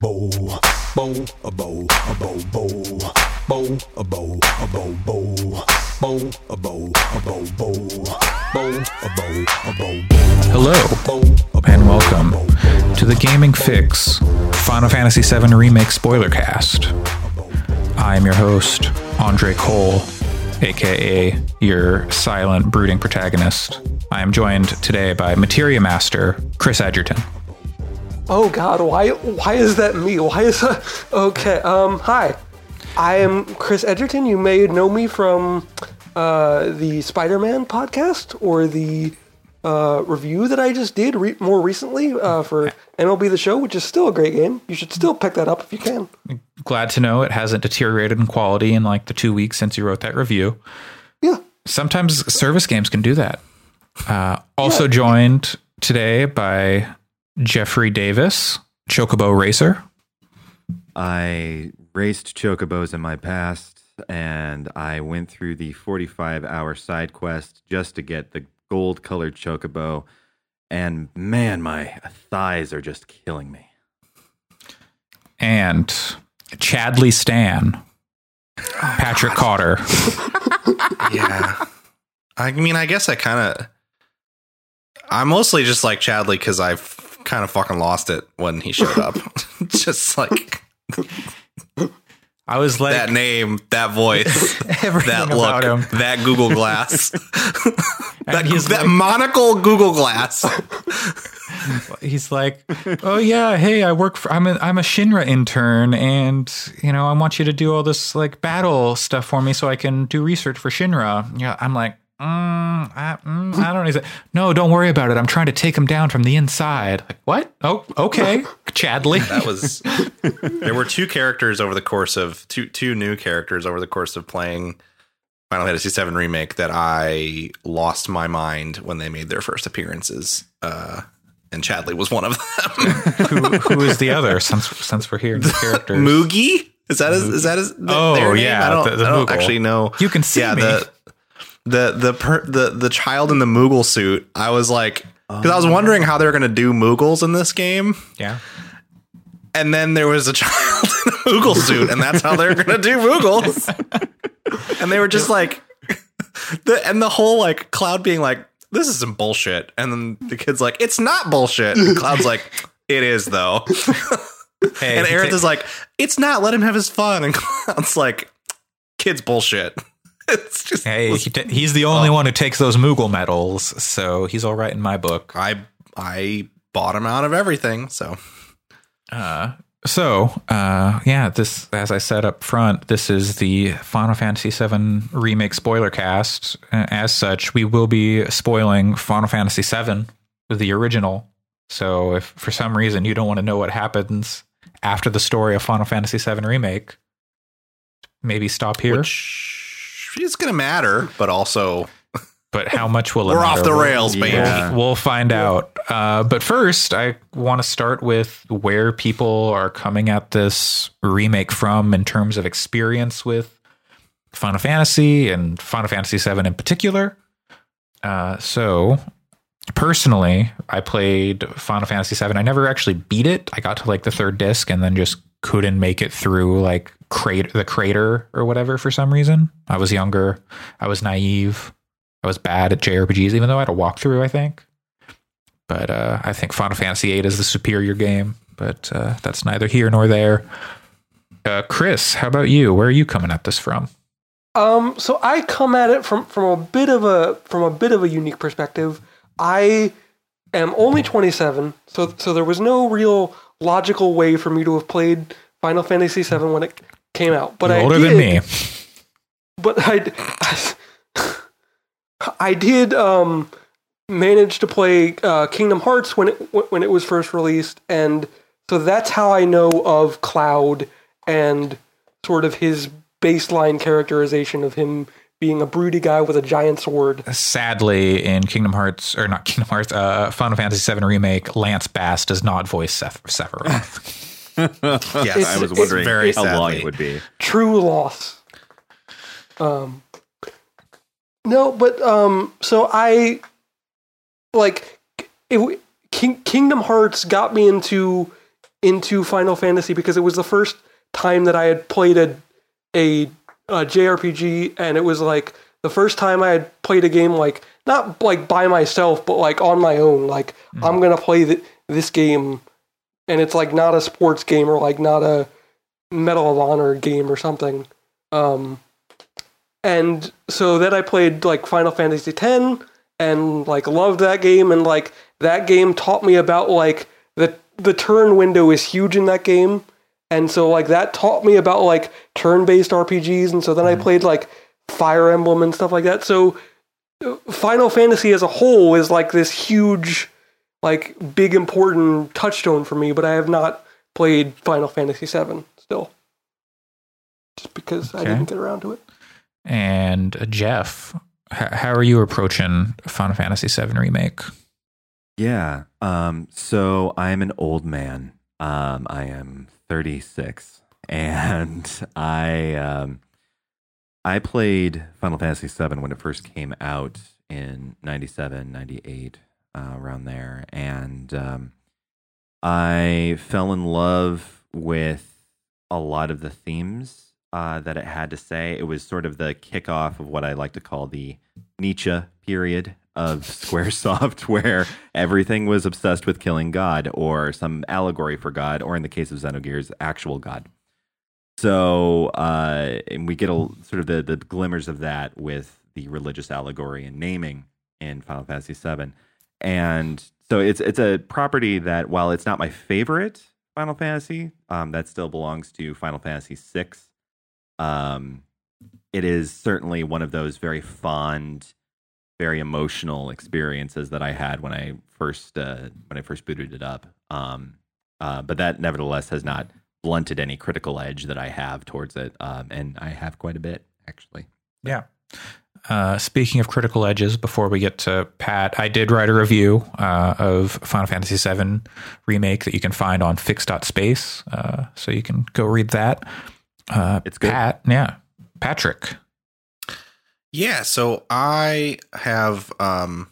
bow, bow, a bow, a bow, bow, bow, a bow, a bow, bow, bow, a bow, a bow, bow, bow, a bow, a bow. Hello, and welcome to the Gaming Fyx Final Fantasy VII Remake Spoiler Cast. I am your host, Andre Cole, aka your silent, brooding protagonist. I am joined today by Materia Master Chris Edgerton. Oh God, why why is that me? Why is that? Okay, um, hi, I am Chris Edgerton. You may know me from uh, the Spider-Man podcast or the uh, review that I just did re- more recently uh, for MLB The Show, which is still a great game. You should still pick that up if you can. Glad to know it hasn't deteriorated in quality in like the two weeks since you wrote that review. Yeah. Sometimes service games can do that. Uh, also joined today by Jeffrey Davis, Chocobo Racer. I raced chocobos in my past, and I went through the 45 hour side quest just to get the gold colored chocobo. And man, my thighs are just killing me. and Chadley Stan, oh, Patrick Cotter. yeah. I mean, I guess I kind of. I'm mostly just like Chadley because I've kind of fucking lost it when he showed up. just like I was like, that name, that voice, everything that look, him. that Google Glass, that, he's that like- monocle Google Glass. He's like, oh yeah, hey, I work for, I'm a, I'm a Shinra intern, and you know, I want you to do all this like battle stuff for me so I can do research for Shinra. Yeah, I'm like, mm, I, mm, I don't. Like, no, don't worry about it. I'm trying to take him down from the inside. Like, what? Oh, okay, Chadley. That was. there were two characters over the course of two two new characters over the course of playing Final Fantasy VII remake that I lost my mind when they made their first appearances. Uh, and Chadley was one of them. who, who is the other? Since since we're here, the characters. Moogie? Is that his? Is that his? Oh, their name? yeah, I don't, the- the I don't actually know. You can see yeah, me. the the the per, the the child in the Moogle suit. I was like, because I was wondering how they were going to do Moogles in this game, Yeah. and then there was a child in a Moogle suit, and that's how they're going to do Moogles. and they were just like, the and the whole like Cloud being like, "This is some bullshit," and then the kid's like, "It's not bullshit." And Cloud's like, "It is though." Hey, And Aerith is like, it's not. Let him have his fun. And Cloud's like, kid's bullshit. It's just. Hey, he ta- he's the only one who takes those Moogle medals, so he's all right in my book. I I bought him out of everything. So Uh, so, uh, yeah, this, as I said up front, this is the Final Fantasy VII Remake spoiler cast. Uh, As such, we will be spoiling Final Fantasy VII, the original. So, if for some reason you don't want to know what happens after the story of Final Fantasy VII Remake, maybe stop here. which is gonna matter, but also but how much will it we're off the rails, baby. Yeah. We'll find out. Uh, but first, I want to start with where people are coming at this remake from in terms of experience with Final Fantasy and Final Fantasy VII in particular. Uh, so, personally, I played Final Fantasy VII. I never actually beat it. I got to like the third disc and then just couldn't make it through like crater, the crater or whatever for some reason. I was younger. I was naive. I was bad at JRPGs, even though I had a walkthrough, I think. But uh, I think Final Fantasy VIII is the superior game, but uh, that's neither here nor there. Uh, Chris, how about you? Where are you coming at this from? Um, so I come at it from from a bit of a from a bit of a unique perspective. I am only 27, so so there was no real logical way for me to have played Final Fantasy VII when it came out. But You're I older did, than me. But I, I did um, manage to play uh, Kingdom Hearts when it when it was first released, and so that's how I know of Cloud and sort of his baseline characterization of him being a broody guy with a giant sword. Sadly, in Kingdom Hearts, or not Kingdom Hearts, uh, Final Fantasy VII Remake, Lance Bass does not voice Seph- Sephiroth. yes, It's- I was wondering very how long it would be. true loss. Um, no, but um, so I like it. King, Kingdom Hearts got me into into Final Fantasy because it was the first time that I had played a a, a JRPG, and it was like the first time I had played a game like not like by myself, but like on my own. Like I'm gonna play th- this game, and it's like not a sports game or like not a Medal of Honor game or something. Um, and so then I played like Final Fantasy X and like loved that game and like that game taught me about like the the turn window is huge in that game. And so like that taught me about like turn-based RPGs and so then I played like Fire Emblem and stuff like that. So uh, Final Fantasy as a whole is like this huge like big important touchstone for me, but I have not played Final Fantasy 7 still. Just because I didn't get around to it. And uh, Jeff, h- how are you approaching Final Fantasy VII Remake? Yeah. Um, so I'm an old man. Um, I am 36, and I um, I played Final Fantasy VII when it first came out in 97, 98, uh, around there, and um, I fell in love with a lot of the themes uh, that it had to say. It was sort of the kickoff of what I like to call the Nietzsche period of Squaresoft, where everything was obsessed with killing God or some allegory for God, or in the case of Xenogears, actual God. So, uh, and we get a sort of the, the glimmers of that with the religious allegory and naming in Final Fantasy VII, and so it's it's a property that while it's not my favorite Final Fantasy, um, that still belongs to Final Fantasy VI. Um, it is certainly one of those very fond, very emotional experiences that I had when I first uh, when I first booted it up. Um, uh, but that nevertheless has not blunted any critical edge that I have towards it, um, and I have quite a bit actually. Yeah. Uh, speaking of critical edges, before we get to Pat, I did write a review uh, of Final Fantasy VII Remake that you can find on fyx.space. Uh, so you can go read that. Uh, It's good. Pat, yeah. Patrick. Yeah, so I have um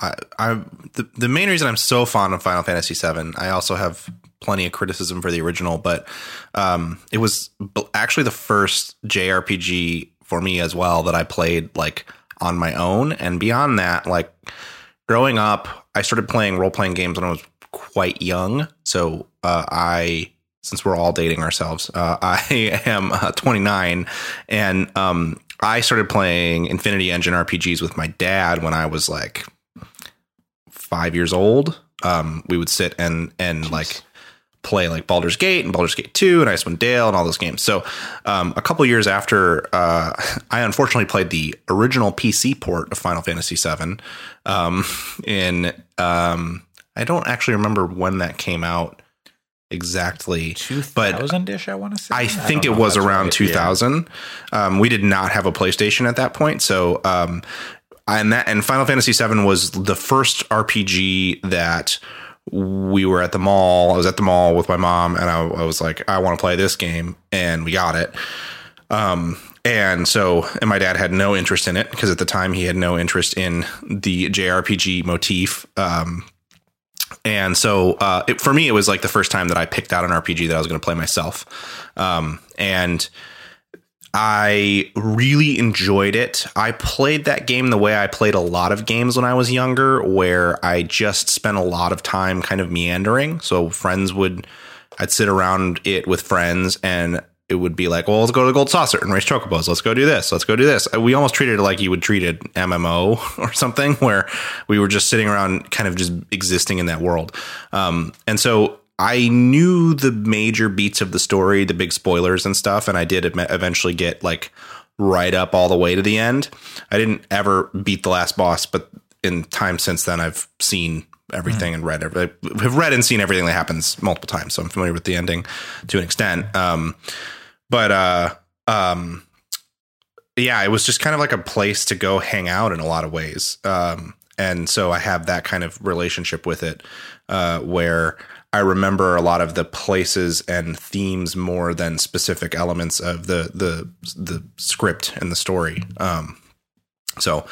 I I the, the main reason I'm so fond of Final Fantasy VII, I also have plenty of criticism for the original, but um it was actually the first JRPG for me as well that I played like on my own and beyond that like growing up I started playing role-playing games when I was quite young. So uh I since we're all dating ourselves, uh, I am uh, 29, and um, I started playing Infinity Engine RPGs with my dad when I was like five years old. Um, we would sit and and like play like Baldur's Gate and Baldur's Gate 2 and Icewind Dale and all those games. So um, a couple years after, uh, I unfortunately played the original PC port of Final Fantasy VII. Um, in um, I don't actually remember when that came out exactly. 2000 ish, I want to say. I think don't it was around right. 2000. Um, we did not have a PlayStation at that point, so um, and that and Final Fantasy VII was the first RPG that we were at the mall. I was at the mall with my mom, and I, I was like, I want to play this game, and we got it. Um, and so, and my dad had no interest in it because at the time he had no interest in the JRPG motif. Um, and so, uh, it, for me, it was like the first time that I picked out an RPG that I was going to play myself. Um, and I really enjoyed it. I played that game the way I played a lot of games when I was younger, where I just spent a lot of time kind of meandering. So friends would, I'd sit around it with friends and it would be like, well, let's go to the Gold Saucer and race chocobos. Let's go do this. Let's go do this. We almost treated it like you would treat an MMO or something, where we were just sitting around, kind of just existing in that world. Um, and so I knew the major beats of the story, the big spoilers and stuff, and I did eventually get like right up all the way to the end. I didn't ever beat the last boss, but in time since then, I've seen everything and read have read and seen everything that happens multiple times, so I'm familiar with the ending to an extent. Um, but uh, um, yeah, it was just kind of like a place to go hang out in a lot of ways. Um, and so I have that kind of relationship with it, uh, where I remember a lot of the places and themes more than specific elements of the the the script and the story. Um, so,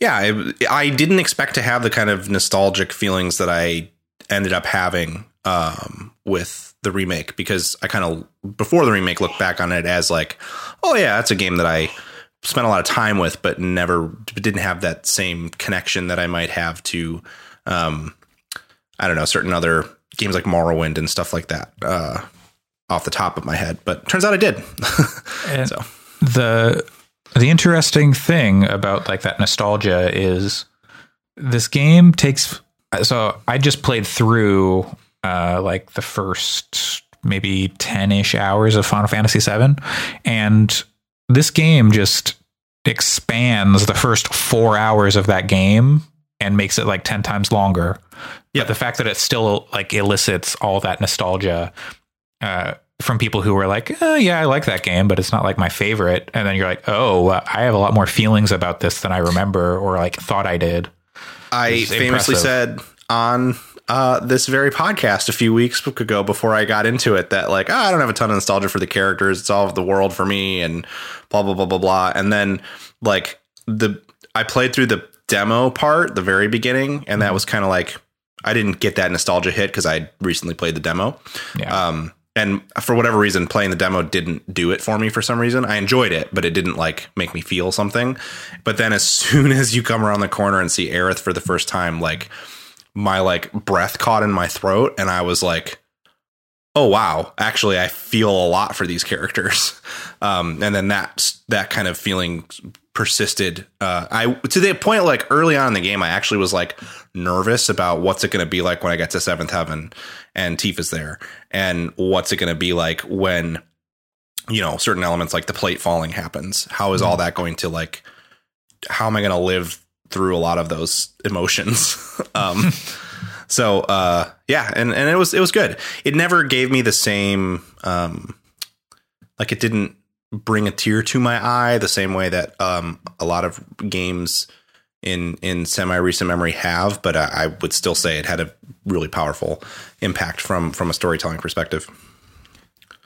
yeah, I, I didn't expect to have the kind of nostalgic feelings that I ended up having um, with the remake because I kind of before the remake looked back on it as like, oh yeah, that's a game that I spent a lot of time with, but never didn't have that same connection that I might have to, um, I don't know, certain other games like Morrowind and stuff like that. Uh, off the top of my head, but turns out I did. And so the the interesting thing about like that nostalgia is this game takes so I just played through uh like the first maybe 10ish hours of Final Fantasy 7 and this game just expands the first 4 hours of that game and makes it like 10 times longer. Yeah. But the fact that it still like elicits all that nostalgia uh, from people who were like, oh, yeah, I like that game, but it's not like my favorite. And then you're like, oh, uh, I have a lot more feelings about this than I remember or like thought I did. I famously impressive. said on uh, this very podcast a few weeks ago before I got into it that like "Ah, I don't have a ton of nostalgia for the characters. It's all of the world for me and blah blah blah blah blah. And then like the I played through the demo part, the very beginning, and that was kind of like I didn't get that nostalgia hit because I recently played the demo. Yeah. Um, and for whatever reason, playing the demo didn't do it for me for some reason. I enjoyed it, but it didn't like make me feel something. But then as soon as you come around the corner and see Aerith for the first time, like my like breath caught in my throat and I was like, oh wow, actually I feel a lot for these characters. Um, and then that that kind of feeling persisted. Uh, I to the point like early on in the game, I actually was like nervous about what's it going to be like when I get to Seventh Heaven and Tifa's there, and what's it going to be like when you know certain elements like the plate falling happens. How is all that going to like? How am I going to live through a lot of those emotions? um, so uh, yeah, and and it was it was good. It never gave me the same um, like it didn't bring a tear to my eye the same way that um, a lot of games in in semi recent memory have, but I, I would still say it had a really powerful impact from from a storytelling perspective.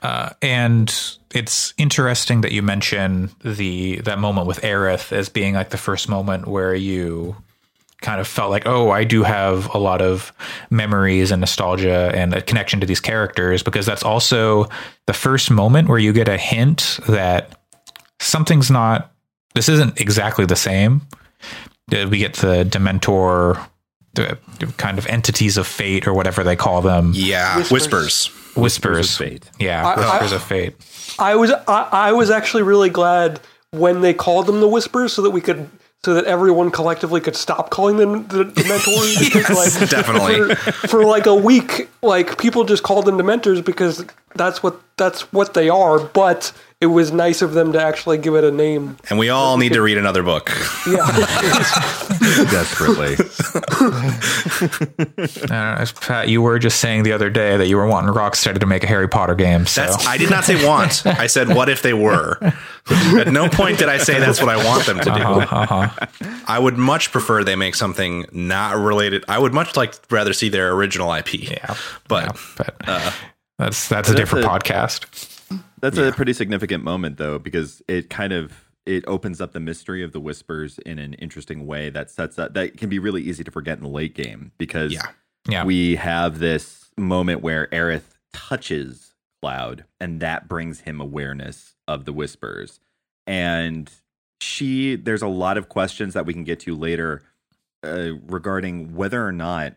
Uh, and it's interesting that you mention the that moment with Aerith as being like the first moment where you kind of felt like, oh, I do have a lot of memories and nostalgia and a connection to these characters because that's also the first moment where you get a hint that something's not. This isn't exactly the same. Uh, We get the Dementor, the kind of entities of fate or whatever they call them. Yeah, Whispers. whispers. Whispers, of fate. Yeah, I- I- whispers of fate. I was I, I was actually really glad when they called them the Whispers, so that we could so that everyone collectively could stop calling them the Dementors. because, like, definitely. For, for like a week, like people just called them Dementors because that's what that's what they are. But it was nice of them to actually give it a name. And we all need to read another book. Yeah, desperately. Uh, Pat, you were just saying the other day that you were wanting Rocksteady to make a Harry Potter game. So That's I did not say want. I said what if they were. At no point did I say that's what I want them to do. uh-huh. I would much prefer they make something not related. I would much like rather see their original IP. yeah, But yeah, but that's that's a different a- podcast. That's a pretty significant moment though, because it kind of it opens up the mystery of the whispers in an interesting way that sets up that can be really easy to forget in the late game because Yeah. Yeah, we have this moment where Aerith touches Cloud, and that brings him awareness of the whispers. And she, there's a lot of questions that we can get to later uh, regarding whether or not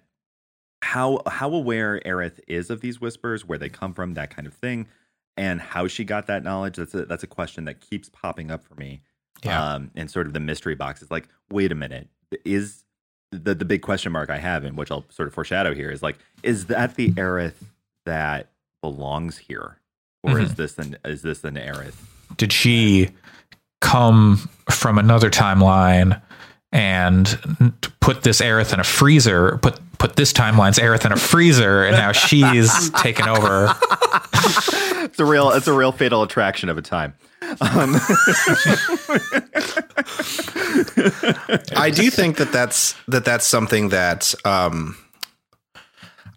how how aware Aerith is of these whispers, where they come from, that kind of thing, and how she got that knowledge. That's a that's a question that keeps popping up for me. Yeah. Um, and sort of the mystery box is like, wait a minute, is the the big question mark I have, and which I'll sort of foreshadow here, is like, is that the Aerith that belongs here, or is this an is this an Aerith? did she come from another timeline and put this Aerith in a freezer? Put put this timeline's Aerith in a freezer, and now she's taken over. It's a real it's a real fatal attraction of a time. Um, I do think that that's that that's something that um,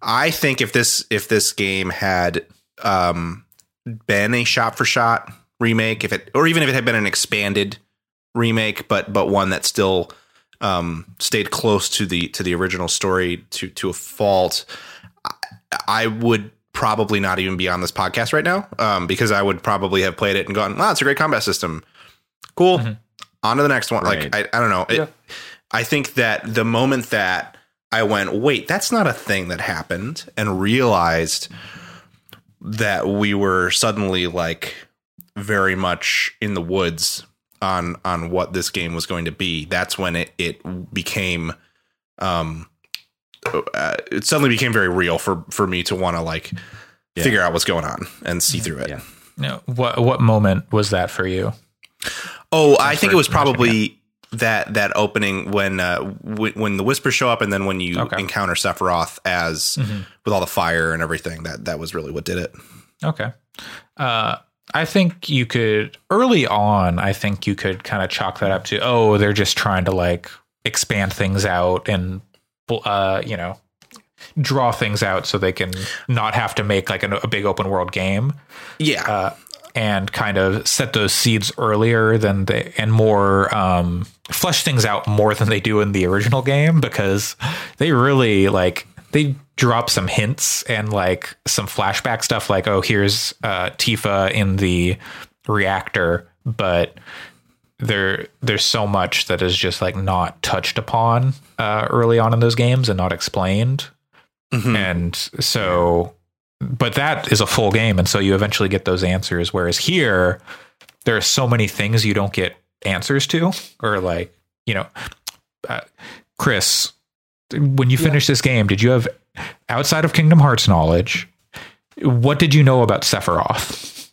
I think if this if this game had um, been a shot for shot remake, if it or even if it had been an expanded remake, but but one that still um, stayed close to the to the original story to to a fault, I, I would probably not even be on this podcast right now um, because I would probably have played it and gone, "Wow, it's a great combat system." Cool. On to the next one. Right. Like I, I don't know. It, Yeah. I think that the moment that I went, wait, that's not a thing that happened, and realized that we were suddenly like very much in the woods on on what this game was going to be. That's when it it became um uh, it suddenly became very real for for me to want to like figure out what's going on and see through it. Yeah. No, what what moment was that for you? Oh, I think it was probably that that opening when uh, w- when the whispers show up and then when you Okay. encounter Sephiroth as with all the fire and everything. That that was really what did it. Okay. Uh, I think you could early on. I think you could kind of chalk that up to oh, they're just trying to like expand things out and uh, you know draw things out so they can not have to make like a, a big open world game Yeah, uh, and kind of set those seeds earlier than they and more um, flesh things out more than they do in the original game because they really like they drop some hints and like some flashback stuff like oh here's uh, Tifa in the reactor but there there's so much that is just like not touched upon uh, early on in those games and not explained. And so but that is a full game and so you eventually get those answers whereas here there are so many things you don't get answers to or like you know uh, chris when you finish this game did you have outside of kingdom hearts knowledge what did you know about sephiroth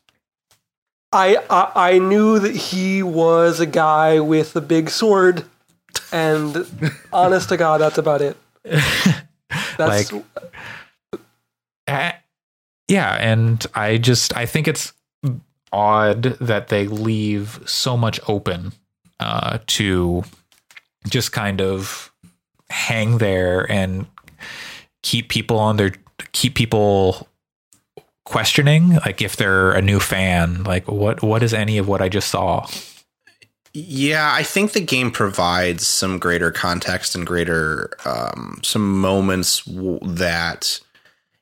I, I I knew that he was a guy with a big sword, and honest to God, that's about it. That's Like- Uh, yeah, and I just I think it's odd that they leave so much open uh, to just kind of hang there and keep people on their keep people questioning like if they're a new fan like what what is any of what i just saw? Yeah, I think the game provides some greater context and greater um, some moments that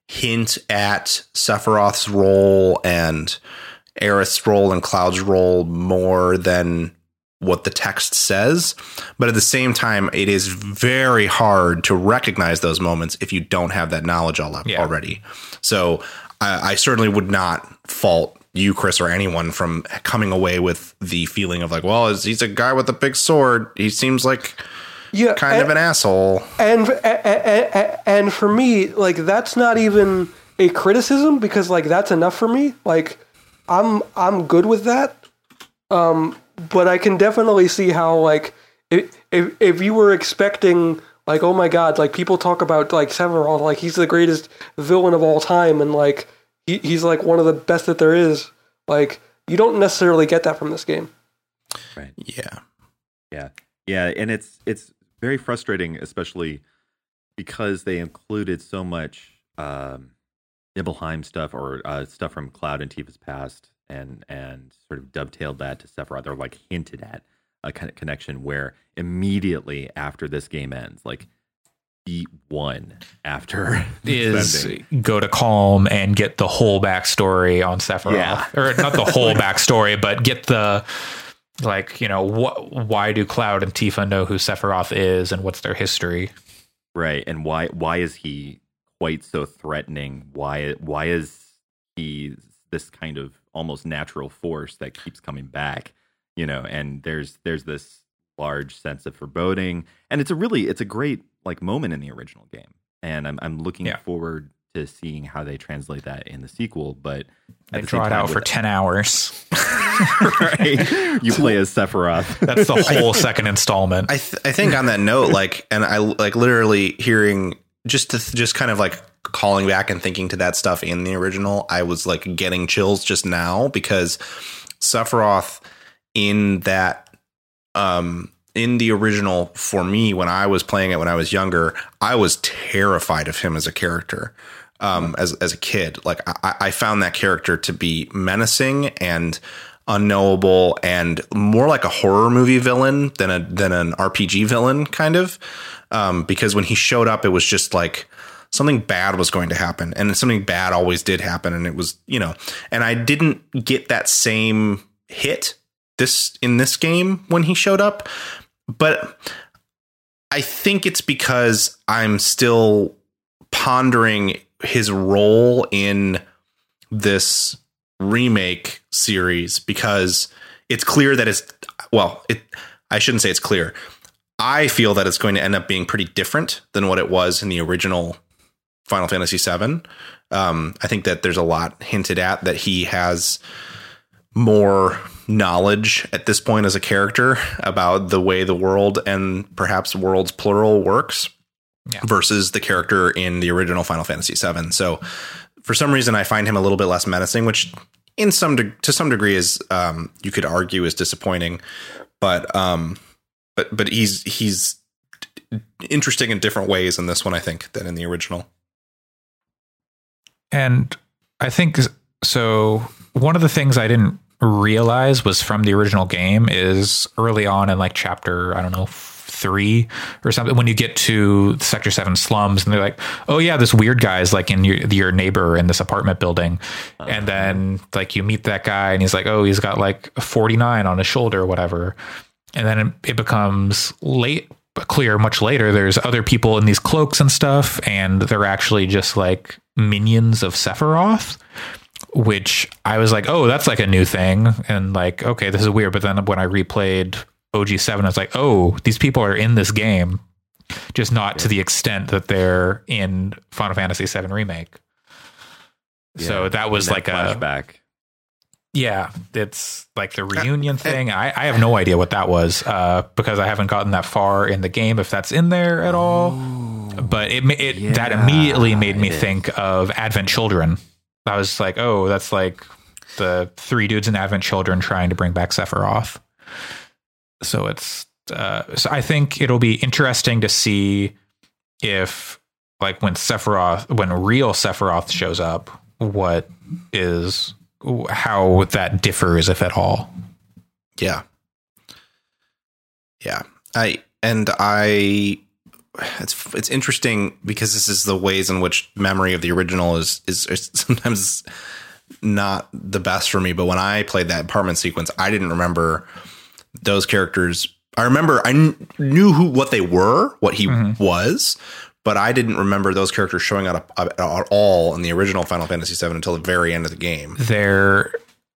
hint at Sephiroth's role and Aerith's role and Cloud's role more than what the text says. But at the same time, it is very hard to recognize those moments if you don't have that knowledge all Yeah. already. So I, I certainly would not fault you, Chris, or anyone from coming away with the feeling of like, well, he's a guy with a big sword. He seems like yeah, kind and, of an asshole. and, and and for me, like that's not even a criticism because like that's enough for me. Like I'm I'm good with that. Um, but I can definitely see how like if if, if you were expecting like oh my god like people talk about like Sephiroth like he's the greatest villain of all time and like he, he's like one of the best that there is like you don't necessarily get that from this game. Right yeah. Yeah, yeah, and it's it's very frustrating, especially because they included so much um, Nibelheim stuff or uh, stuff from Cloud and Tifa's past, and and sort of dovetailed that to Sephiroth, or like hinted at a kind of connection where immediately after this game ends, like beat one after is spending. go to Kalm and get the whole backstory on Sephiroth, Yeah. or not the whole backstory, but get the like you know what? Why do Cloud and Tifa know who Sephiroth is and what's their history? right and why why is he quite so threatening why why is he this kind of almost natural force that keeps coming back you know and there's there's this large sense of foreboding and it's a really it's a great like moment in the original game and i'm i'm looking Yeah. forward to seeing how they translate that in the sequel but They at the draw it out for with- ten hours. right you play as sephiroth That's the whole second installment. I th- I think on that note, like, and I like literally hearing just to just kind of like calling back and thinking to that stuff in the original. I was like getting chills just now because Sephiroth in that um in the original for me when I was playing it when I was younger, I was terrified of him as a character. Um, as as a kid, like I, I found that character to be menacing and unknowable and more like a horror movie villain than a than an RPG villain kind of. Um, because when he showed up, it was just like something bad was going to happen, and something bad always did happen, and it was you know, and I didn't get that same hit this in this game when he showed up, but I think it's because I'm still pondering his role in this remake series because it's clear that it's well, it I shouldn't say it's clear. I feel that it's going to end up being pretty different than what it was in the original Final Fantasy VII. Um, I think that there's a lot hinted at that he has more knowledge at this point as a character about the way the world and perhaps worlds plural works Yeah. versus the character in the original Final Fantasy VII. So for some reason, I find him a little bit less menacing, which in some de- to some degree is um, you could argue is disappointing, but um, but but he's he's interesting in different ways in this one, I think, than in the original. And I think so. One of the things I didn't realize was from the original game is early on in like chapter, I don't know, three or something, when you get to Sector 7 slums and they're like, oh, yeah, this weird guy is like in your, your neighbor in this apartment building. And uh-huh. then like you meet that guy and he's like, oh, he's got like 49 on his shoulder or whatever. And then it becomes late clear much later there's other people in these cloaks and stuff and they're actually just like minions of Sephiroth which I was like oh that's like a new thing and like okay this is weird but then when I replayed OG7 I was like oh these people are in this game just not to the extent that they're in Final Fantasy 7 remake so that was like a flashback. Yeah, it's like the reunion thing. I, I have no idea what that was uh, because I haven't gotten that far in the game, if that's in there at all. But it, it that immediately made me is. think of Advent Children. I was like, oh, that's like the three dudes in Advent Children trying to bring back Sephiroth. So it's uh, so I think it'll be interesting to see if like when Sephiroth when real Sephiroth shows up, what is how that differs if at all. Yeah. Yeah. I and I it's it's interesting because this is the ways in which memory of the original is is, is sometimes not the best for me, but when I played that apartment sequence, I didn't remember those characters. I remember I kn- knew who what they were, what he mm-hmm. was, but I didn't remember those characters showing up at, at all in the original Final Fantasy VII until the very end of the game. There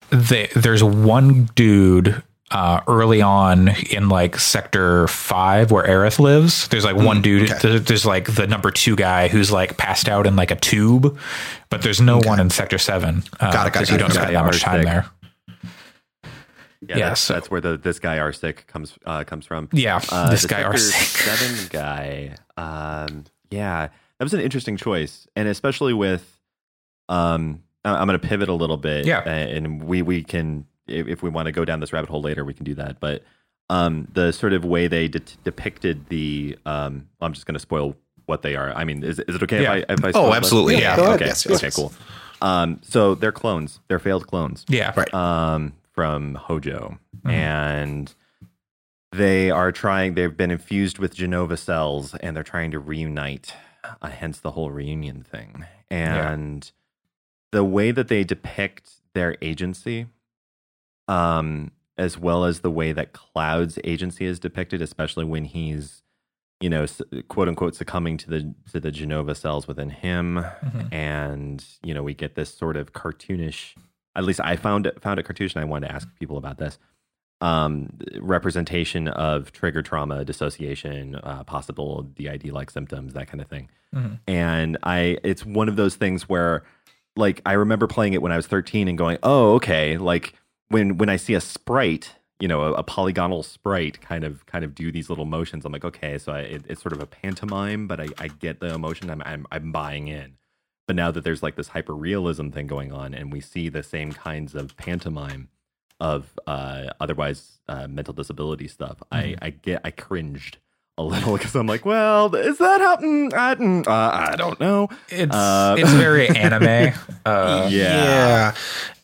they, there's one dude uh, early on in like sector five where Aerith lives. There's like one dude. okay. there- There's like the number two guy who's like passed out in like a tube, but there's no one in sector seven. Uh, Got it, got it, 'cause You got don't got spend that much time Arstic. there. Yeah, Yeah, that's, so- that's where the this guy Arsic comes uh, comes from. Yeah, Uh, this the guy Sector Arstic. Seven guy. Um, yeah, that was an interesting choice, and especially with, um, I- I'm going to pivot a little bit. Yeah. and we we can if, if we want to go down this rabbit hole later, we can do that. But um, the sort of way they de- depicted the, um, I'm just going to spoil what they are. I mean, is is it okay Yeah. if I if I Oh, spoil it? absolutely. Yeah, Yeah. Okay. Yes, yes, okay. yes. Cool. Um, so they're clones. They're failed clones Yeah, Right. um, from Hojo, Mhm. and they are trying. They've been infused with Jenova cells, and they're trying to reunite. Uh, hence the whole reunion thing, and the way that they depict their agency, um, as well as the way that Cloud's agency is depicted, especially when he's, you know, quote unquote, succumbing to the to the Jenova cells within him Mhm. and you know we get this sort of cartoonish at least i found it found it cartoonish and i wanted to ask people about this um representation of trigger trauma dissociation uh, possible did like symptoms that kind of thing. Mhm. and i it's one of those things where like i remember playing it when i was 13 and going oh okay. Like when when i see a sprite you know a, a polygonal sprite kind of kind of do these little motions i'm like okay. So I, it, it's sort of a pantomime but I, I get the emotion. I'm, I'm i'm buying in. But now that there's like this hyper realism thing going on and we see the same kinds of pantomime of uh otherwise uh, mental disability stuff i i get i cringed a little because i'm like well is that happening I, mm, uh, I don't know it's Uh, it's very anime. Uh, yeah.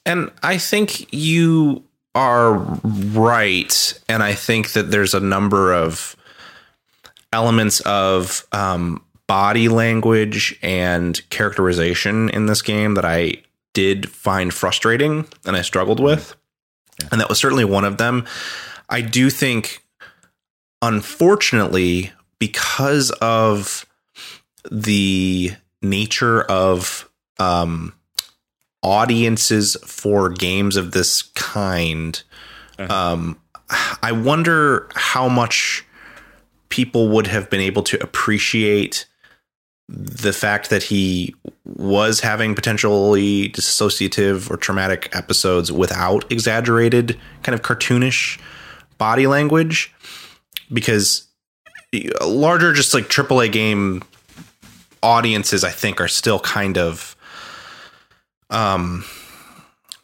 And I think you are right. And I think that there's a number of elements of um, body language and characterization in this game that I did find frustrating and I struggled with. And that was certainly one of them. I do think, unfortunately, because of the nature of um, audiences for games of this kind, um, I wonder how much people would have been able to appreciate the fact that he was having potentially dissociative or traumatic episodes without exaggerated kind of cartoonish body language because larger just like AAA game audiences I think are still kind of um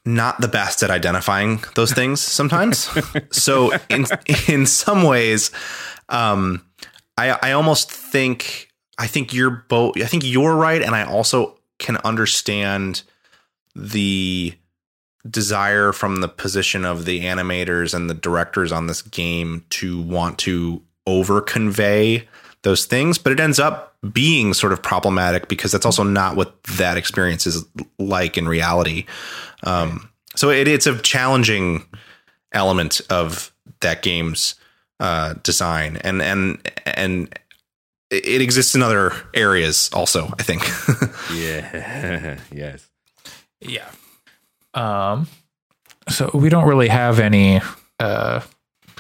not the best at identifying those things sometimes. so in in some ways um I I almost think I think you're both I think you're right and I also can understand the desire from the position of the animators and the directors on this game to want to over convey those things but it ends up being sort of problematic because that's also not what that experience is like in reality. Um, so it, it's a challenging element of that game's uh, design. And and and it exists in other areas also i think Yeah. yes. Yeah. Um, so we don't really have any uh,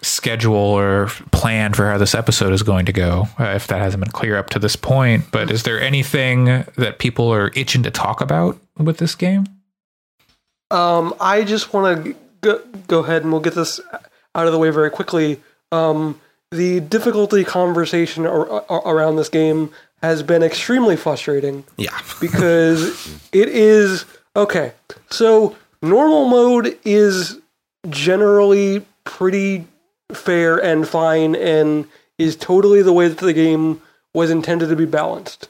schedule or plan for how this episode is going to go, uh, if that hasn't been clear up to this point. But is there anything that people are itching to talk about with this game? Um, I just want to go, go ahead and we'll get this out of the way very quickly. Um, the difficulty conversation ar- ar- around this game has been extremely frustrating yeah because it is okay. So normal mode is generally pretty fair and fine and is totally the way that the game was intended to be balanced.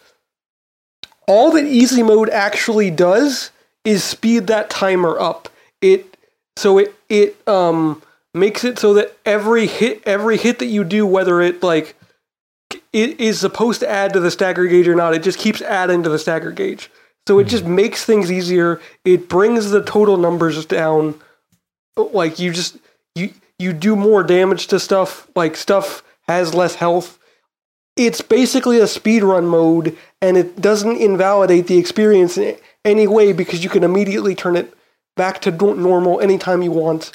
All that easy mode actually does is speed that timer up. It so it it um makes it so that every hit every hit that you do whether it like it is supposed to add to the stagger gauge or not, it just keeps adding to the stagger gauge. So it just mm-hmm. makes things easier. It brings the total numbers down. Like you just you you do more damage to stuff. Like stuff has less health. It's basically a speedrun mode, and it doesn't invalidate the experience in any way because you can immediately turn it back to normal anytime you want.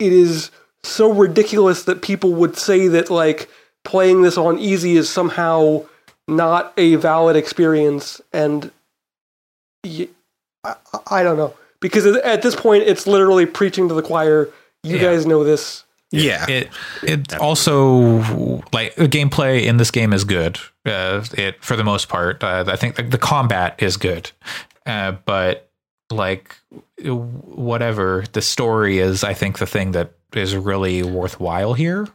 It is so ridiculous that people would say that like playing this on easy is somehow not a valid experience and y- I, I don't know because at this point it's literally preaching to the choir you Yeah. guys know this yeah It it also like the gameplay in this game is good. Uh, it for the most part, uh, I think the, the combat is good, uh, but like whatever the story is, I think the thing that is really worthwhile here.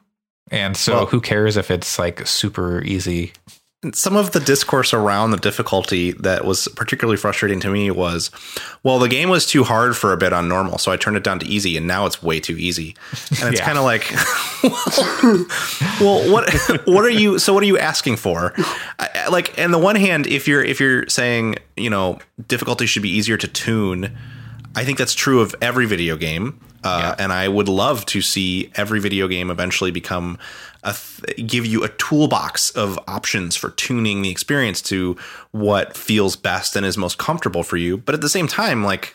And so, Well- who cares if it's like super easy? Some of the discourse around the difficulty that was particularly frustrating to me was well the game was too hard for a bit on normal so i turned it down to easy and now it's way too easy. And it's Yeah. kind of like well what what are you so what are you asking for? I, like on the one hand if you're if you're saying you know difficulty should be easier to tune i think that's true of every video game. Uh, and I would love to see every video game eventually become th- give you a toolbox of options for tuning the experience to what feels best and is most comfortable for you. But at the same time, like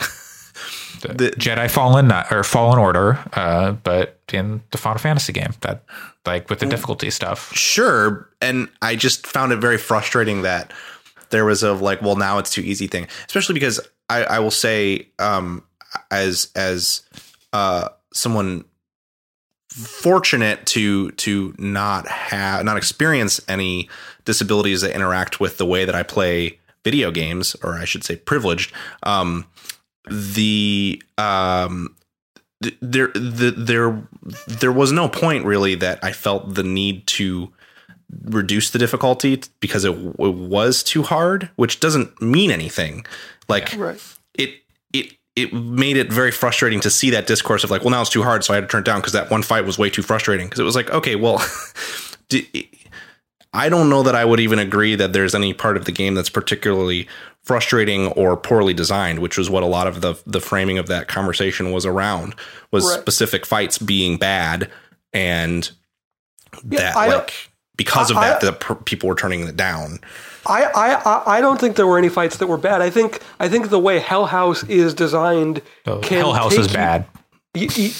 the, Jedi Fallen uh, or Fallen Order, uh, but in the Final Fantasy game, that like with the difficulty stuff. sure, and I just found it very frustrating that there was a like, well, now it's too easy thing, especially because I, I will say, um, as as uh, someone fortunate to to not have not experience any disabilities that interact with the way that I play video games, or I should say, privileged. Um, the um, th- there the, there there was no point really that I felt the need to reduce the difficulty because it, it was too hard, which doesn't mean anything. Like right it it made it very frustrating to see that discourse of like, well, now it's too hard, so I had to turn it down because that one fight was way too frustrating. Because it was like, okay, well, d- I don't know that I would even agree that there's any part of the game that's particularly frustrating or poorly designed, which was what a lot of the the framing of that conversation was around was Right. specific fights being bad and Yeah, that I like because of I- that I- the people were turning it down. I, I, I- I don't think there were any fights that were bad. I think I think the way Hell House is designed, So can Hell House take is you- bad. y- y-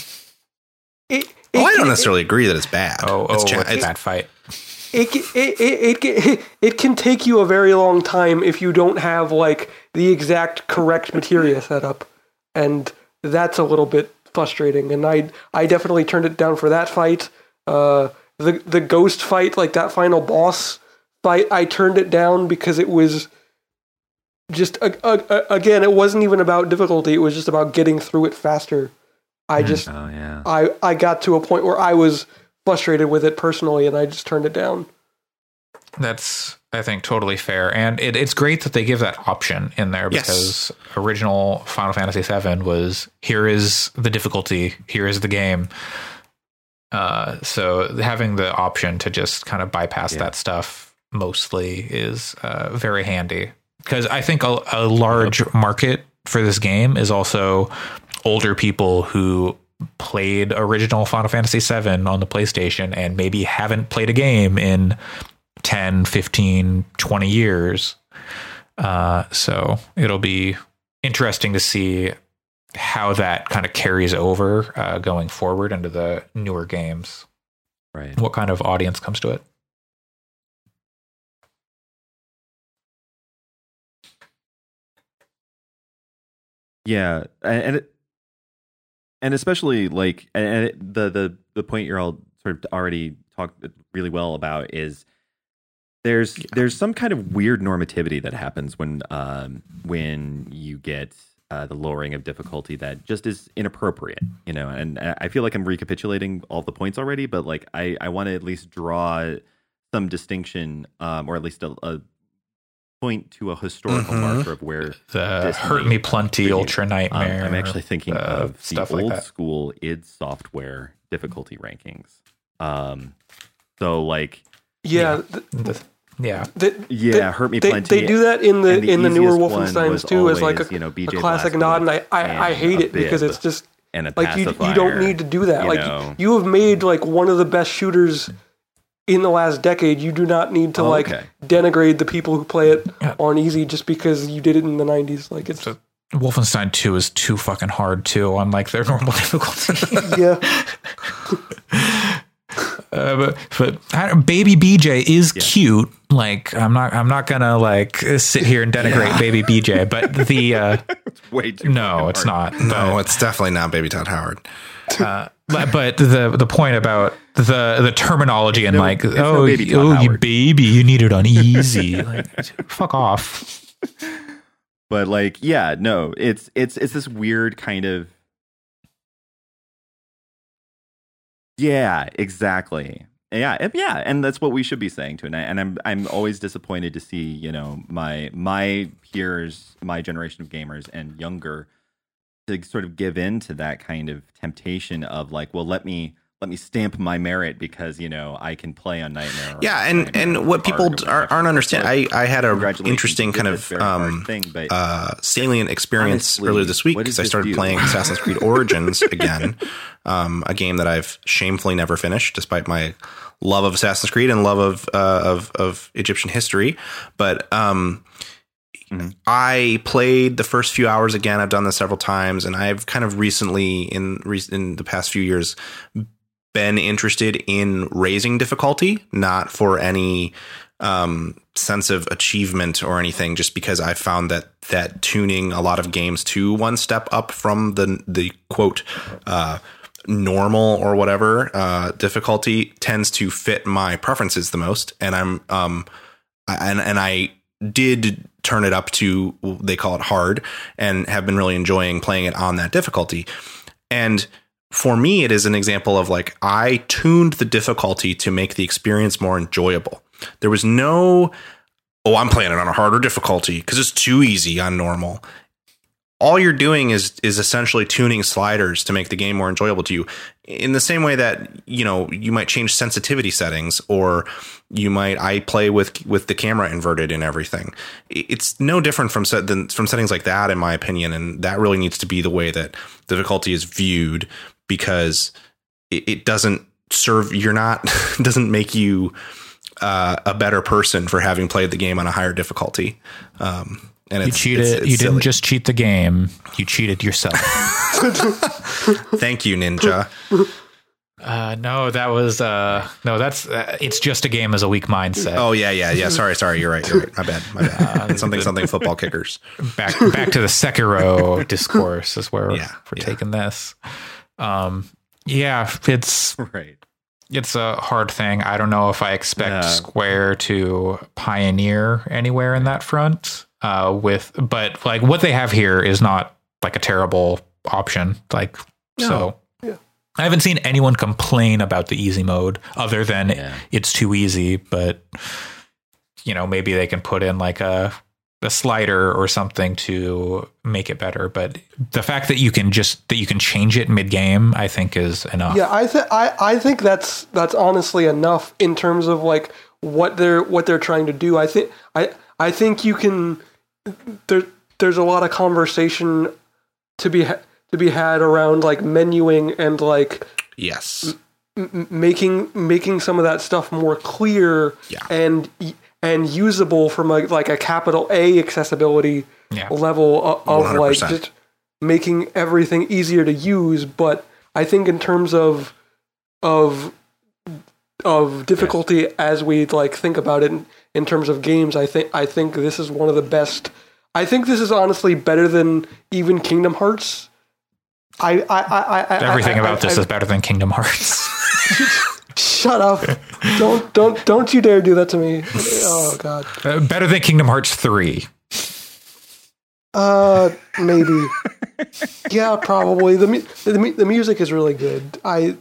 it, it, Oh, I don't necessarily agree that it's bad. Oh, it's oh, cha- it's a bad fight. it, it, it, it, it, it can take you a very long time if you don't have like the exact correct materia set up and that's a little bit frustrating and i i definitely turned it down for that fight uh the the ghost fight like that final boss fight i turned it down because it was just a, a, a- again it wasn't even about difficulty it was just about getting through it faster i just Oh yeah. I, I got to a point where I was frustrated with it personally and I just turned it down. That's I think totally fair, and it, it's great that they give that option in there Yes. because original Final Fantasy VII was here is the difficulty, here is the game. Uh, so having the option to just kind of bypass Yeah. that stuff mostly is uh, very handy because I think a, a large market for this game is also older people who played original Final Fantasy VII on the PlayStation and maybe haven't played a game in 10, 15, 20 years. Uh, so it'll be interesting to see how that kind of carries over uh, going forward into the newer games. Right. What kind of audience comes to it? Yeah, and and, it, and especially like and it, the the the point you're all sort of already talked really well about is there's there's some kind of weird normativity that happens when um when you get uh, the lowering of difficulty that just is inappropriate, you know. And I feel like I'm recapitulating all the points already, but like I I want to at least draw some distinction, um, or at least a, a point to a historical Mhm. marker of where The This Hurt Me Plenty really- Ultra um, Nightmare. I'm actually thinking uh, of the stuff like old that. school id Software difficulty rankings. Um, so like, Yeah, Yeah. th- The- yeah. th- yeah, they, hurt me plenty. They do that in the, and the in the newer easiest one Wolfensteins was too, as like a, you know, a classic nod, and I, I, I hate it because it's just and a like you you don't need to do that. you like know. you have made like one of the best shooters in the last decade. You do not need to Oh, like okay. denigrate the people who play it Yeah. on easy just because you did it in the 90s. Like it's So- Wolfenstein 2 is too fucking hard too on like their normal difficulty. yeah. Uh, but but I baby BJ is cute. Like I'm not I'm not gonna like sit here and denigrate baby BJ, but the uh, way too. no, it's hard. not. No, it's definitely not Baby Todd Howard. But, but the the point about the the terminology and no- like it's no oh baby oh you baby you need it on easy. Like fuck off. but like yeah no it's it's it's this weird kind of yeah exactly. Yeah and- yeah and that's what we should be saying tonight and, and i'm i'm always disappointed to see you know my my peers my generation of gamers and younger to sort of give in to that kind of temptation of like well let me let me stamp my merit because you know I can play on Nightmare. Yeah, and Nightmare and what people are, aren't understand. I I had a interesting kind of this very hard um, thing, but uh, salient experience Honestly, earlier this week because I started do? playing Assassin's Creed Origins again, um, a game that I've shamefully never finished, despite my love of Assassin's Creed and love of uh, of of Egyptian history. But um, Mhm. I played the first few hours again. I've done this several times, and I've kind of recently in in the past few years been interested in raising difficulty, not for any um, sense of achievement or anything, just because I found that that tuning a lot of games to one step up from the the quote uh, normal or whatever uh, difficulty tends to fit my preferences the most, and I'm um and and I did turn it up to they call it hard and have been really enjoying playing it on that difficulty. And for me it is an example of like i tuned the difficulty to make the experience more enjoyable. There was no oh i'm playing it on a harder difficulty because it's too easy on normal all you're doing is is essentially tuning sliders to make the game more enjoyable to you. In the same way that you know you might change sensitivity settings or you might i play with with the camera inverted and everything. It's no different from set than from settings like that in my opinion and that really needs to be the way that difficulty is viewed because it, it doesn't serve you're not doesn't make you uh, a better person for having played the game on a higher difficulty. Um, and You cheated. it's- it's you didn't silly. just cheat the game. You cheated yourself. Thank you, Ninja. uh, no, that was uh, no. That's uh, it's just a game as a weak mindset. Oh yeah, yeah, yeah. Sorry, sorry. You're right. You're right. My bad. My bad. something, something. Football kickers. back back to the Sekiro discourse is where Yeah, we're yeah. taking this. Um, yeah, it's Right. it's a hard thing. I don't know if I expect Yeah. Square to pioneer anywhere in that front. Uh, with but like what they have here is not like a terrible option. Like so. Yeah. I haven't seen anyone complain about the easy mode other than Yeah. it's too easy, but you know, maybe they can put in like a a slider or something to make it better. But the fact that you can just that you can change it mid game, I think is enough. Yeah, I think I, I think that's that's honestly enough in terms of like what they're what they're trying to do. I think I I think you can there there's a lot of conversation to be ha- to be had around like menuing and like Yes. m- making making some of that stuff more clear Yeah. and and usable from a like a capital A accessibility Yeah. level of, of like just making everything easier to use. But I think in terms of of of difficulty as we like think about it in, in terms of games, I think I think this is one of the best. I think this is honestly better than even Kingdom Hearts. I I I, I Everything I, about this is better than Kingdom Hearts. Shut up! don't don't don't you dare do that to me! Oh God. Uh, better than Kingdom Hearts 3. Uh, maybe. yeah, probably. The, mu- the the music is really good. I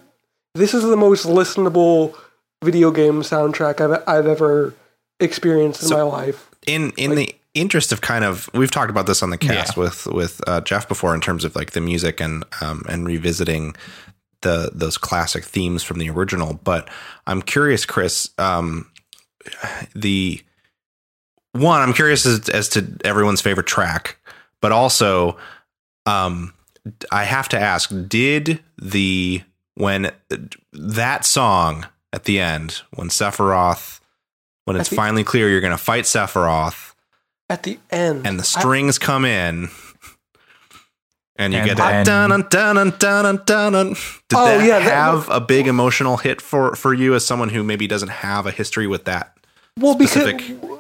this is the most listenable video game soundtrack I've I've ever experienced in my life. in in the interest of kind of we've talked about this on the cast Yeah. with with uh, Jeff before in terms of like the music and um and revisiting the those classic themes from the original but I'm curious Chris um the one I'm curious as, as to everyone's favorite track but also um I have to ask did the when that song at the end when Sephiroth when it's the- finally clear you're going to fight Sephiroth At the end, and the I- strings come in and you And get that dun dun dun dun dun dun dun. Did Oh, that yeah, that- have a big emotional hit for for you as someone who maybe doesn't have a history with that well because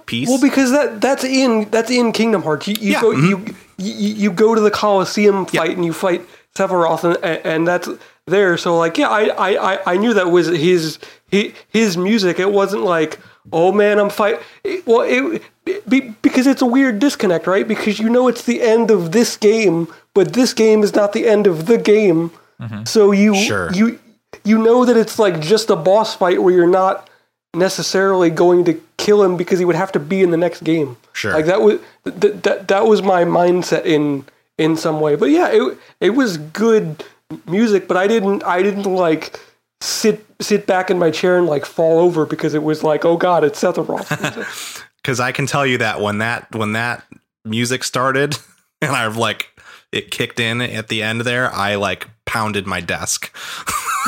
piece? well because that that's in that's in Kingdom Hearts. You, you Yeah, go mhm. you, you you go to the Colosseum fight and you fight Sephiroth and, and that's there. So like yeah, I, I I- I knew that was his his, his music. It wasn't like oh man I'm fight. It, well it, be, because it's a weird disconnect, right? Because you know it's the end of this game, but this game is not the end of the game. Mm-hmm. So you Sure. you you know that it's like just a boss fight where you're not necessarily going to kill him because he would have to be in the next game. Sure. Like that was that that, that was my mindset in in some way. But yeah, it it was good music, but I didn't I didn't like sit sit back in my chair and like fall over because it was like, oh god, it's Sephiroth. Cuz I can tell you that when that when that music started and I've like it kicked in at the end there, I like pounded my desk.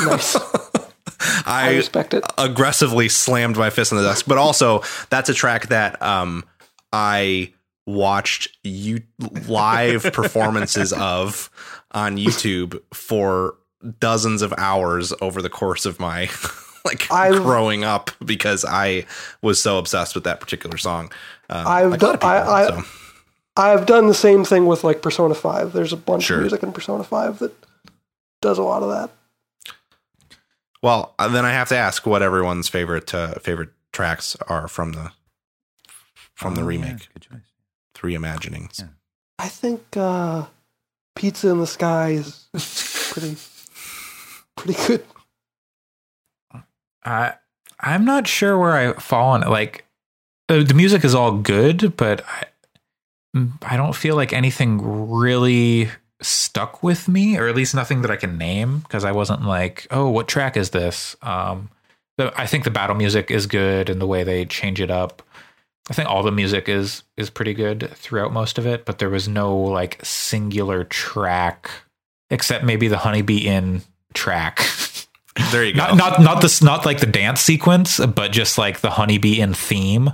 nice. I I respect it. aggressively slammed my fist on the desk. But also, that's a track that um, I watched you live performances of on YouTube for dozens of hours over the course of my like I've- growing up because I was so obsessed with that particular song. Um, I've like a lot of done- I- people, I- so. I've done the same thing with like Persona 5. There's a bunch Sure. of music in Persona 5 that does a lot of that. Well, uh, then I have to ask what everyone's favorite uh, favorite tracks are from the from the Oh, yeah, remake, good choice. three imaginings. Yeah. I think uh, Pizza in the Sky is is pretty pretty good. I I'm not sure where I fall on it. Like the, music is all good, but I mm, I don't feel like anything really stuck with me, or at least nothing that I can name because I wasn't like, oh, what track is this? Um, the, I think the battle music is good and the way they change it up. I think all the music is is pretty good throughout most of it, but there was no like singular track except maybe the Honeybee Inn track. There you go. not not not this not like the dance sequence, but just like the Honeybee Inn theme.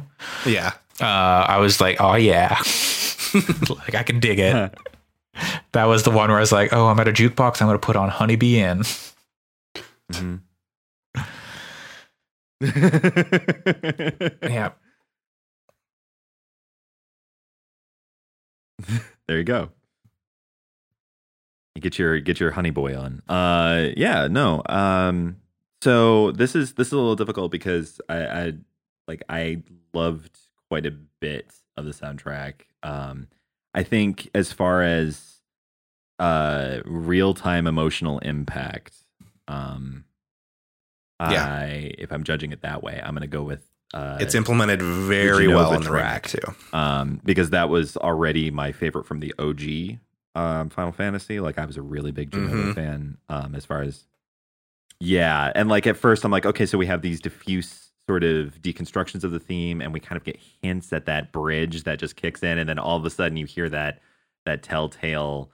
yeah. Uh, I was like, oh yeah, like I can dig it. that was the one where I was like, oh, I'm at a jukebox. I'm going to put on Honeybee Inn. Mhm. Yeah, there you go. Get your get your honey boy on. Uh yeah, no. Um so this is this is a little difficult because I, I like I loved quite a bit of the soundtrack. Um I think as far as uh real time emotional impact, um Yeah. I if I'm judging it that way, I'm gonna go with uh It's implemented very Would you know well in the track too. um, because that was already my favorite from the OG um, Final Fantasy. Like I was a really big Jenova Mhm. fan um, as far as yeah, and like at first I'm like, okay, so we have these diffuse sort of deconstructions of the theme, and we kind of get hints at that bridge that just kicks in, and then all of a sudden you hear that that telltale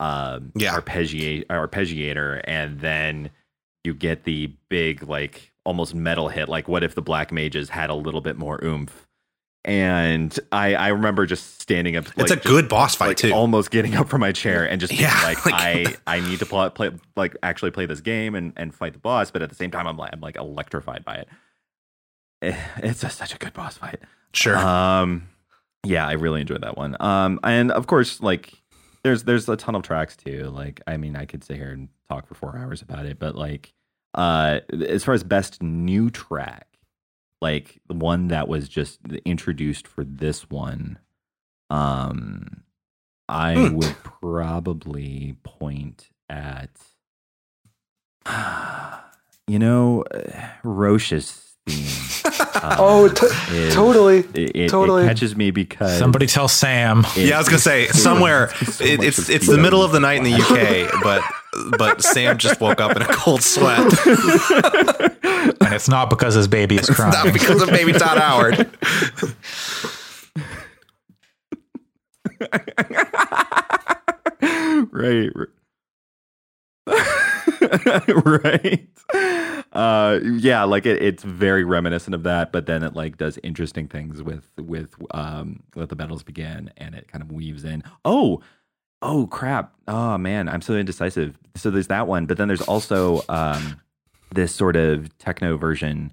um, Yeah. arpeggiate arpeggiator, and then you get the big like almost metal hit. Like, what if the Black Mages had a little bit more oomph? And I I remember just standing up. it's a just, good boss fight like too. almost getting up from my chair and just being Yeah, like, like- I I need to play, play like actually play this game and, and fight the boss, but at the same time I'm like I'm like electrified by it. Eh, It's just such a good boss fight. sure. Um, yeah, I really enjoyed that one. Um, and of course, like there's there's a ton of tracks too. Like, I mean, I could sit here and talk for four hours about it, but like, uh, as far as best new track, like the one that was just introduced for this one, um, I Hmm. would probably point at, you know, uh, Roche's theme. um, Oh, t- is- totally. it, it, Totally. it catches me because somebody tell Sam. it- yeah, I was gonna say somewhere. so it, it's it's the middle of the night in the UK, but but Sam just woke up in a cold sweat. and it's not because his baby is crying. Not because of baby Todd Howard. right right uh yeah like it, it's very reminiscent of that but then it like does interesting things with with um let the battles begin and it kind of weaves in oh oh crap oh man i'm so indecisive so there's that one but then there's also um this sort of techno version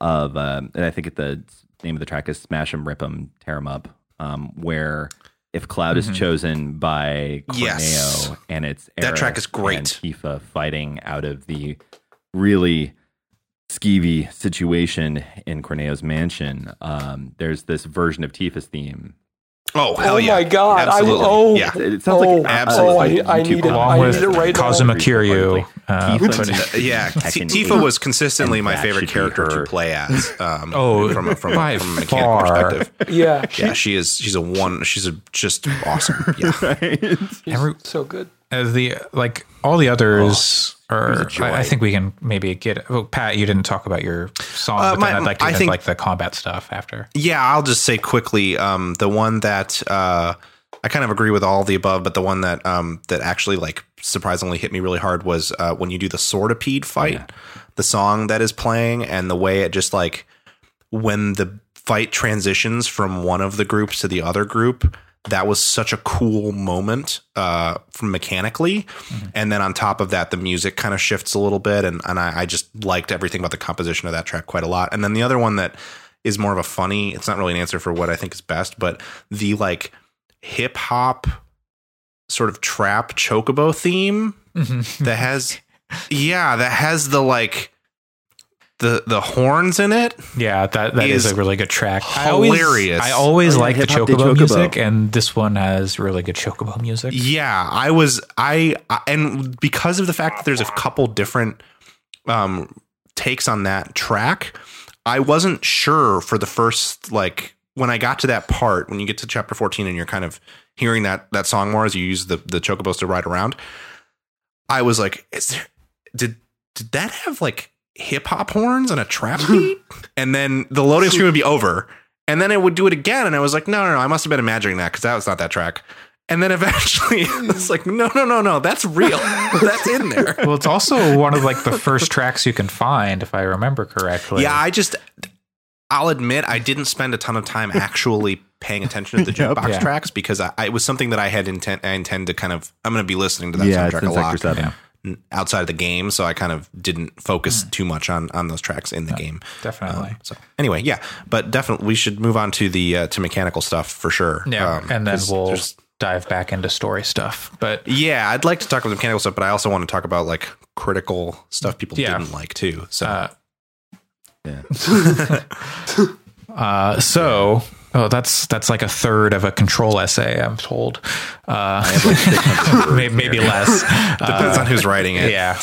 of um and i think the name of the track is "Smash Them, Rip smash 'em rip 'em tear 'em up um where if cloud is Mhm. chosen by Corneo Yes. and it's That track is great. and Tifa fighting out of the really skeevy situation in Corneo's mansion. Um, there's this version of Tifa's theme. Oh hell oh yeah! my god! Absolutely. I, oh, yeah. It sounds oh, like absolutely. Oh, I, I YouTube need it. Along I with need it right now. Kazuma Kiryu. Uh, Tifa but- and- yeah, Tifa was consistently my favorite character to play as. Um, Oh, from a, from, by a, from a mechanical far. perspective. Yeah, Yeah, she is. She's a one. She's a just awesome. Yeah, right? Every- so good. As the like all the others a are. I, I think we can maybe get oh, pat you didn't talk about your song Uh, but my- then i'd like to I get think- like the combat stuff after yeah. I'll just say quickly. Um, the one that uh, I kind of agree with all of the above, but the one that um that actually like surprisingly hit me really hard was uh, when you do the Swordipede fight. Yeah. The song that is playing and the way it just like when the fight transitions from one of the groups to the other group that was such a cool moment uh from mechanically. And then on top of that the music kind of shifts a little bit and, and I, I just liked everything about the composition of that track quite a lot. And then the other one that is more of a funny it's not really an answer for what i think is best but the like hip hop sort of trap chocobo theme that has yeah that has the like the the horns in it yeah that that is, Is a really good track hilarious. i always, I always Oh, yeah, like the hip-hop chocobo, chocobo. music and this one has really good chocobo music Yeah, I was I, I and because of the fact that there's a couple different um takes on that track, I wasn't sure for the first like when I got to that part, when you get to chapter 14 and you're kind of hearing that that song more as you use the the chocobos to ride around, I was like, is there did did that have like hip hop horns and a trap beat? and then the loading screen would be over. And then it would do it again. And I was like, no, no, no, I must have been imagining that because that was not that track. And then eventually it's like, no, no, no, no, that's real. that's in there. Well, it's also one of like the first tracks you can find, if I remember correctly. Yeah, I just, I'll admit, I didn't spend a ton of time actually paying attention to the jukebox Yeah. tracks because I, I, it was something that I had intent, I intend to kind of, I'm going to be listening to that yeah, soundtrack a lot Seven. Yeah. Outside of the game. So I kind of didn't focus Hmm. too much on, on those tracks in the game. definitely. Um, so anyway, yeah, but definitely we should move on to the, uh, to mechanical stuff for sure. yeah, Um, and then we'll dive back into story stuff. But yeah, I'd like to talk about the mechanical stuff, but I also want to talk about like critical stuff people Yeah. didn't like too. So uh, Yeah. uh, so. Oh, that's that's like a third of a control essay. I'm told. Uh, maybe, maybe less. depends on who's writing it. yeah.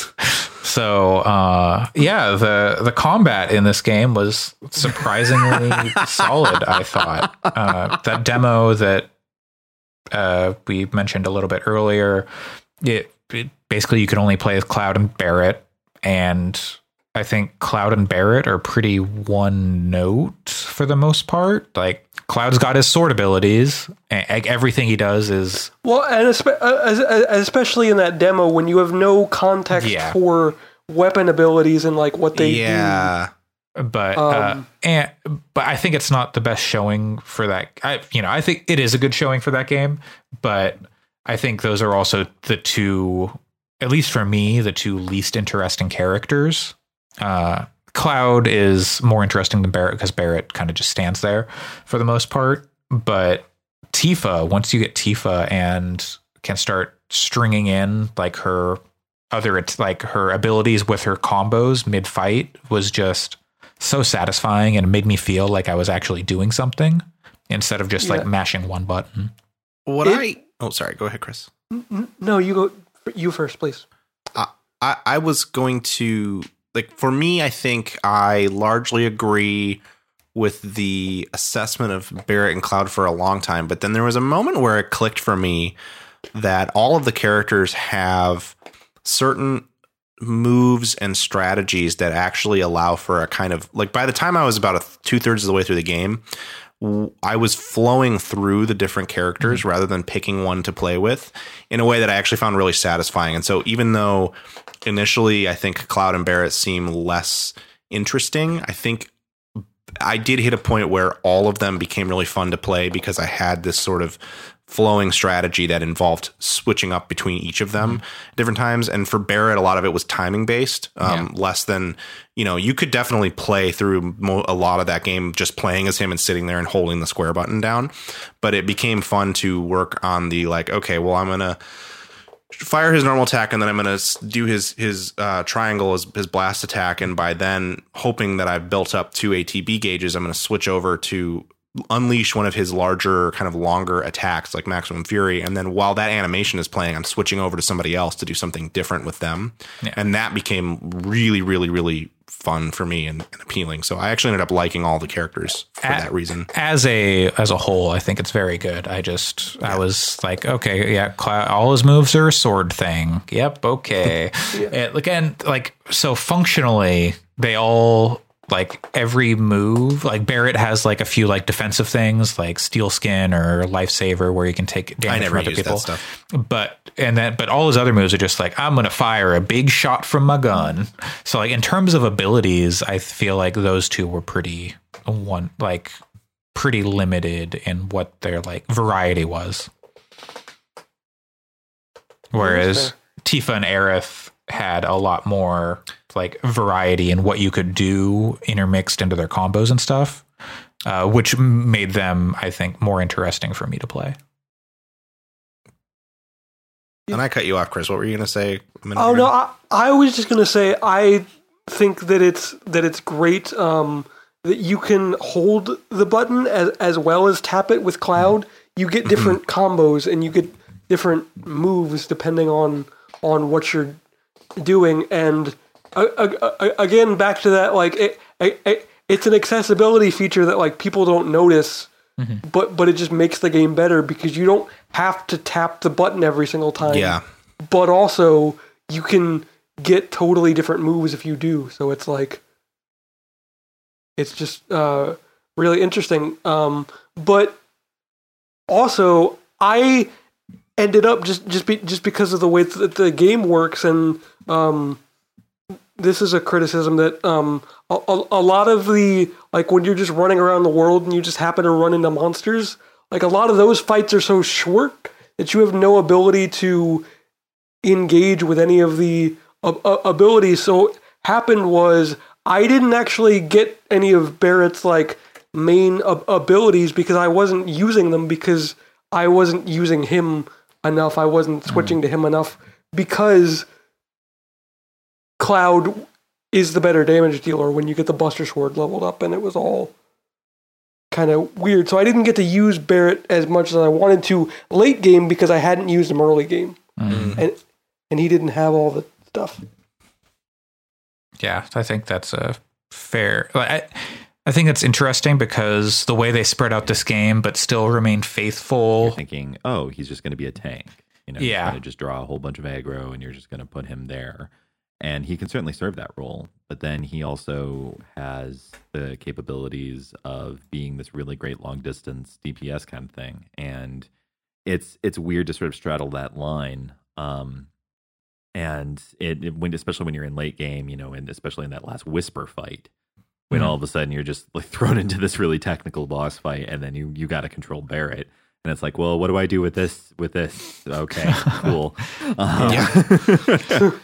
So uh, yeah, the the combat in this game was surprisingly solid. I thought uh, that demo that uh, we mentioned a little bit earlier. It, it basically you could only play as Cloud and Barrett, and I think Cloud and Barrett are pretty one note for the most part. Like Cloud's got his sword abilities, and everything he does is Well, and uh, especially in that demo when you have no context Yeah. for weapon abilities and like what they do. yeah. but Um, uh, and but I think it's not the best showing for that. I you know I think it is a good showing for that game, but I think those are also the two, at least for me, the two least interesting characters. Uh, Cloud is more interesting than Barrett because Barrett kind of just stands there for the most part, but Tifa, once you get Tifa and can start stringing in like her other like her abilities with her combos mid fight was just so satisfying and it made me feel like I was actually doing something instead of just like mashing one button. What It- I oh sorry, go ahead, Chris. do. No, you go. You first, please. I, I was going to like for me, I think I largely agree with the assessment of Barrett and Cloud for a long time, but then there was a moment where it clicked for me that all of the characters have certain moves and strategies that actually allow for a kind of like by the time I was about two thirds of the way through the game, I was flowing through the different characters mm-hmm. rather than picking one to play with in a way that I actually found really satisfying. And so even though initially I think Cloud and Barrett seem less interesting, I think I did hit a point where all of them became really fun to play because I had this sort of flowing strategy that involved switching up between each of them different times. And for Barrett, a lot of it was timing based, um, less than, you know, you could definitely play through mo- a lot of that game just playing as him and sitting there and holding the square button down. But it became fun to work on the like, okay, well, I'm going to fire his normal attack and then I'm going to do his his uh, triangle his, his blast attack and by then hoping that I've built up two ATB gauges I'm going to switch over to unleash one of his larger kind of longer attacks like maximum fury and then while that animation is playing I'm switching over to somebody else to do something different with them Yeah. and that became really really really fun for me and, and appealing so I actually ended up liking all the characters for A- that reason As a as a whole, I think it's very good. I just I was like, okay, yeah, Cloud, all his moves are a sword thing. Yep, okay. And, again, like so functionally, they all like every move. Like Barrett has like a few like defensive things, like Steel Skin or Lifesaver, where you can take damage never from other used that people. stuff. But and then but all his other moves are just like I'm gonna fire a big shot from my gun. So like in terms of abilities, I feel like those two were pretty one like pretty limited in what their like variety was. Whereas Tifa and Aerith had a lot more like variety in what you could do intermixed into their combos and stuff, uh, which made them, I think, more interesting for me to play. and I cut you off Chris what were you going to say Oh ago? no, I, I was just gonna say I think that it's that it's great um, that you can hold the button as as well as tap it with Cloud. You get different combos and you get different moves depending on on what you're doing. And again, back to that, like it, it, it, it's an accessibility feature that like people don't notice but but it just makes the game better because you don't have to tap the button every single time. Yeah. But also you can get totally different moves if you do. So it's like it's just uh, really interesting. Um, but also I ended up just just be, just because of the way that the game works and um, this is a criticism that um, a, a, a lot of the like when you're just running around the world and you just happen to run into monsters like a lot of those fights are so short that you have no ability to engage with any of the uh, uh, abilities. So what happened was i didn't actually get any of barrett's like main ab- abilities because i wasn't using them because i wasn't using him enough. I wasn't switching to him enough because Cloud is the better damage dealer when you get the Buster Sword leveled up, and it was all kind of weird. So I didn't get to use Barrett as much as I wanted to late game because I hadn't used him early game, mm-hmm. and and he didn't have all the stuff. Yeah, I think that's a fair. I, I think it's interesting because the way they spread out this game, but still remain faithful. Thinking, oh, he's just going to be a tank. You know, Yeah. He's going to just draw a whole bunch of aggro, and you're just going to put him there. And he can certainly serve that role, but then he also has the capabilities of being this really great long distance DPS kind of thing. And it's it's weird to sort of straddle that line. Um, and it, it when especially when you're in late game, you know, and especially in that last whisper fight, when Mhm. all of a sudden you're just like thrown into this really technical boss fight, and then you you got to control Barrett, and it's like, well, what do I do with this? With this? Okay, cool. Um,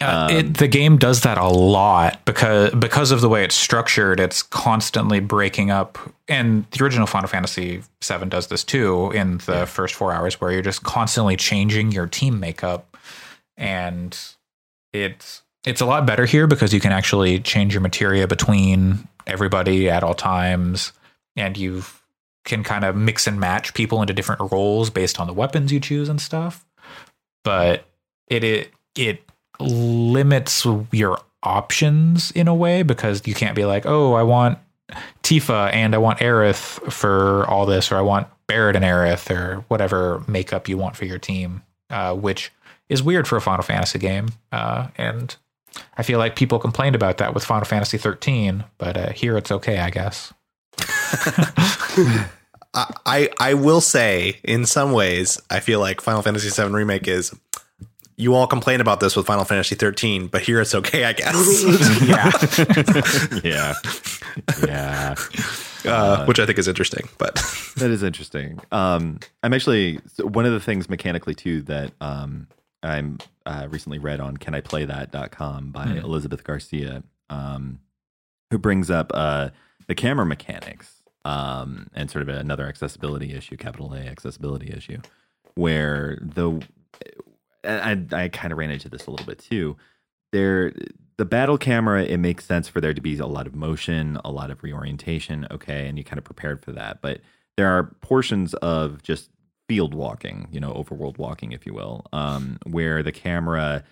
Uh, it, the game does that a lot because because of the way it's structured. It's constantly breaking up, and the original Final Fantasy VII does this too in the first four hours, where you're just constantly changing your team makeup, and it's it's a lot better here because you can actually change your materia between everybody at all times, and you can kind of mix and match people into different roles based on the weapons you choose and stuff. But it it, it limits your options in a way because you can't be like, oh, I want Tifa and I want Aerith for all this, or I want Barrett and Aerith, or whatever makeup you want for your team, uh, which is weird for a Final Fantasy game. Uh, and I feel like people complained about that with Final Fantasy 13, but uh, here it's okay, I guess. I, I will say, in some ways, I feel like Final Fantasy VII Remake is. You all complain about this with Final Fantasy 13, but here it's okay, I guess. yeah. yeah, yeah. uh, which I think is interesting. But That is interesting. Um, I'm actually one of the things mechanically too that um, I'm uh, recently read on caniplaythat.com by Elizabeth Garcia, um, who brings up uh, the camera mechanics um, and sort of another accessibility issue, capital A accessibility issue, where the and I, I kind of ran into this a little bit too. There, the battle camera, it makes sense for there to be a lot of motion, a lot of reorientation. Okay, and you kind of prepared for that. But there are portions of just field walking, you know, overworld walking, if you will, um, where the camera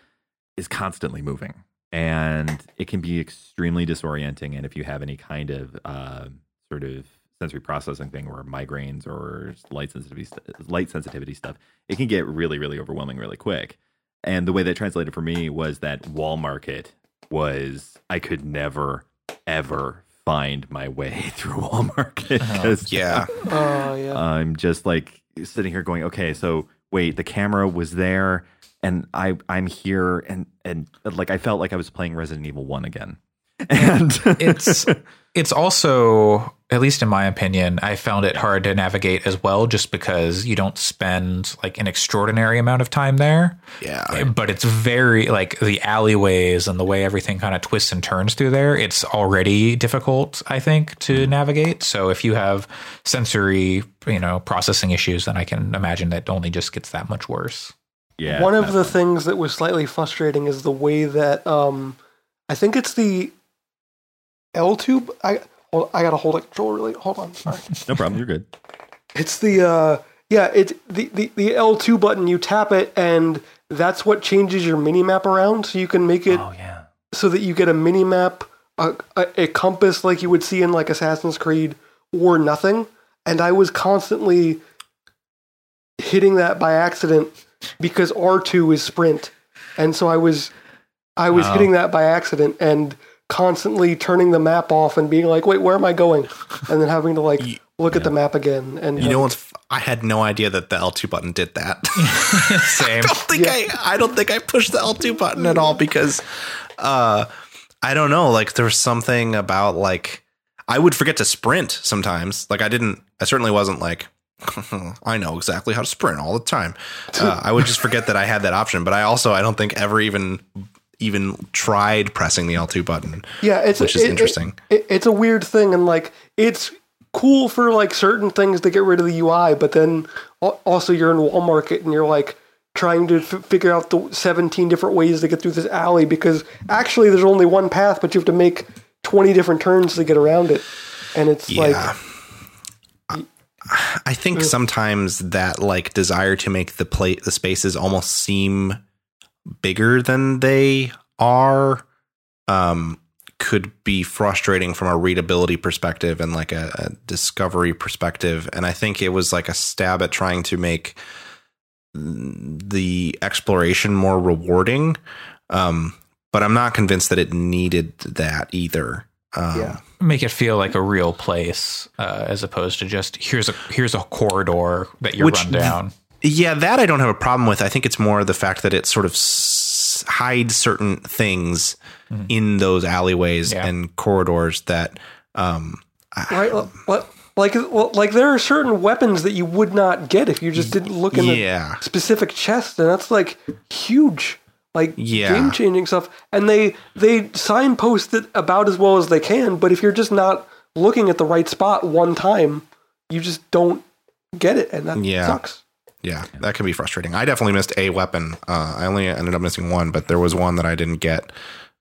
is constantly moving, and it can be extremely disorienting. And if you have any kind of uh, sort of sensory processing thing or migraines or light sensitivity st- light sensitivity stuff it can get really really overwhelming really quick. And the way that translated for me was that wall market was i could never ever find my way through wall market 'cause uh-huh. yeah, Oh yeah. i'm just like sitting here going okay so wait the camera was there and i i'm here and and like i felt like i was playing resident evil 1 again. And it's it's also at least in my opinion i found it hard to navigate as well just because you don't spend like an extraordinary amount of time there. Yeah. but it's very like the alleyways and the way everything kind of twists and turns through there it's already difficult i think to navigate. So if you have sensory you know processing issues then i can imagine that only just gets that much worse. Yeah One of the things that was slightly frustrating is the way that um, I think it's the L two. I hold, I gotta hold it control really. Hold on, sorry. no problem you're good It's the uh, yeah. It's the, the the L two button. You tap it, and that's what changes your mini map around. So you can make it oh yeah so that you get a mini map, a, a, a compass like you would see in like Assassin's Creed, or nothing. and I was constantly hitting that by accident because R2 is sprint. And so I was I was Oh. hitting that by accident and constantly turning the map off and being like, "Wait, where am I going?" and then having to like look at the map again and You know like, what's? f- I had no idea that the L2 button did that. Same. I don't think I. I don't think I pushed the L2 button at all because, uh, I don't know. Like there was something about like I would forget to sprint sometimes. Like I didn't. I certainly wasn't like. I know exactly how to sprint all the time. Uh, I would just forget that I had that option, but I also I don't think ever even even tried pressing the L2 button. Yeah, it's which is it- interesting. It, it's a weird thing, and like it's cool for like certain things to get rid of the UI, but then also you're in Wall Market and you're like trying to f- figure out the 17 different ways to get through this alley because actually there's only one path, but you have to make 20 different turns to get around it, and it's like I think sometimes that like desire to make the plate the spaces almost seem bigger than they are um could be frustrating from a readability perspective and like a, a discovery perspective and I think it was like a stab at trying to make the exploration more rewarding um but I'm not convinced that it needed that either um, Yeah. Make it feel like a real place, uh, as opposed to just here's a here's a corridor that you Which- run down. Yeah, that I don't have a problem with. I think it's more the fact that it sort of s- hides certain things in those alleyways Yeah. and corridors that um right, like like well, like there are certain weapons that you would not get if you just didn't look in Yeah. the specific chest, and that's like huge. Like Yeah. game changing stuff, and they they signpost it about as well as they can. But if you're just not looking at the right spot one time, you just don't get it, and that Yeah. sucks. Yeah, that can be frustrating. I definitely missed a weapon. Uh I only ended up missing one, but there was one that I didn't get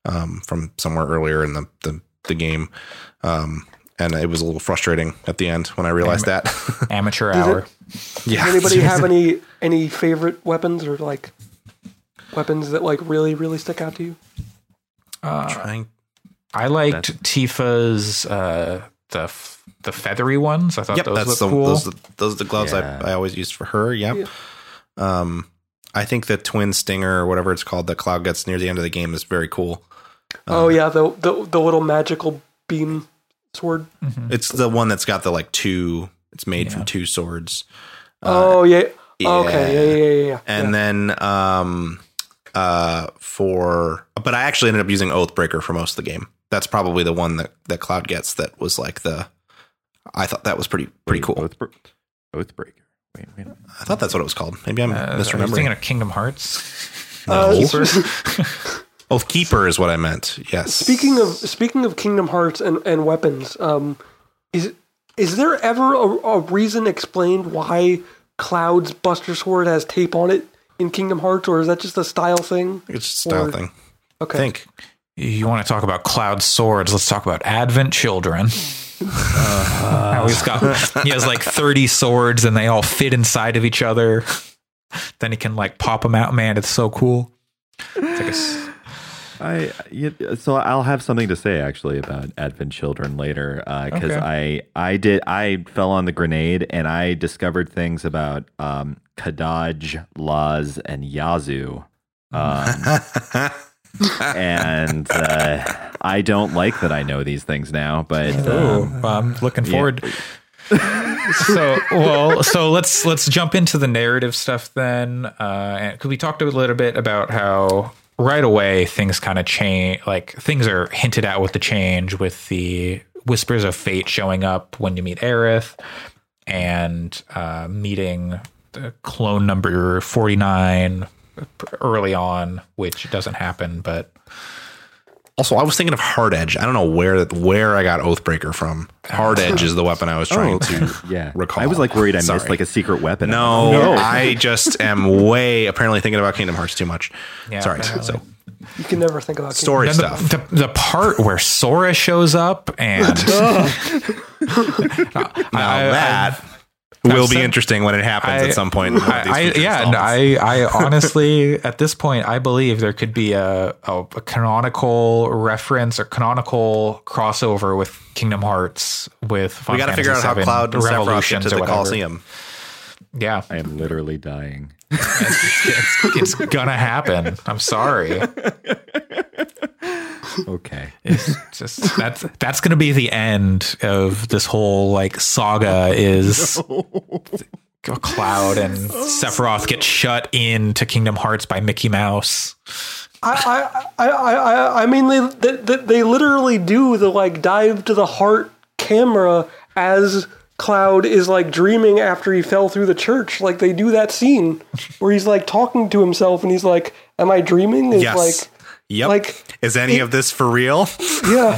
um from somewhere earlier in the the, the game. Um and it was a little frustrating at the end when I realized that. Amateur Does hour. yeah. Does anybody have any any favorite weapons or like weapons that like really really stick out to you? trying I liked Tifa's uh, the f- the feathery ones. I thought Yep, those that's looked the cool. those, those are the gloves Yeah. I, I always used for her. Yep. Um, I think the twin stinger or whatever it's called that Cloud gets near the end of the game is very cool. oh yeah, the, the the little magical beam sword. It's the one that's got the like two. It's made Yeah. from two swords. oh yeah. yeah. Okay. Yeah. Yeah. Yeah. yeah. And yeah. then um, uh, for but I actually ended up using Oathbreaker for most of the game. That's probably the one that that Cloud gets. That was like the. I thought that was pretty pretty cool. Oathbreaker. Oathbreaker. Wait, wait. I thought that's what it was called. Maybe I'm Uh, are you misremembering. thinking of Kingdom Hearts? Uh, No. s- Oathkeeper is what I meant. Yes. speaking of speaking of Kingdom Hearts and, and weapons, um, is is there ever a, a reason explained why Cloud's Buster Sword has tape on it in Kingdom Hearts, or is that just a style thing? It's just a style Or- thing. Okay. I think. You want to talk about Cloud swords? Let's talk about Advent Children. How he's got he has like thirty swords and they all fit inside of each other. then he can like pop them out. Man, it's so cool. It's like a I so I'll have something to say actually about Advent Children later because Okay. I I did I fell on the grenade and I discovered things about um, Kadaj, Loz, and Yazoo. Um, and uh, I don't like that I know these things now, but um, Ooh, I'm looking forward. so well, so let's let's jump into the narrative stuff then. Uh, 'cause we talked a little bit about how right away things kind of change. Like things are hinted at with the change, with the whispers of fate showing up when you meet Aerith, and uh, meeting the clone number forty nine early on, which doesn't happen, but. Also, I was thinking of Hard Edge. I don't know where where I got Oathbreaker from. Hard Edge is the weapon I was trying oh, to yeah, recall. I was like worried I missed like a secret weapon. Oh, no, I just am way apparently thinking about Kingdom Hearts too much. Yeah, Sorry. apparently. So You can never think about Kingdom story Then stuff. the, the, the part where Sora shows up and now that will be interesting when it happens I- at some point. in these I, I, yeah, and. I, I honestly, at this point, I believe there could be a, a, a canonical reference or canonical crossover with Kingdom Hearts with we Final got to figure out how Cloud and Sephiroth Revolutions to the. Coliseum. Yeah, I am literally dying. it's, it's, it's gonna happen. I'm sorry. Okay. It's just that's that's gonna be the end of this whole like saga. Is Cloud and Sephiroth get shut into Kingdom Hearts by Mickey Mouse. I, I, I, I, I mean, they, they, they literally do the like dive to the heart camera as Cloud is like dreaming after he fell through the church. Like they do that scene where he's like talking to himself and he's like, "Am I dreaming?" Is Yes. like, Yep. like- is any of this for real? yeah,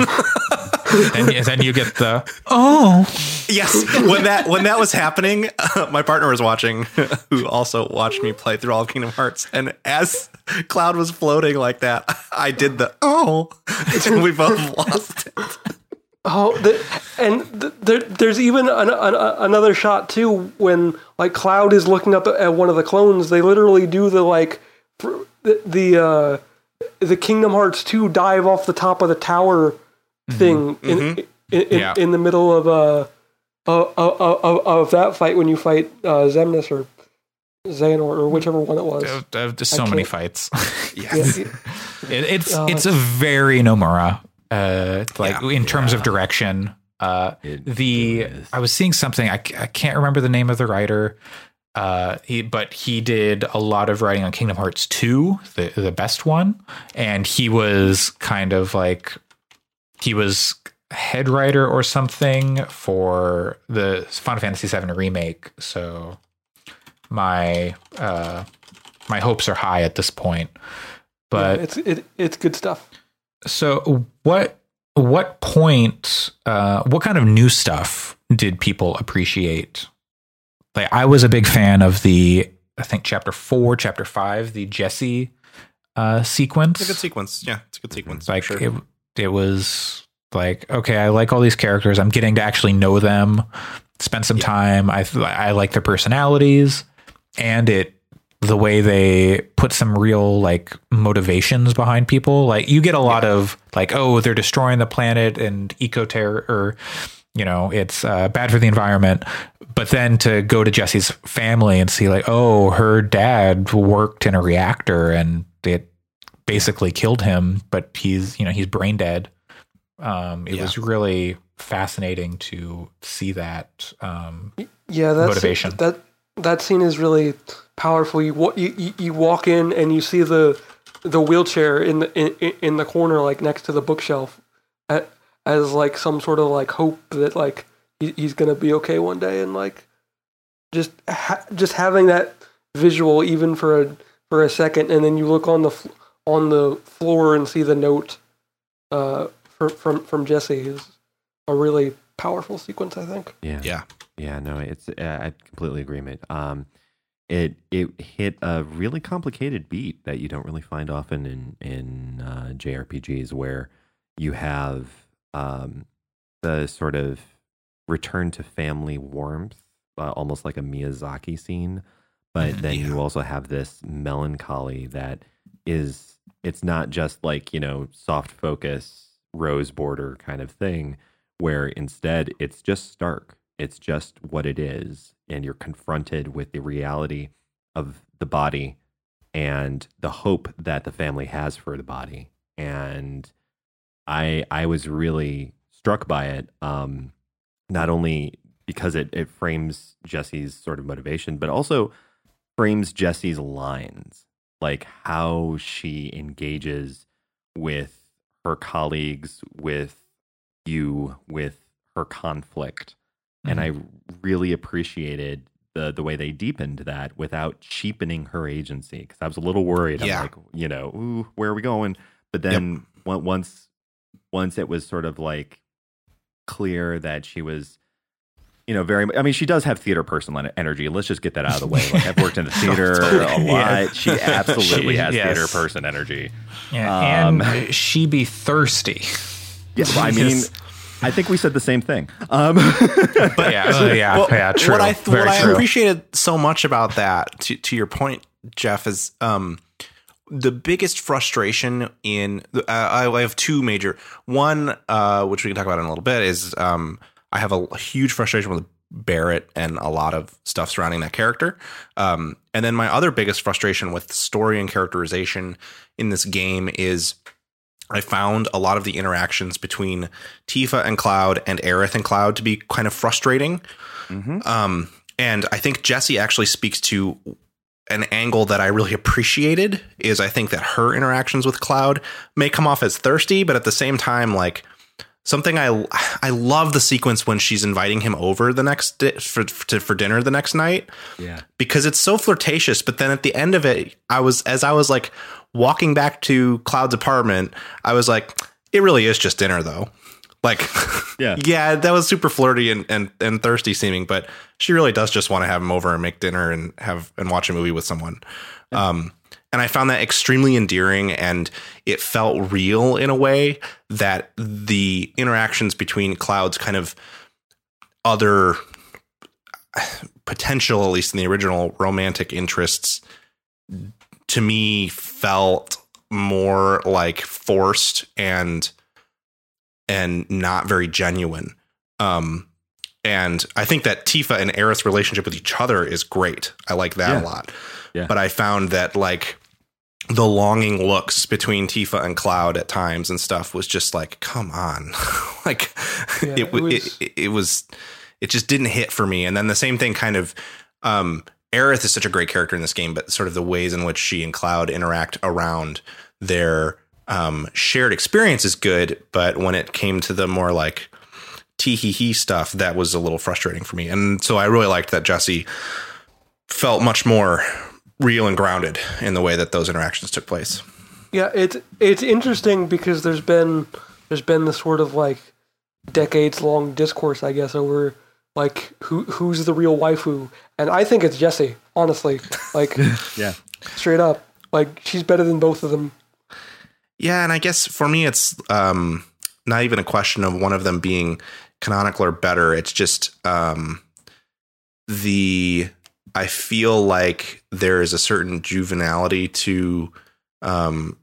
and then you get the oh yes. When that when that was happening, my partner was watching, who also watched me play through all of Kingdom Hearts, and as Cloud was floating like that, I did the oh, and we both lost it. Oh, the, and th- there, there's even an, an, another shot too when like Cloud is looking up at one of the clones. They literally do the like the the, uh, the Kingdom Hearts two dive off the top of the tower thing in, in, in, Yeah. in the middle of uh of, of, of, of that fight when you fight uh, Xemnas or Xehanort or whichever one it was. Uh, uh, There's so many fights. Yes. Yeah, It, it's Oh, it's a very Nomura, uh, like Yeah. in terms of direction. Uh, It the is. I was seeing something. I, I can't remember the name of the writer. Uh, he, but he did a lot of writing on Kingdom Hearts 2, the the best one, and he was kind of like he was head writer or something for the Final Fantasy VII remake. So my uh, my hopes are high at this point. But it's it, it's good stuff. so what what point uh what kind of new stuff did people appreciate? Like I was a big fan of the I think chapter 4, chapter 5, the Jesse uh sequence. It's a good sequence. Yeah, it's a good sequence. like sure. it it was like okay, I like all these characters. I'm getting to actually know them, spend some time. I I like their personalities and it the way they put some real like motivations behind people. Like you get a lot of like, oh, they're destroying the planet and eco terror, or you know, it's uh, bad for the environment. But then to go to Jesse's family and see like, oh, her dad worked in a reactor and it basically killed him, but he's you know he's brain dead. Um, it Yeah. was really fascinating to see that. Um, Yeah, that's Motivation. That that scene is really powerful. You, you you- walk in and you see the the wheelchair in the in, in the corner, like next to the bookshelf, at, as like some sort of like hope that like he, he's gonna be okay one day, and like just ha- just having that visual even for a for a second, and then you look on the f- on the floor and see the note uh, from from from Jesse is a really powerful sequence. I think. Yeah. yeah. Yeah, no, it's uh, I completely agree, mate. Um, it it hit a really complicated beat that you don't really find often in in uh, JRPGs, where you have um, the sort of return to family warmth, uh, almost like a Miyazaki scene, but Mhm. then you also have this melancholy that is it's not just like you know soft focus rose border kind of thing where instead it's just stark. It's just what it is. And you're confronted with the reality of the body and the hope that the family has for the body. And i i was really struck by it. Um not only because it it frames jesse's sort of motivation but also frames jesse's lines like how she engages with her colleagues with you with her conflict and I mm-hmm. really appreciated the the way they deepened that without cheapening her agency because I was a little worried. Yeah. I'm like, you know, ooh, where are we going? But then on- once once it was sort of like clear that she was, you know, very. I mean, she does have theater person energy. Let's just get that out of the way. Like I've worked in the theater a lot. Yeah. She absolutely She- has yes. theater person energy. Yeah, Um, and she be thirsty. Yeah, I mean, I think we said the same thing. Um, yeah, uh, yeah, Well, yeah. True. What I what I appreciated so much about that, to to your point, Jeff, is um the biggest frustration in uh, I have two major one uh which we can talk about in a little bit is um I have a huge frustration with Barrett and a lot of stuff surrounding that character. Um and then my other biggest frustration with story and characterization in this game is I found a lot of the interactions between Tifa and Cloud and Aerith and Cloud to be kind of frustrating. Um, and I think Jesse actually speaks to an angle that I really appreciated is I think that her interactions with Cloud may come off as thirsty, but at the same time, like something I I love the sequence when she's inviting him over the next di- for to, for dinner the next night yeah. because it's so flirtatious. But then at the end of it, I was as I was like walking back to Cloud's apartment, I was like, it really is just dinner though. Like, Yeah. yeah, that was super flirty and, and and thirsty seeming, but she really does just want to have him over and make dinner and have and watch a movie with someone. Um, and I found that extremely endearing, and it felt real in a way that the interactions between Cloud's kind of other potential, at least in the original romantic interests, to me felt more like forced and and not very genuine. Um, and I think that Tifa and Aerith's relationship with each other is great. I like that Yeah. a lot. Yeah. But I found that like the longing looks between Tifa and Cloud at times and stuff was just like, come on, like Yeah, it, it was- it, it was it just didn't hit for me. And then the same thing kind of um Aerith is such a great character in this game, but sort of the ways in which she and Cloud interact around their um, shared experience is good. But when it came to the more like tee hee hee stuff, that was a little frustrating for me. And so I really liked that Jesse felt much more real and grounded in the way that those interactions took place. Yeah, it's it's interesting because there's been there's been this sort of like decades long discourse, I guess, over like who who's the real waifu, and I think it's Jesse, Honestly, like Yeah. straight up, like she's better than both of them. Yeah, and I guess for me, it's um, not even a question of one of them being canonical or better. It's just um, the I feel like there is a certain juvenility to um,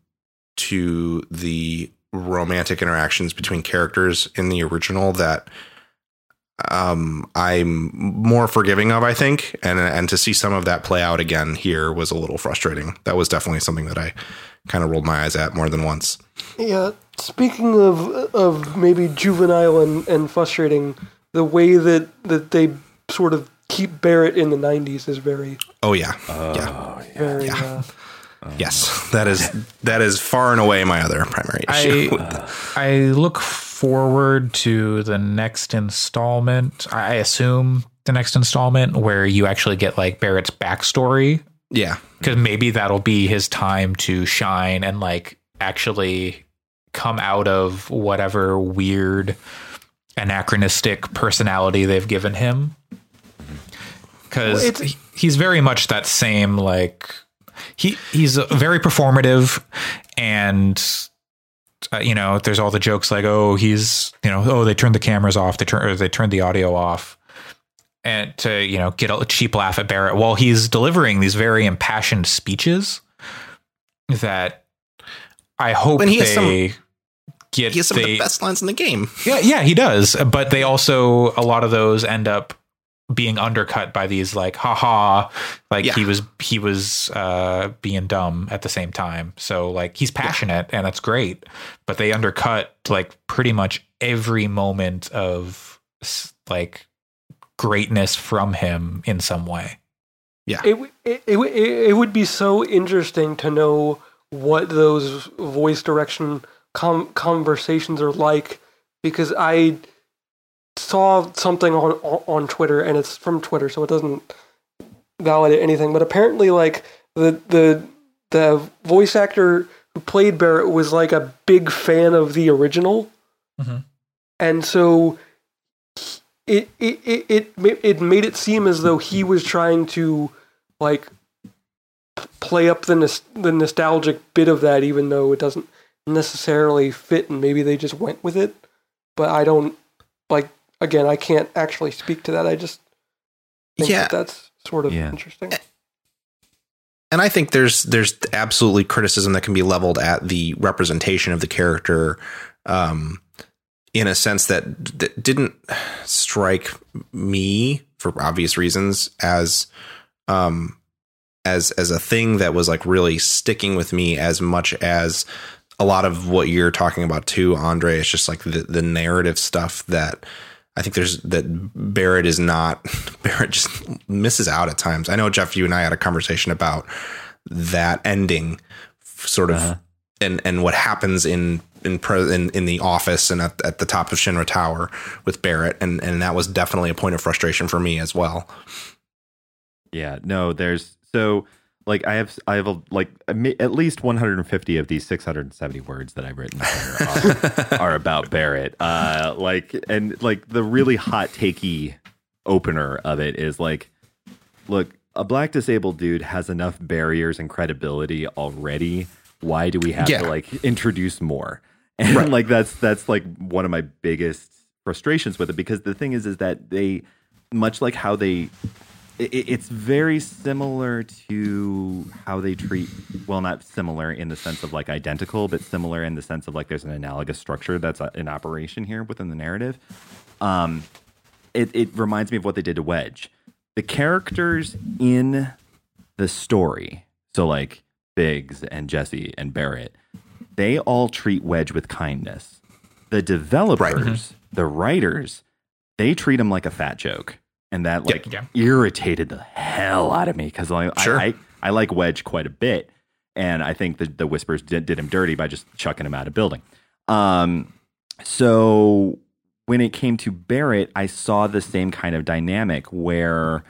to the romantic interactions between characters in the original that um, I'm more forgiving of. I think, and and to see some of that play out again here was a little frustrating. That was definitely something that I kind of rolled my eyes at more than once. Yeah. Speaking of of maybe juvenile and, and frustrating, the way that that they sort of keep Barrett in the '90s is very Oh yeah, yeah, very. Uh, yes. That is that is far and away my other primary issue. I I look forward to the next installment. I assume the next installment where you actually get like Barrett's backstory yeah, because maybe that'll be his time to shine and like actually come out of whatever weird anachronistic personality they've given him. Because Well, it's- he's very much that same like he he's very performative and uh, you know there's all the jokes like oh he's you know oh they turned the cameras off they turn or they turned the audio off and to you know get a cheap laugh at Barrett while he's delivering these very impassioned speeches that I hope And he has they get he has some of the best lines in the game. yeah yeah he does but they also a lot of those end up being undercut by these like haha like Yeah. he was he was uh being dumb at the same time so like he's passionate and that's great but they undercut like pretty much every moment of like greatness from him in some way Yeah. it, it, it, it would be so interesting to know what those voice direction com- conversations are like because I saw something on on Twitter and it's from Twitter so it doesn't validate anything but apparently like the the the voice actor who played Barrett was like a big fan of the original Mhm. and so it it, it it it made it seem as though he was trying to like play up the nos- the nostalgic bit of that even though it doesn't necessarily fit and maybe they just went with it but I don't like again, I can't actually speak to that. I just think Yeah. that that's sort of Yeah. interesting. and I think there's there's absolutely criticism that can be leveled at the representation of the character, um, in a sense that, that didn't strike me for obvious reasons as um as as a thing that was like really sticking with me as much as a lot of what you're talking about too, Andre. It's just like the the narrative stuff that I think there's that Barrett is not Barrett just misses out at times. I know Jeff, you and I had a conversation about that ending, sort of, Uh-huh. and and what happens in in pre- in, in the office and at, at the top of Shinra Tower with Barrett, and and that was definitely a point of frustration for me as well. Yeah, no, there's so like I have I have a, like at least 150 of these 670 words that I've written are, are about Barrett. Uh, like and like the really hot takey opener of it is like, look, a black disabled dude has enough barriers and credibility already. Why do we have Yeah. to like introduce more? And like that's that's like one of my biggest frustrations with it because the thing is is that they much like how they it, it's very similar to how they treat well not similar in the sense of like identical but similar in the sense of like there's an analogous structure that's uh, in operation here within the narrative. Um it, it reminds me of what they did to wedge. The characters in the story so like biggs and jesse and barrett they all treat wedge with kindness the developers the writers they treat him like a fat joke and that like yeah. irritated the hell out of me because like, Sure. I, I I like Wedge quite a bit, and I think the the whispers did, did him dirty by just chucking him out of building. Um, so when it came to Barrett, I saw the same kind of dynamic where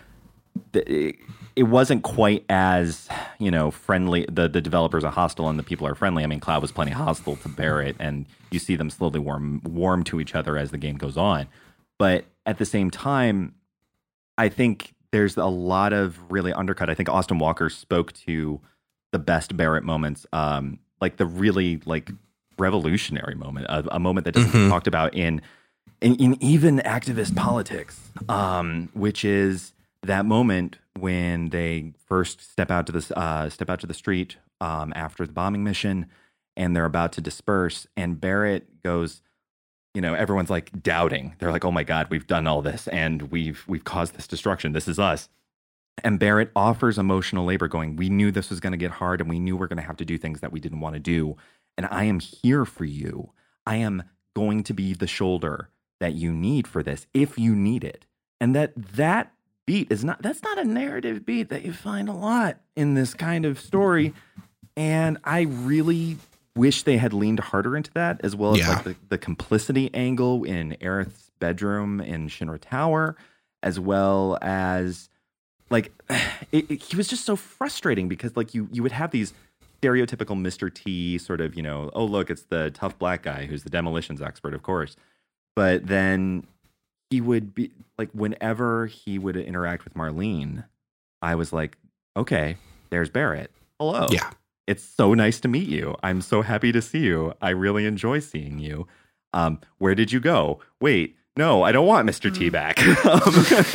the, it, wasn't quite as you know friendly. The the developers are hostile and the people are friendly. I mean, Cloud was plenty hostile to Barrett, and you see them slowly warm warm to each other as the game goes on. But at the same time, I think there's a lot of really undercut. I think Austin Walker spoke to the best Barrett moments, um, like the really like revolutionary moment, a, a moment that doesn't get Mhm. talked about in, in in even activist politics, um, which is that moment when they first step out to the uh, step out to the street um, after the bombing mission, and they're about to disperse, and Barrett goes you know everyone's like doubting. They're like oh my god we've done all this and we've we've caused this destruction. This is us. And barrett offers emotional labor going we knew this was going to get hard and we knew we're going to have to do things that we didn't want to do. And i am here for you. I am going to be the shoulder that you need for this if you need it. And that that beat is not that's not a narrative beat that you find a lot in this kind of story and i really wish they had leaned harder into that as well as Yeah. like the, the complicity angle in Aerith's bedroom in Shinra Tower, as well as like it, it- he was just so frustrating because like you you would have these stereotypical Mr. T sort of, you know, oh look, it's the tough black guy who's the demolitions expert, of course. But then he would be like whenever he would interact with Marlene, I was like, okay, there's Barrett. Hello. Yeah. It's so nice to meet you. I'm so happy to see you. I really enjoy seeing you. Um, where did you go? Wait, no, I don't want Mr. T back. Um,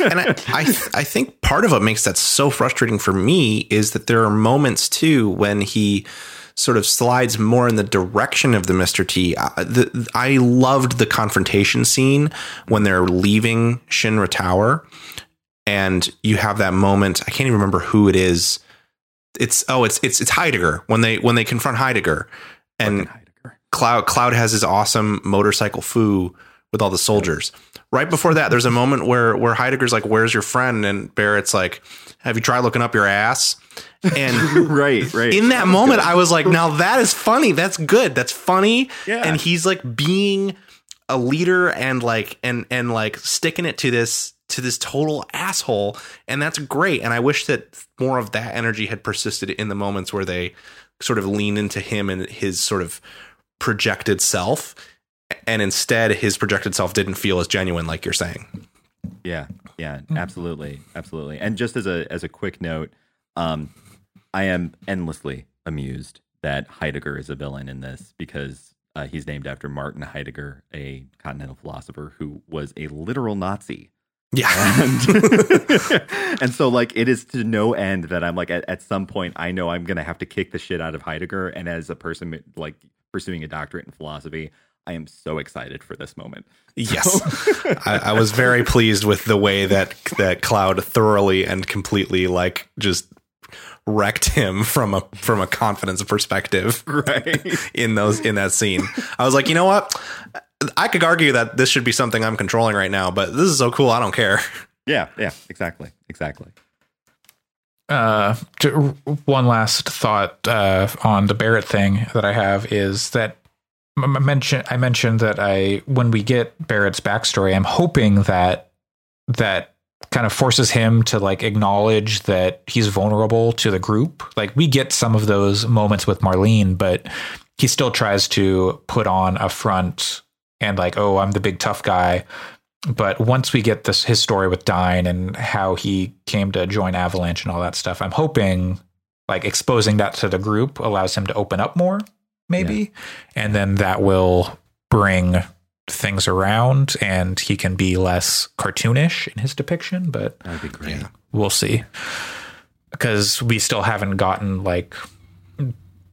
and I, I, I think part of what makes that so frustrating for me is that there are moments too when he sort of slides more in the direction of the Mr. T. I, the, I loved the confrontation scene when they're leaving Shinra Tower, and you have that moment. I can't even remember who it is. It's oh, it's it's it's Heidegger when they when they confront Heidegger, and Heidegger. Cloud Cloud has his awesome motorcycle foo with all the soldiers. Right before that, there's a moment where where Heidegger's like, "Where's your friend?" and Barrett's like, "Have you tried looking up your ass?" And right, right. in that moment, I was like, "Now that is funny. That's good. That's funny." Yeah. And he's like being a leader and like and and like sticking it to this to this total asshole, and that's great. And I wish that more of that energy had persisted in the moments where they sort of lean into him and his sort of projected self and instead his projected self didn't feel as genuine like you're saying Yeah, yeah, absolutely, absolutely. And just as a as a quick note, um, I am endlessly amused that Heidegger is a villain in this because Uh, he's named after Martin Heidegger, a continental philosopher who was a literal Nazi. Yeah. And, and so, like, it is to no end that I'm like, at, at some point, I know I'm going to have to kick the shit out of Heidegger. And as a person, like, pursuing a doctorate in philosophy, I am so excited for this moment. Yes, I, I was very pleased with the way that that Cloud thoroughly and completely like just wrecked him from a from a confidence perspective. Right. in those in that scene, I was like, you know what? I could argue that this should be something I'm controlling right now, but this is so cool. I don't care. Yeah, yeah, exactly. Exactly. uh, j- one last thought uh, on the Barrett thing that I have is that m- m- mention I mentioned that I when we get Barrett's backstory, I'm hoping that that kind of forces him to like acknowledge that he's vulnerable to the group. Like we get some of those moments with Marlene, but he still tries to put on a front and like, oh, I'm the big tough guy. But once we get this his story with Dyne and how he came to join Avalanche and all that stuff, I'm hoping like exposing that to the group allows him to open up more, maybe, and then that will bring things around and he can be less cartoonish in his depiction. But That'd be great. we'll see because we still haven't gotten like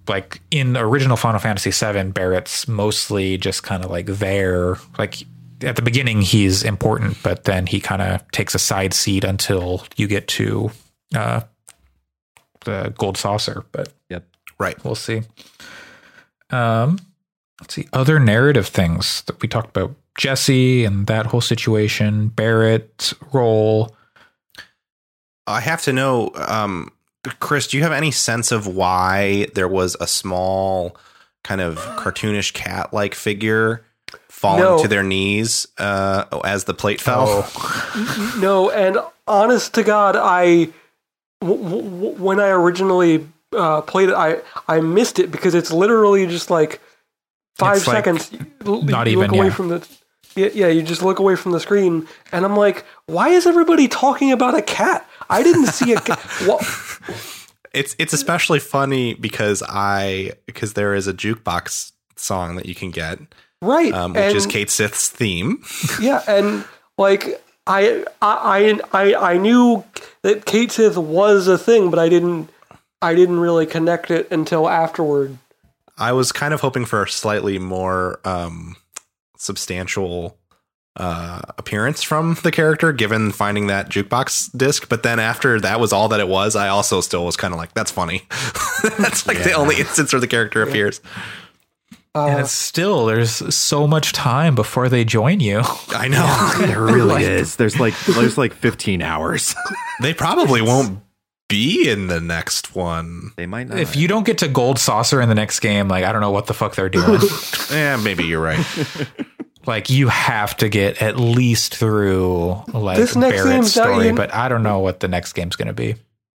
like in original Final Fantasy VII, Barrett's mostly just kind of like there. Like at the beginning, he's important, but then he kind of takes a side seat until you get to uh, the Gold Saucer. But Yep. Right. we'll see. Um, let's see other narrative things that we talked about: Jesse and that whole situation, Barrett's role. I have to know, um, Chris, do you have any sense of why there was a small kind of cartoonish cat like figure falling No. to their knees uh, as the plate fell? No, and honest to God, I w- w- when I originally uh, played it, I I missed it because it's literally just like five It's like seconds. You- not you even, look away yeah. from the. Yeah, you just look away from the screen, and I'm like, why is everybody talking about a cat? I didn't see a cat. What? It's it's especially funny because I because there is a jukebox song that you can get, Right, um, which is Cait Sith's theme. Yeah, and like I I I I knew that Cait Sith was a thing, but I didn't I didn't really connect it until afterward. I was kind of hoping for a slightly more um, substantial uh, appearance from the character, given finding that jukebox disc. But then after that was all that it was, I also still was kind of like, "That's funny." That's like the only instance where the character appears. and it's still there's so much time before they join you. I know There really is. There's like there's like 15 hours. they probably won't be in the next one. they might not. if you don't get to Gold Saucer in the next game, like I don't know what the fuck they're doing. Yeah, maybe you're right. like you have to get at least through like This next Barrett's game's not story, even- but I don't know what the next game's going to be.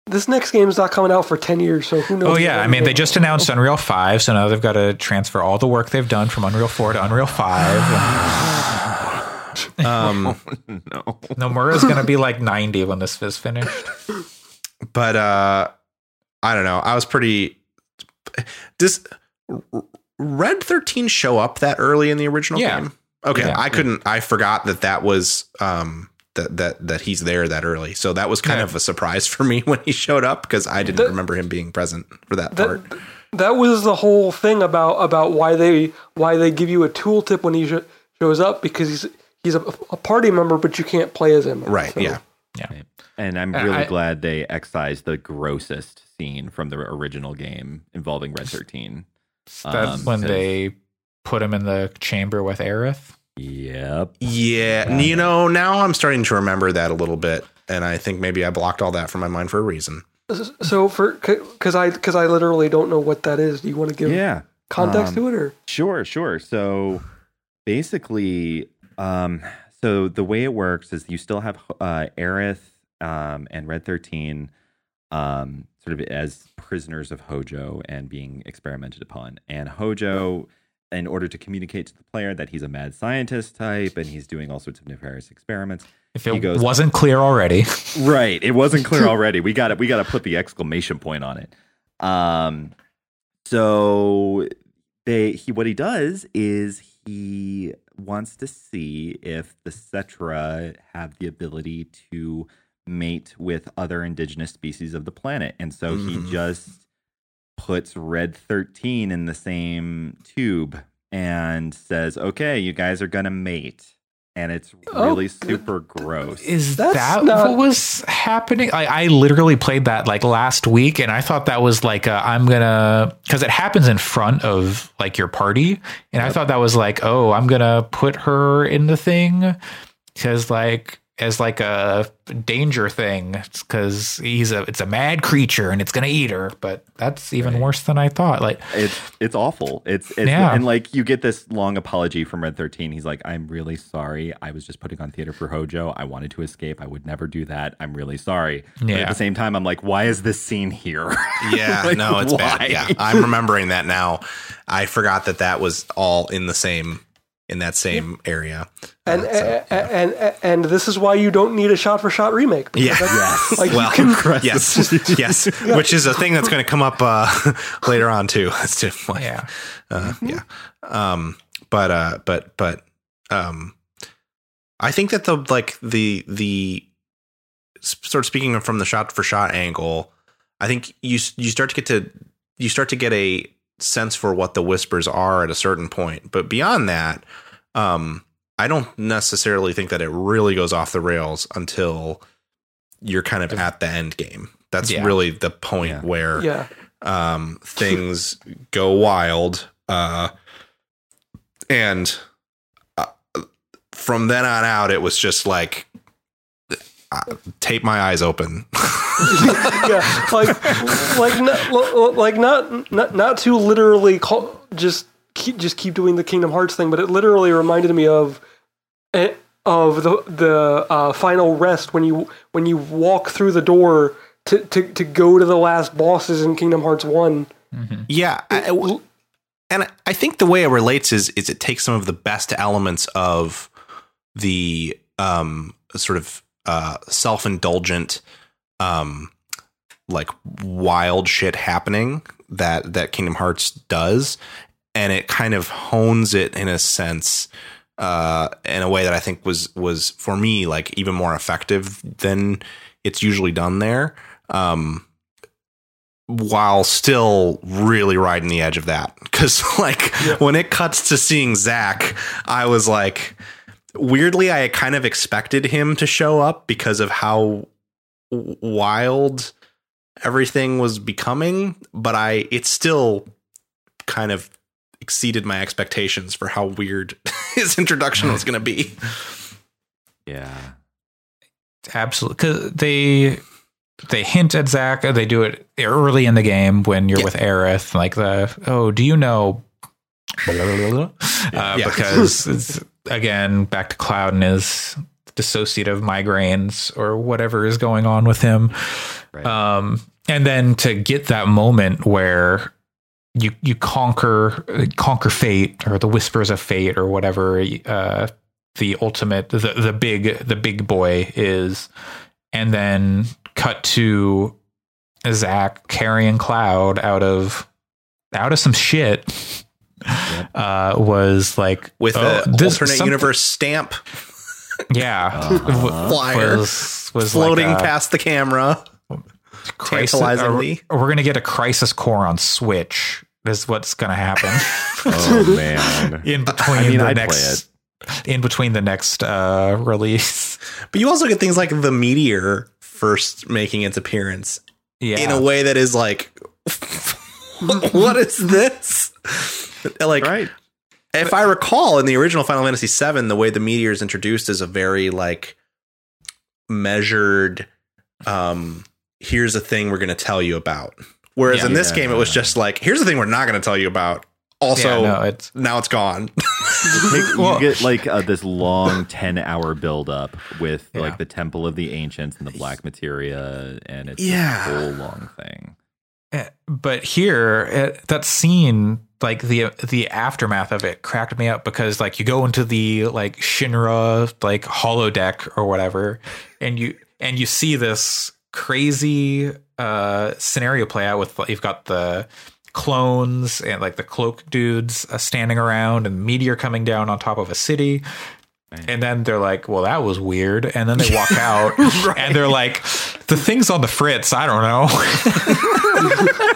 This next game's not coming out for ten years, so who knows? Oh yeah, I mean they just announced Unreal Five, so now they've got to transfer all the work they've done from Unreal Four to Unreal Five. Um, no. Nomura's going to be like ninety when this is finished. But uh I don't know. I was pretty. Does Red Thirteen show up that early in the original Yeah. game? Okay, Yeah. I couldn't. I forgot that that was um that that that he's there that early. So that was kind Yeah. of a surprise for me when he showed up because I didn't That- remember him being present for that, that part. that was the whole thing about about why they why they give you a tooltip when he sh- shows up because he's he's a, a party member, but you can't play as him. Right? So- yeah. And I'm really I- glad they excised the grossest scene from the original game involving Red 13. That's Um, when 'cause- they put him in the chamber with Aerith. Yep. Yeah, you know, now I'm starting to remember that a little bit, and I think maybe I blocked all that from my mind for a reason. So for because I because I literally don't know what that is. Do you want to give Yeah. context Um, to it or? Sure, sure. So basically, um, so the way it works is you still have uh, Aerith um, and Red 13 um, sort of as prisoners of Hojo and being experimented upon. And Hojo, in order to communicate to the player that he's a mad scientist type and he's doing all sorts of nefarious experiments, If it goes- wasn't clear already, right it wasn't clear already we got it. we got to put the exclamation point on it um so they he what he does is he wants to see if the Cetra have the ability to mate with other indigenous species of the planet. And so Mhm. he just puts Red 13 in the same tube and says, "Okay, you guys are going to mate." And it's Oh, really super gross. Is That's that not- what was happening? I, I literally played that like last week, and I thought that was like i I'm gonna because it happens in front of like your party, and I thought that was like oh I'm gonna put her in the thing because like as like a danger thing because he's a it's a mad creature and it's gonna eat her, but that's even Right. worse than I thought. Like it's it's awful. It's it's Yeah. and like you get this long apology from Red Thirteen. He's like, "I'm really sorry. I was just putting on theater for Hojo. I wanted to escape. I would never do that. I'm really sorry." But Yeah. at the same time, I'm like, "Why is this scene here?" Yeah, Like, no, it's why? bad. Yeah, I'm remembering that now. I forgot that that was all in the same in that same area. And, Uh, so, and, and and this is why you don't need a shot for shot remake. Yeah. that's- Like well, can, yes, yes, which is a thing that's going to come up uh, later on too. It's just like, yeah, uh, yeah. Um, but uh, but but um, I think that the like the the sort of speaking from the shot for shot angle, I think you you start to get to you start to get a sense for what the whispers are at a certain point, but beyond that, um, I don't necessarily think that it really goes off the rails until you're kind of at the end game. That's Yeah. really the point Yeah. where yeah. um, things go wild. Uh, and uh, from then on out, it was just like uh, tape my eyes open. yeah, like, like, not, like, not, not, not to literally call, just keep, just keep doing the Kingdom Hearts thing, but it literally reminded me of, eh, of the the uh, final rest when you when you walk through the door to, to, to go to the last bosses in Kingdom Hearts One. yeah. I- I- and I think the way it relates is is it takes some of the best elements of the um, sort of uh, self indulgent, um, like wild shit happening that that Kingdom Hearts does, and it kind of hones it in a sense uh, in a way that I think was was for me like even more effective than it's usually done there. Um, while still really riding the edge of that. Cause like when it cuts to seeing Zack, I was like, weirdly, I kind of expected him to show up because of how wild everything was becoming, but I, it still kind of exceeded my expectations for how weird his introduction was going to be. yeah. absolutely. Because they they hint at Zack. They do it early in the game when you're Yeah. with Aerith. Like the oh, do you know? Blah, blah, blah, blah. Uh, Yeah. Because it's, again, back to Cloud and his dissociative migraines or whatever is going on with him. Right. Um, and then to get that moment where you you conquer conquer fate or the whispers of fate or whatever uh, the ultimate the the big the big boy is, and then cut to Zack carrying Cloud out of out of some shit. Uh, was like With oh, a this- alternate something- universe stamp yeah, Uh-huh. flyer was, was floating like a past the camera. crisis- tantalizingly. or we're gonna get a crisis core on Switch. Is what's gonna happen Oh man. in between I mean, the I'd next in between the next uh, release. But you also get things like the meteor first making its appearance Yeah, in a way that is like, what is this? Like, right. if I recall, in the original Final Fantasy VII, the way the meteor is introduced is a very like measured. Um, here's a thing we're going to tell you about. Whereas Yeah. in this Yeah. game, it was just like, here's the thing we're not going to tell you about. Also, yeah, no, it's now it's gone. Take- you get like uh, this long 10 hour build up with Yeah. like the temple of the ancients and the black materia and it's Yeah. a whole long thing but here eh, that scene like the the aftermath of it cracked me up because like you go into the like Shinra like holodeck or whatever and you and you see this crazy uh scenario play out with you've got the clones and like the cloak dudes uh, standing around and meteor coming down on top of a city. And then they're like, well, that was weird. And then they walk out and they're like, the thing's on the fritz. I don't know.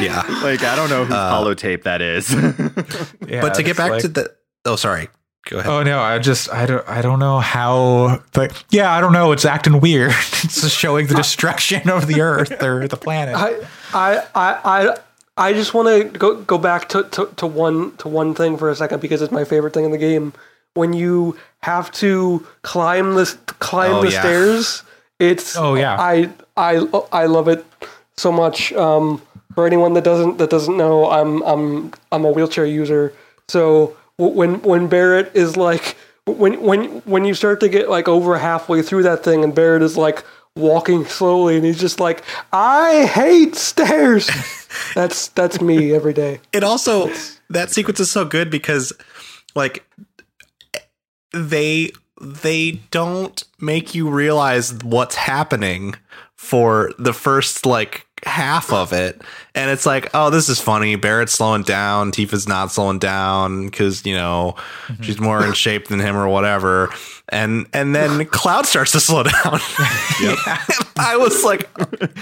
Yeah. Like I don't know whose uh, holotape that is. Yeah, but to get back like- to the oh sorry. Go ahead. Oh no, I just I don't I don't know how like yeah, I don't know, it's acting weird. it's just showing the destruction of the earth or the planet. I I I I, I just want to go go back to, to, to one to one thing for a second because it's my favorite thing in the game. When you have to climb this climb Oh, the yeah. stairs, it's Oh, yeah. I I I love it so much. Um, for anyone that doesn't that doesn't know, I'm I'm I'm a wheelchair user. So when when Barrett is like when when when you start to get like over halfway through that thing and Barrett is like walking slowly and he's just like I hate stairs. that's that's me every day. it also that sequence is so good because like they they don't make you realize what's happening for the first like half of it. And it's like oh this is funny. Barrett's slowing down. Tifa's not slowing down because you know mm-hmm. she's more in shape than him or whatever. And and then cloud starts to slow down. I was like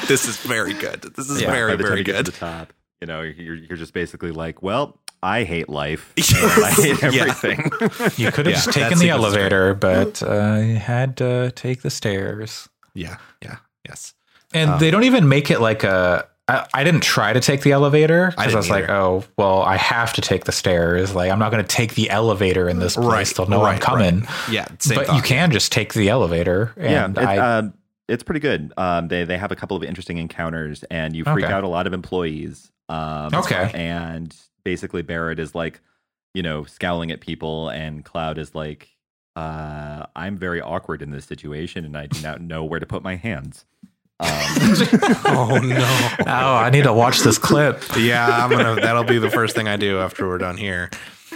this is very good. This is Yeah, very By the time very to good. the top, you know, you're you're just basically like, well, I hate life. I hate Yeah. everything. you could have Yeah, just taken the sequence is elevator, but uh, you had to take the stairs. yeah yeah yes And they don't even make it like a. I, I didn't try to take the elevator because I, didn't was like, oh, well, I have to take the stairs. Like, I'm not going to take the elevator in this place. Right, They'll know I'm right, coming. Yeah, same but thought. you can just take the elevator. yeah, And it, I, um, it's pretty good. Um, they they have a couple of interesting encounters, and you freak Okay. out a lot of employees. Um, Okay. and basically Barrett is like, you know, scowling at people, and Cloud is like, uh, "I'm very awkward in this situation, and I do not know where to put my hands." Um, oh no. oh, I need to watch this clip. Yeah, I'm gonna. That'll be the first thing I do after we're done here.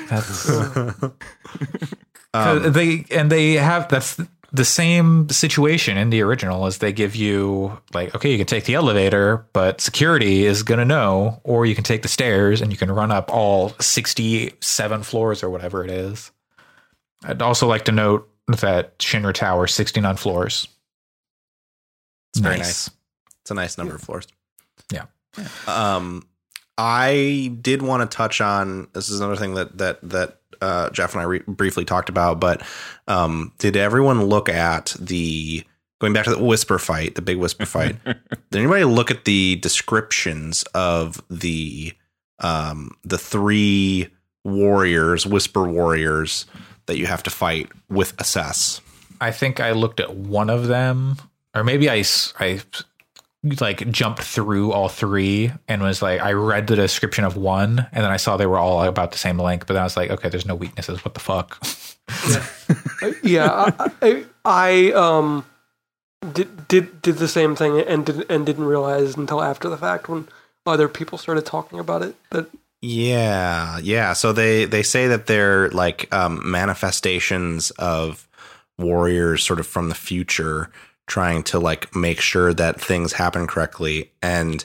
That's Um, they and they have that's the same situation in the original as they give you like okay you can take the elevator but security is going to know or you can take the stairs and you can run up all 67 floors or whatever it is i'd also like to note that shinra tower 69 floors It's very nice. It's a nice number of floors. Yeah. Um, I did want to touch on this is another thing that that that uh, Jeff and I re- briefly talked about, but um, did everyone look at the going back to the whisper fight, the big whisper fight? did anybody look at the descriptions of the um, the three warriors, whisper warriors that you have to fight with assess? i think i looked at one of them or maybe i s- I like jumped through all three and was like I read the description of one and then I saw they were all about the same length, but then I was like, okay, there's no weaknesses. What the fuck? yeah, I, I, I um did did did the same thing and did and didn't realize until after the fact when other people started talking about it that Yeah, yeah. So they they say that they're like um, manifestations of warriors, sort of from the future, trying to like make sure that things happen correctly. And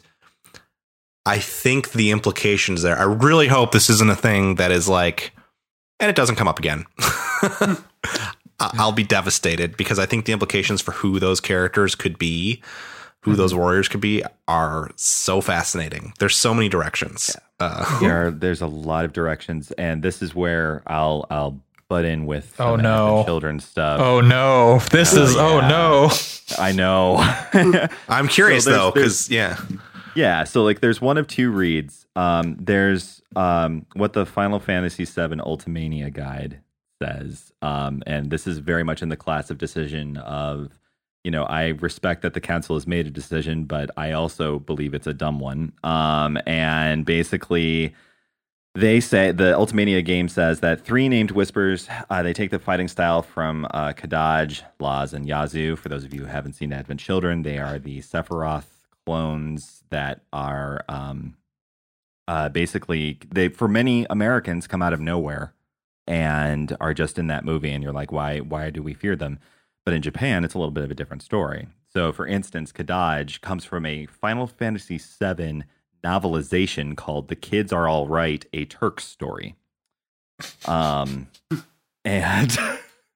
I think the implications there. I really hope this isn't a thing that is like, and it doesn't come up again. I'll be devastated because I think the implications for who those characters could be, who those warriors could be, are so fascinating. There's so many directions. Uh, there are, there's a lot of directions, and this is where I'll I'll butt in with Oh, some no. Advent children's stuff. Oh no, this Oh, is oh yeah. no. I know. I'm curious So though, because yeah, Yeah, so like there's one of two reads. Um, there's um, what the Final Fantasy VII Ultimania guide says, um, and this is very much in the class of decision of, you know, I respect that the council has made a decision, but I also believe it's a dumb one. Um, and basically, they say the Ultimania game says that three named whispers. Uh, they take the fighting style from uh, Kadaj, Loz, and Yazoo. For those of you who haven't seen Advent Children, they are the Sephiroth clones that are um, uh, basically they for many Americans come out of nowhere and are just in that movie, and you're like, why? Why do we fear them? But in Japan, it's a little bit of a different story. So, for instance, Kadaj comes from a Final Fantasy VII novelization called "The Kids Are All Right: A Turk Story." Um, and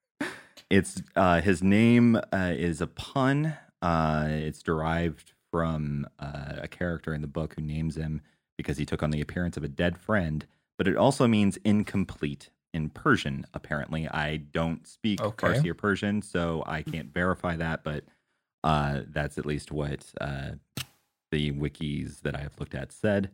it's uh, his name uh, is a pun. Uh, it's derived from uh, a character in the book who names him because he took on the appearance of a dead friend. But it also means incomplete in Persian. Apparently, I don't speak Okay. Farsi or Persian, so I can't verify that. But uh, that's at least what uh, the wikis that I have looked at said.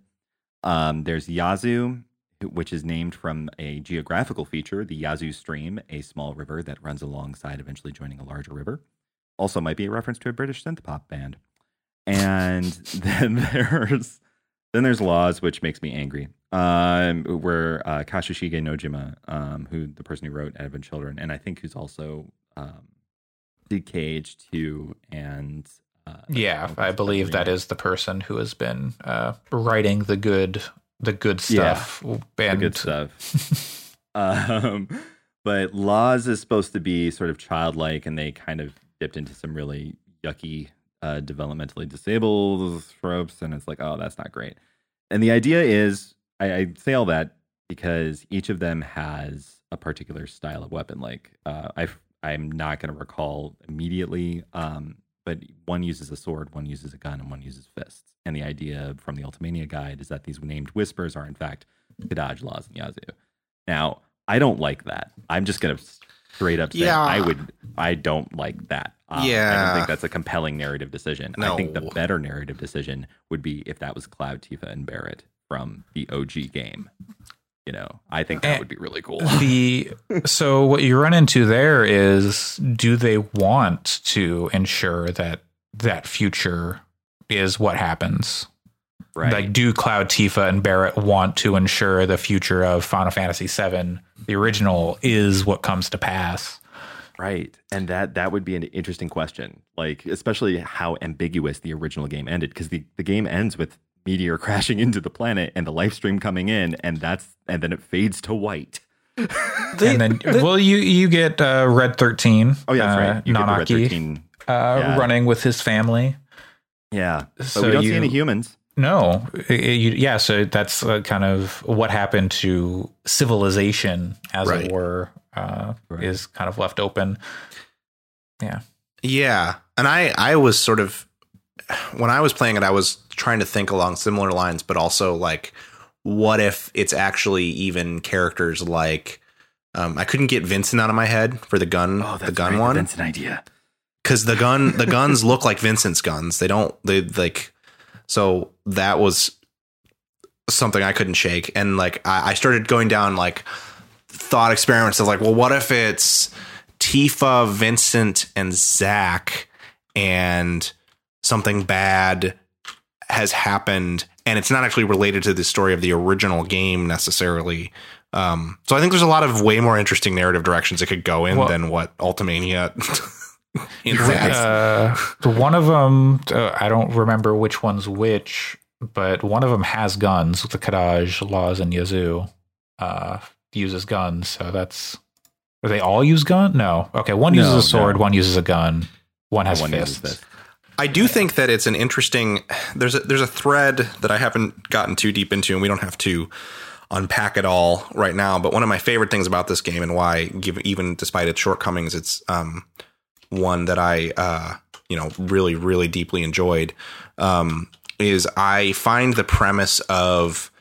Um, there's Yazoo, which is named from a geographical feature, the Yazoo Stream, a small river that runs alongside, eventually joining a larger river. Also, might be a reference to a British synth pop band. And then there's then there's Loz, which makes me angry. Um, where uh, Kazushige Nojima, um, who the person who wrote Advent Children, and I think who's also um, did Cage two and uh, Yeah, I believe that is the person who has been uh, writing the good, the good stuff. the and good stuff. um, but Loz is supposed to be sort of childlike, and they kind of dipped into some really yucky uh, developmentally disabled tropes, and it's like, oh, that's not great. And the idea is, I, I say all that because each of them has a particular style of weapon. Like, uh, I I'm not going to recall immediately, um, but one uses a sword, one uses a gun, and one uses fists. And the idea from the Ultimania guide is that these named whispers are in fact Kadaj, Loz, and Yazoo. Now, I don't like that. I'm just going to straight up say Yeah. I would. I don't like that. Uh, I don't think that's a compelling narrative decision. I think the better narrative decision would be if that was Cloud, Tifa, and Barrett from the OG game. You know, I think that Eh, would be really cool. the so what you run into there is do they want to ensure that that future is what happens Right. like do cloud tifa and barrett want to ensure the future of final fantasy 7 the original is what comes to pass Right. And that that would be an interesting question. Like especially how ambiguous the original game ended because the, the game ends with meteor crashing into the planet and the Lifestream coming in and that's and then it fades to white. They- and then they- well you you get uh, red 13 Oh yeah, that's uh, right. You get Red nanaki 13. uh, yeah. running with his family Yeah. But So we don't you- see any humans. No, It- it- you- yeah. So that's uh, kind of what happened to civilization, as Right. it were, uh, Right. is kind of left open. Yeah, Yeah, and I I was sort of when I was playing it, I was trying to think along similar lines, but also like, what if it's actually even characters like. Um, I couldn't get Vincent out of my head for the gun, Oh, the gun one, That's an idea. because the gun, the guns look like Vincent's guns. They don't. They like. So that was something I couldn't shake, and like I, I started going down like thought experiments of like, well, what if it's Tifa, Vincent, and Zack, and something bad has happened, and it's not actually related to the story of the original game necessarily. Um, so I think there's a lot of way more interesting narrative directions it could go in Well- than what Ultimania. uh, one of them, uh, I don't remember which one's which, but one of them has guns. The Kadaj, Loz, and Yazoo uh, uses guns. So that's. Do they all use gun? No. Okay, one No, uses a sword, no. one uses a gun, one has One uses fists. I do think that it's an interesting. There's a there's a thread that I haven't gotten too deep into, and we don't have to unpack it all right now. But one of my favorite things about this game, and why, even despite its shortcomings, it's um, one that I uh, you know really really deeply enjoyed. Um, is I find the premise of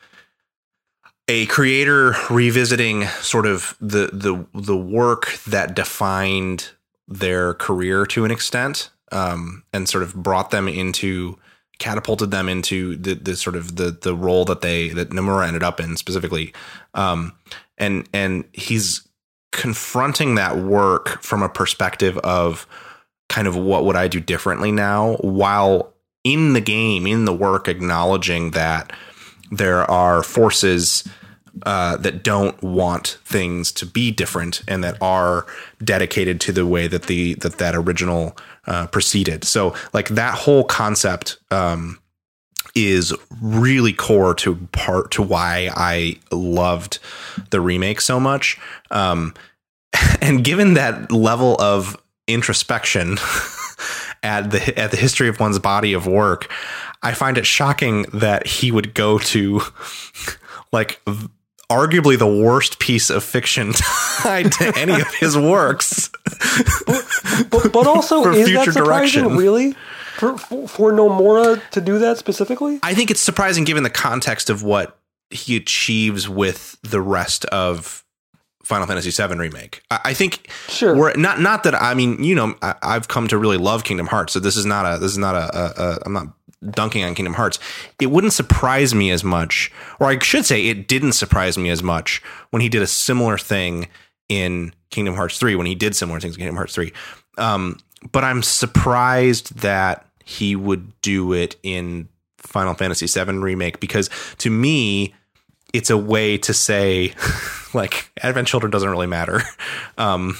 a creator revisiting sort of the the the work that defined their career to an extent um, and sort of brought them into catapulted them into the, the sort of the the role that they that Nomura ended up in specifically. Um, and and he's confronting that work from a perspective of kind of what would I do differently now while in the game in the work acknowledging that there are forces uh, that don't want things to be different and that are dedicated to the way that the that that original uh, proceeded. So like that whole concept um, is really core to part to why I loved the remake so much. Um, and given that level of introspection at the at the history of one's body of work, I find it shocking that he would go to like arguably the worst piece of fiction tied to any of his works. But, but also, For is future that surprising? direction. Really, for, for for Nomura to do that specifically? I think it's surprising given the context of what he achieves with the rest of Final Fantasy VII remake. I, I think Sure. we're not not that I mean you know I, I've come to really love Kingdom Hearts, so this is not a this is not a, a, a I'm not dunking on Kingdom Hearts. It wouldn't surprise me as much, or I should say, it didn't surprise me as much when he did a similar thing in Kingdom Hearts three when he did similar things in Kingdom Hearts three. Um, but I'm surprised that he would do it in Final Fantasy VII remake because to me, it's a way to say like Advent Children doesn't really matter. Um,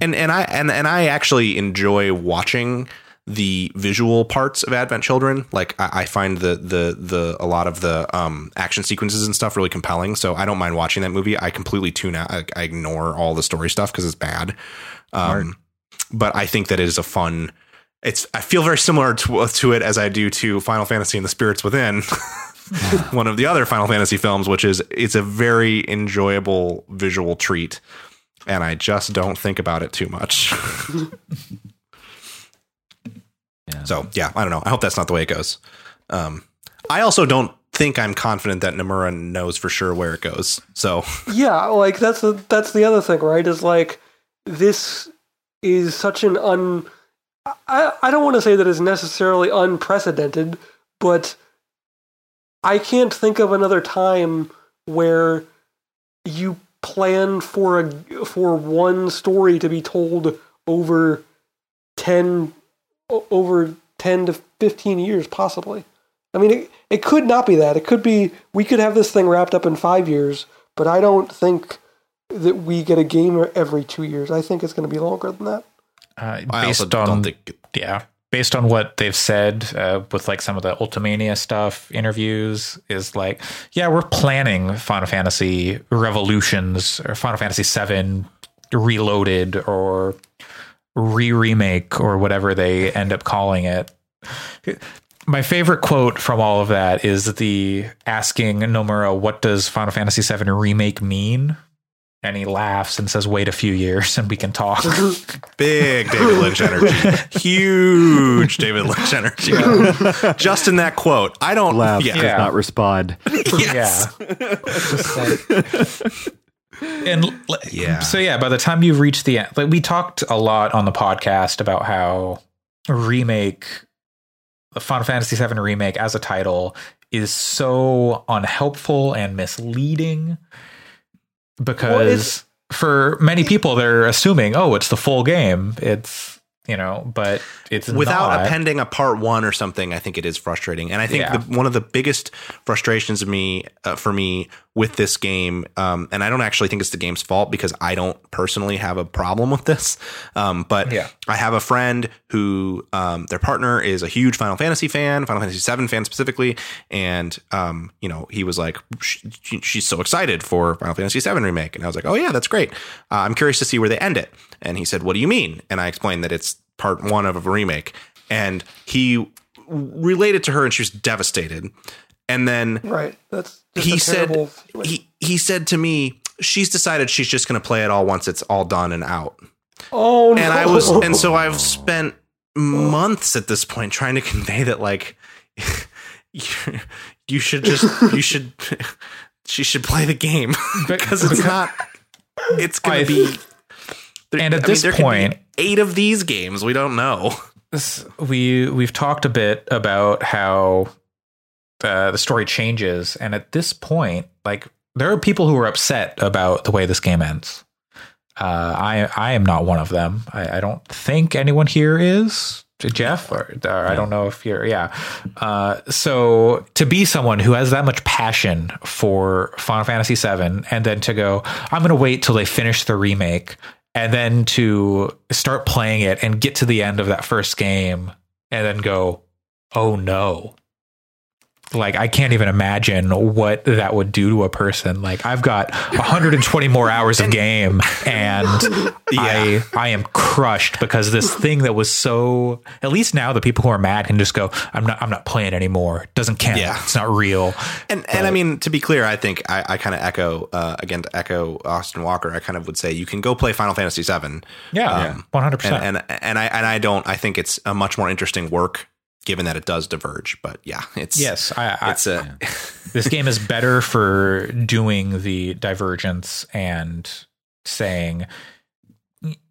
and and I and and I actually enjoy watching the visual parts of Advent Children. Like I, I find the the the a lot of the um, action sequences and stuff really compelling. So I don't mind watching that movie. I completely tune out. I, I ignore all the story stuff because it's bad. Um, but I think that it is a fun. It's I feel very similar to to it as I do to Final Fantasy and the Spirits Within. one of the other Final Fantasy films, which is it's a very enjoyable visual treat, and I just don't think about it too much. Yeah. So yeah, I don't know. I hope that's not the way it goes. Um, I also don't think I'm confident that Nomura knows for sure where it goes. So Yeah, like that's the that's the other thing, right? Is like this is such an un. I I don't want to say that it's necessarily unprecedented, but I can't think of another time where you plan for a for one story to be told over 10 over ten to fifteen years, possibly. I mean, it, it could not be that. It could be we could have this thing wrapped up in five years, but I don't think that we get a game every two years. I think it's going to be longer than that. Uh, based on think yeah, based on what they've said uh, with like some of the Ultimania stuff, interviews is like, yeah, we're planning Final Fantasy Revolutions or Final Fantasy Seven Reloaded or re remake or whatever they end up calling it. My favorite quote from all of that is the asking Nomura, "What does Final Fantasy VII remake mean?" And he laughs and says, "Wait a few years and we can talk." big David Lynch energy, huge David Lynch energy. Just in that quote, I don't. Laugh Yeah, does not respond. Yes. Yeah. Like- and Yeah. so yeah, by the time you've reached the end, like we talked a lot on the podcast about how remake the Final Fantasy VII remake as a title is so unhelpful and misleading because for many people they're assuming, oh, it's the full game. It's you know, but it's without not. appending a part one or something i think it is frustrating and i think Yeah. the, one of the biggest frustrations of me uh, for me with this game um, and i don't actually think it's the game's fault because i don't personally have a problem with this um, but Yeah. i have a friend who um, their partner is a huge final fantasy fan final fantasy VII fan specifically and um, you know he was like she, she's so excited for final fantasy VII remake and i was like oh yeah that's great uh, i'm curious to see where they end it and he said what do you mean? And i explained that it's part one of a remake. And he related to her and she was devastated. And then Right. That's he said he, he said to me she's decided she's just going to play it all once it's all done and out. Oh no. and i was and so i've spent months at this point trying to convey that like you, you should just you should she should play the game. Because it's not it's gonna I- be there- And at I this be point- eight of these games we don't know we we've talked a bit about how uh, the story changes, and at this point, like there are people who are upset about the way this game ends. Uh, I I am not one of them. I, I don't think anyone here is. Jeff, or, or I don't know if you're, yeah. Uh, so to be someone who has that much passion for Final Fantasy VII, and then to go, I'm going to wait till they finish the remake, and then to start playing it and get to the end of that first game, and then go, oh no, like I can't even imagine what that would do to a person. Like I've got 120 more hours of game and I I am crushed because this thing that was so at least now the people who are mad can just go I'm not I'm not playing anymore. It doesn't count. Yeah. It's not real. And and I mean to be clear, I think I, I kind of echo uh, again to echo Austin Walker. I kind of would say you can go play Final Fantasy VII. Yeah. 100%. and, and and I and I don't. I think it's a much more interesting work given that it does diverge. But yeah, it's yes, I, I, it's a this game is better for doing the divergence and saying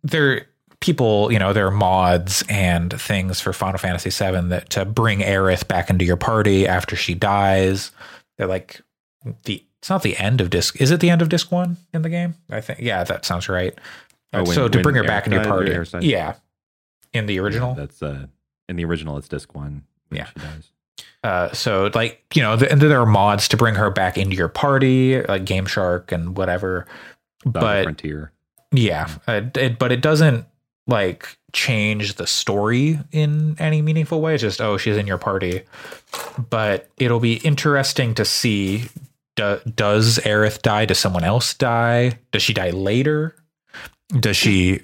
there people you know there are mods and things for final fantasy VII that to bring aerith back into your party after she dies. They're like the it's not the end of disc is it the end of disc one in the game? I think yeah that sounds right. Oh, when- so to bring her back into your party. Yeah. In the original? That's uh in the original. It's disc one. Yeah. she dies. Uh, so like you know, th- and there are mods to bring her back into your party, like Game Shark and whatever. Battle but Frontier. yeah, uh, it, but it doesn't like change the story in any meaningful way. It's just oh, she's in your party. But it'll be interesting to see. Do, does Aerith die? Does someone else die? Does she die later? Does she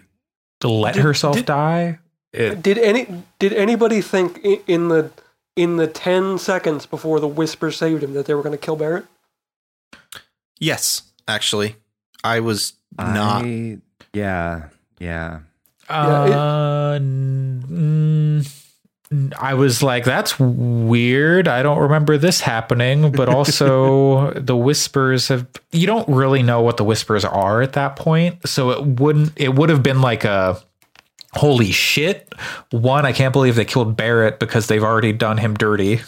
let Did- herself did- die? It, Did any did anybody think i- in the in the ten seconds before the whisper saved him that they were going to kill Barrett? yes. Actually, I was not. I, yeah. Yeah. Yeah, it- Uh, mm, I was like, that's weird. I don't remember this happening, but also the whispers have, you don't really know what the whispers are at that point. So it wouldn't, it would have been like a, holy shit. One, I can't believe they killed Barrett because they've already done him dirty.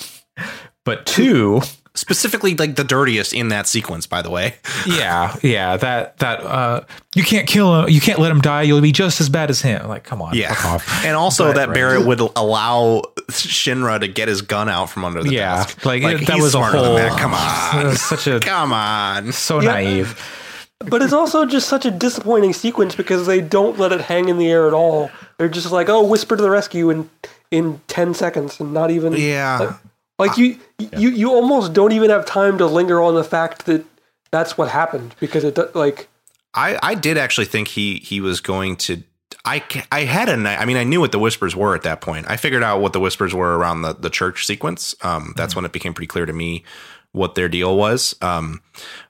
But two, specifically like the dirtiest in that sequence by the way yeah, yeah, that, that, uh, you can't kill him. You can't let him die. You'll be just as bad as him. Like, come on. yeah fuck off. and also But- that barrett would allow shinra to get his gun out from under the yeah, desk like, that he's was a smarter whole. than that. come on was such a come on so Yeah. naive. But it's also just such a disappointing sequence because they don't let it hang in the air at all. They're just like, "Oh, whisper to the rescue!" in in ten seconds, and not even yeah like you you you almost don't even have time to linger on the fact that that's what happened because it like I, I did actually think he he was going to. I, I had a ni- I mean I knew what the whispers were at that point. I figured out what the whispers were around the the church sequence. Um, that's when it became pretty clear to me what their deal was. Um,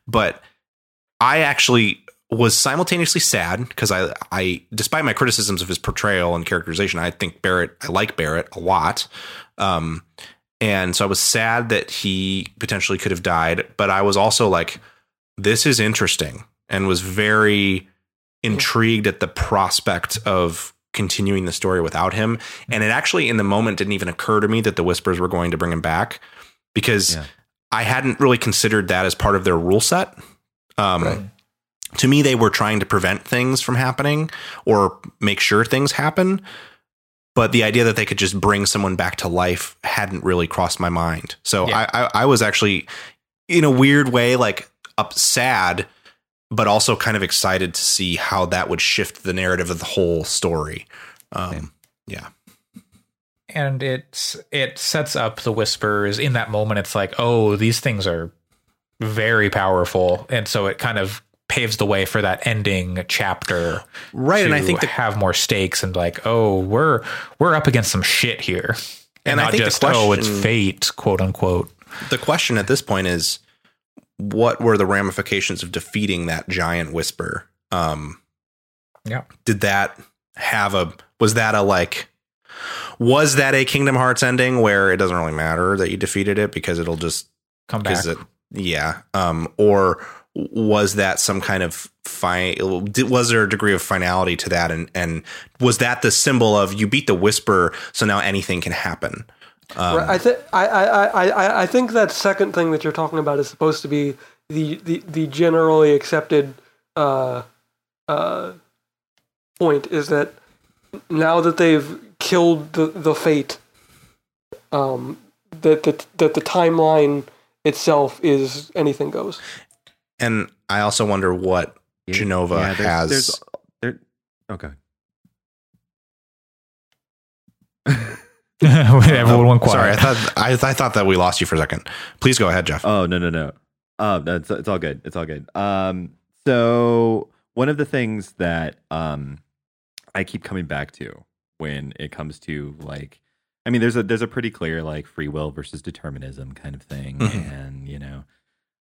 but I actually was simultaneously sad because I I despite my criticisms of his portrayal and characterization, I think Barrett I like Barrett a lot. Um, and so I was sad that he potentially could have died, but I was also like, this is interesting and was very intrigued at the prospect of continuing the story without him. And it actually, in the moment, didn't even occur to me that the Whispers were going to bring him back because Yeah. I hadn't really considered that as part of their rule set. Um, To me, they were trying to prevent things from happening or make sure things happen. But the idea that they could just bring someone back to life hadn't really crossed my mind. So Yeah. I, I, I was actually, in a weird way, like up sad, but also kind of excited to see how that would shift the narrative of the whole story. Um, yeah. and it's it sets up the whispers in that moment it's like oh these things are very powerful. And so it kind of paves the way for that ending chapter Right, and I think the- have more stakes and like oh we're we're up against some shit here. And I not think the just oh it's fate quote unquote. The question at this point is what were the ramifications of defeating that giant whisper? Um, yeah. did that have a was that a like was that a Kingdom Hearts ending where it doesn't really matter that you defeated it because it'll just come back. it yeah um or was that some kind of fine was there a degree of finality to that? And and was that the symbol of you beat the whisper so now anything can happen? Um, Right, I think I, I, I, think that second thing that you're talking about is supposed to be the the, the generally accepted uh, uh, point is that now that they've killed the, the fate, um, that that that the timeline itself is anything goes. and i also wonder what Yeah, Jenova yeah, there's- has there's- there, okay. Everyone went quiet. Sorry, I thought I, I thought that we lost you for a second. Please go ahead, Jeff. Oh no no no. Um, that's it's all good. It's all good. Um, so one of the things that um I keep coming back to when it comes to like, I mean, there's a there's a pretty clear like free will versus determinism kind of thing, Mhm. and you know,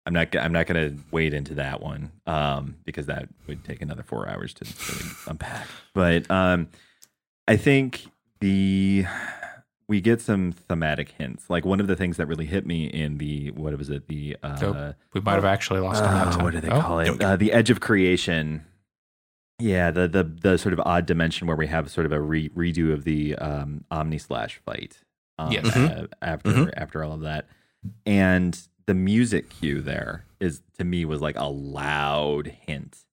I'm not I'm not gonna wade into that one um because that would take another four hours to really unpack. But um, I think the we get some thematic hints. Like one of the things that really hit me in the what was it the uh, So, we might have actually lost uh, what do they Oh, call it? Uh, the edge of creation. Yeah, the the the sort of odd dimension where we have sort of a re- redo of the um, Omni Slash fight. Um, Yes. uh, after Mhm. after all of that, and the music cue there is to me was like a loud hint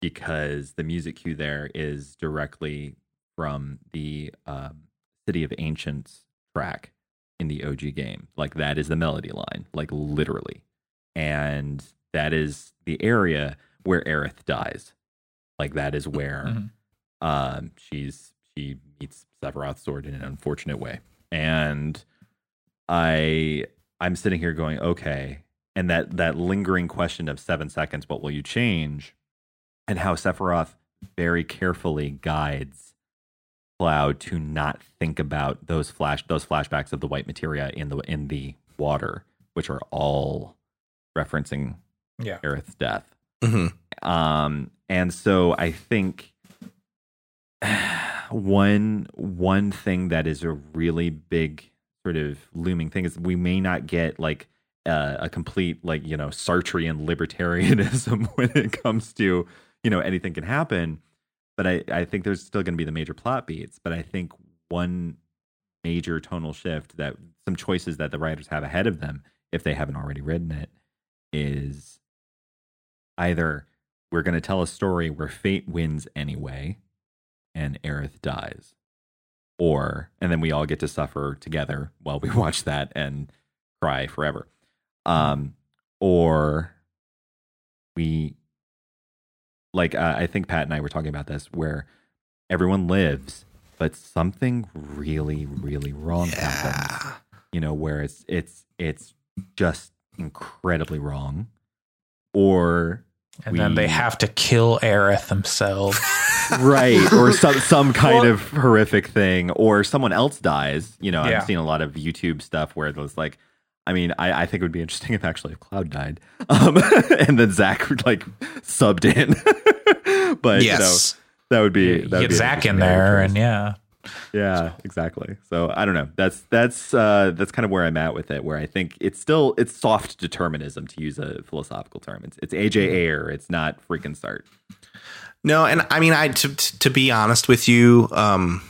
because the music cue there is directly from the um, City of Ancients track in the OG game. Like that is the melody line, like literally. And that is the area where Aerith dies. Like that is where Mhm. um she's she meets Sephiroth's sword in an unfortunate way. And I I'm sitting here going, okay. And that that lingering question of seven seconds, what will you change? And how Sephiroth very carefully guides Cloud to not think about those flash those flashbacks of the white materia in the in the water, which are all referencing Yeah. Aerith's death. hmm Um, and so I think one one thing that is a really big sort of looming thing is we may not get like uh, a complete like you know Sartrean libertarianism when it comes to you know anything can happen, but I I think there's still going to be the major plot beats. But I think one major tonal shift that some choices that the writers have ahead of them if they haven't already written it is either we're going to tell a story where fate wins anyway and Aerith dies. Or and then we all get to suffer together while we watch that and cry forever. Um or we like uh, I think Pat and I were talking about this where everyone lives but something really really wrong happens. You know where it's it's it's just incredibly wrong. Or And then they have to kill Aerith themselves. right or some some kind of horrific thing or someone else dies you know Yeah. i've seen a lot of youtube stuff where it was like i mean i, I think it would be interesting if actually if cloud died um and then Zack like subbed in but yes. you know that would be that would get be Zack in there, and choice. Yeah, yeah exactly. So i don't know. That's that's uh that's kind of where i'm at with it where i think it's still it's soft determinism to use a philosophical term. It's it's aj air it's not freaking start. No, and I mean, I to to be honest with you, um,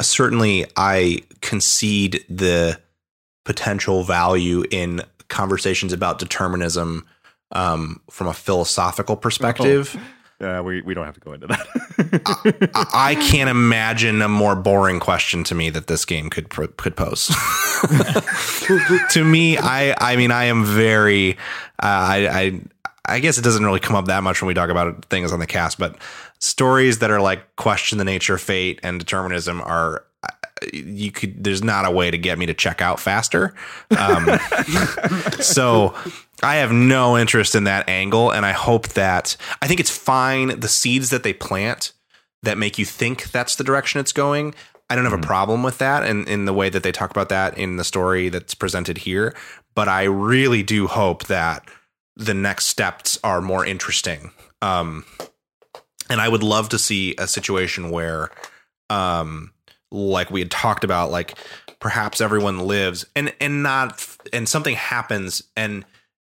certainly I concede the potential value in conversations about determinism um, from a philosophical perspective. Uh, we, we don't have to go into that I, I can't imagine a more boring question to me that this game could could pose. to me, I I mean, I am very uh, I I I guess it doesn't really come up that much when we talk about things on the cast, but stories that are like question the nature of fate and determinism are you could there's not a way to get me to check out faster. Um, so I have no interest in that angle, and I hope that I think it's fine the seeds that they plant that make you think that's the direction it's going. I don't have a problem with that, and in the way that they talk about that in the story that's presented here. But I really do hope that the next steps are more interesting. Um, and I would love to see a situation where, um, like we had talked about, like perhaps everyone lives and and not and something happens and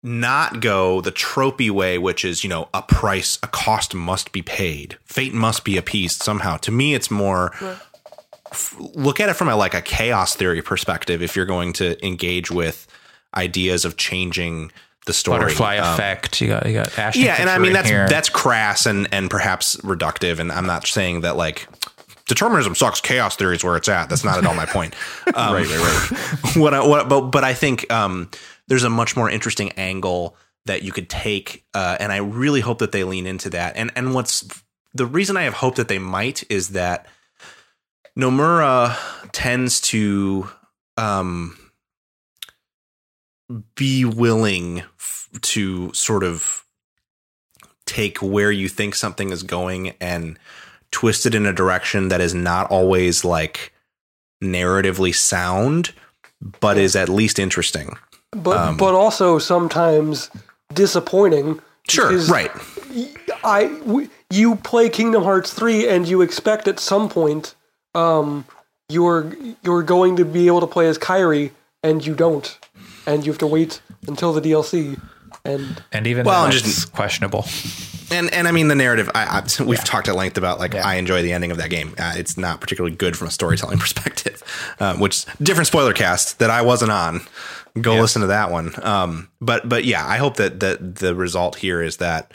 not go the tropey way, which is you know a price, a cost must be paid, fate must be appeased somehow. To me, it's more f- look at it from a like a chaos theory perspective. If you're going to engage with ideas of changing the story, butterfly Um, effect. You got you got Ashton yeah, and I mean that's here. that's crass and and perhaps reductive. And I'm not saying that like determinism sucks. Chaos theory is where it's at. That's not at all my point. Um, right right right what I, what but but I think um, there's a much more interesting angle that you could take, uh, and I really hope that they lean into that. And and what's the reason I have hope that they might is that Nomura tends to um, be willing f- to sort of take where you think something is going and twist it in a direction that is not always like narratively sound, but is at least interesting. but Um, but also sometimes disappointing. Sure, because right. I w- you play Kingdom Hearts three and you expect at some point um, you're you're going to be able to play as Kairi and you don't, and you have to wait until the DLC. And And even Well, well, and that's just- questionable. And and I mean the narrative. I, I we've talked at length about like Yeah. I enjoy the ending of that game. Uh, it's not particularly good from a storytelling perspective, um, which different spoiler cast that I wasn't on. Go listen to that one. Um, but but yeah, I hope that that the result here is that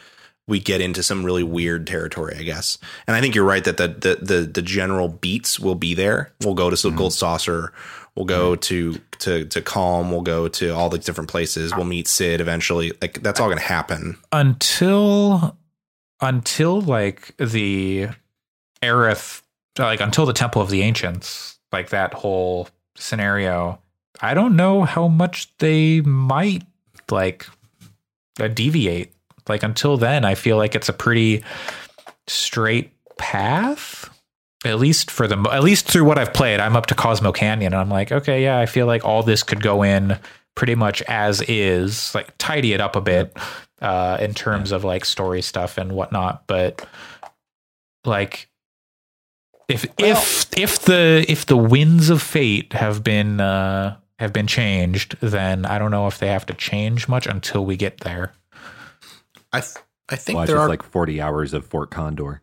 we get into some really weird territory, I guess. And I think you're right that the the the, the general beats will be there. We'll go to some Gold Saucer. We'll go to to to Kalm. We'll go to all the different places. We'll meet Cid eventually. Like that's all going to happen. until until like the Aerith like until the Temple of the Ancients, like that whole scenario, I don't know how much they might like uh, deviate. Like until then, I feel like it's a pretty straight path. At least for the at least through what I've played, I'm up to Cosmo Canyon, and I'm like, okay, yeah, I feel like all this could go in pretty much as is, like tidy it up a bit uh, in terms of like story stuff and whatnot. But like, if if if the if the winds of fate have been uh, have been changed, then I don't know if they have to change much until we get there. I th- I think Watch there it's are like 40 hours of Fort Condor.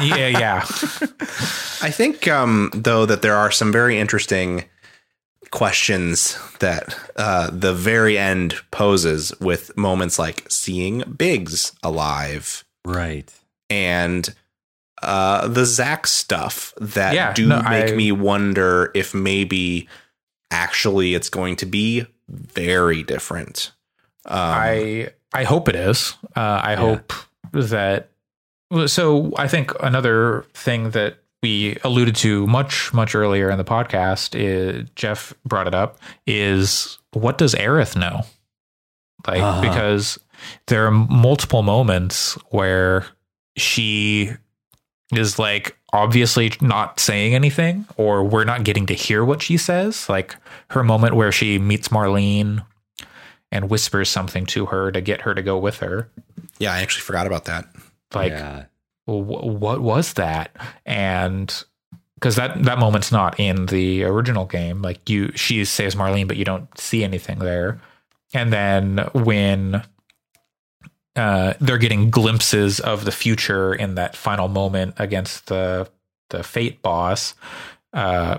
yeah, yeah. I think um, though that there are some very interesting questions that uh, the very end poses with moments like seeing Biggs alive Right. and uh, the Zack stuff that Yeah, do no, make I- me wonder if maybe actually it's going to be very different. Um, I I hope it is. Uh, I hope that. So I think another thing that we alluded to much much earlier in the podcast is Jeff brought it up is what does Aerith know? Like Uh-huh. because there are multiple moments where she is like obviously not saying anything or we're not getting to hear what she says like her moment where she meets Marlene and whispers something to her to get her to go with her. yeah, I actually forgot about that. Like, yeah. Wh- what was that? And because that that moment's not in the original game. Like you, she saves Marlene, but you don't see anything there. And then when uh, they're getting glimpses of the future in that final moment against the the Fate boss, uh,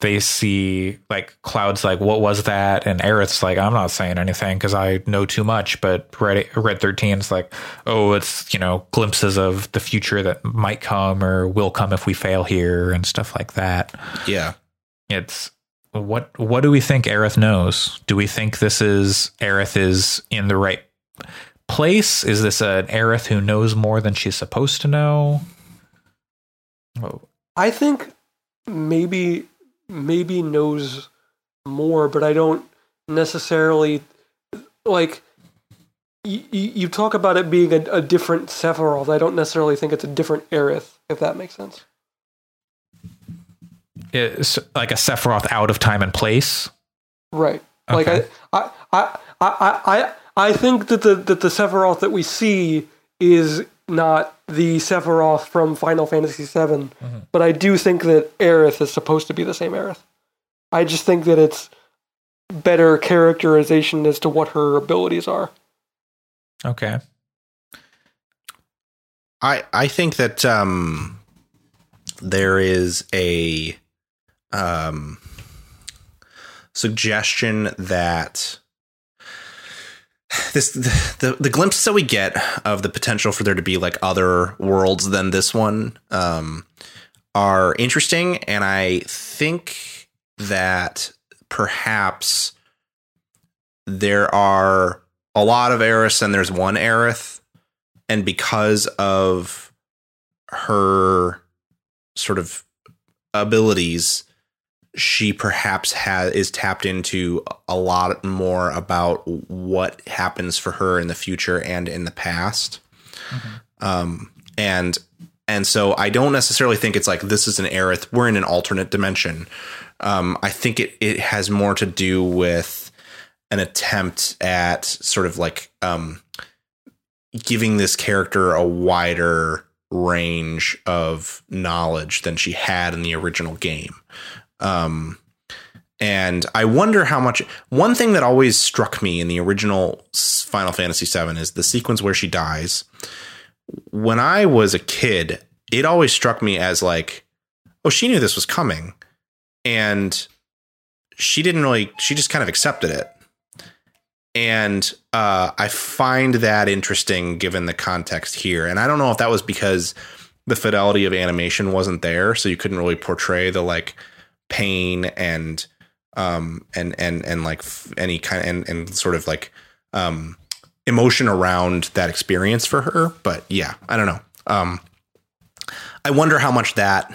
they see like clouds like what was that? And Aerith's like I'm not saying anything because I know too much. But Red Red 13's like oh it's you know glimpses of the future that might come or will come if we fail here and stuff like that. Yeah. it's what what do we think Aerith knows? Do we think this is Aerith is in the right place? Is this an Aerith who knows more than she's supposed to know? Oh, I think maybe maybe knows more, but I don't necessarily like. You, you talk about it being a, a different Sephiroth. I don't necessarily think it's a different Aerith, if that makes sense. it's like a Sephiroth out of time and place Right. Like Okay. I, I, I, I, I, I think that the that the Sephiroth that we see is not the Sephiroth from Final Fantasy VII, but I do think that Aerith is supposed to be the same Aerith. I just think that it's better characterization as to what her abilities are. okay I I think that um there is a um suggestion that this the, the the glimpses that we get of the potential for there to be like other worlds than this one um are interesting and I think that perhaps there are a lot of Aerith and there's one Aerith and because of her sort of abilities, she perhaps has is tapped into a lot more about what happens for her in the future and in the past. Um, and and so I don't necessarily think it's like this is an Aerith. We're in an alternate dimension. Um, I think it it has more to do with an attempt at sort of like um, giving this character a wider range of knowledge than she had in the original game. Um, and I wonder how much. One thing that always struck me in the original Final Fantasy VII is the sequence where she dies. When I was a kid, it always struck me as like, oh, she knew this was coming, and she didn't really. She just kind of accepted it. And uh, I find that interesting given the context here. And I don't know if that was because the fidelity of animation wasn't there, so you couldn't really portray the like pain and um and and and like any kind of, and and sort of like um emotion around that experience for her but yeah i don't know. Um i wonder how much that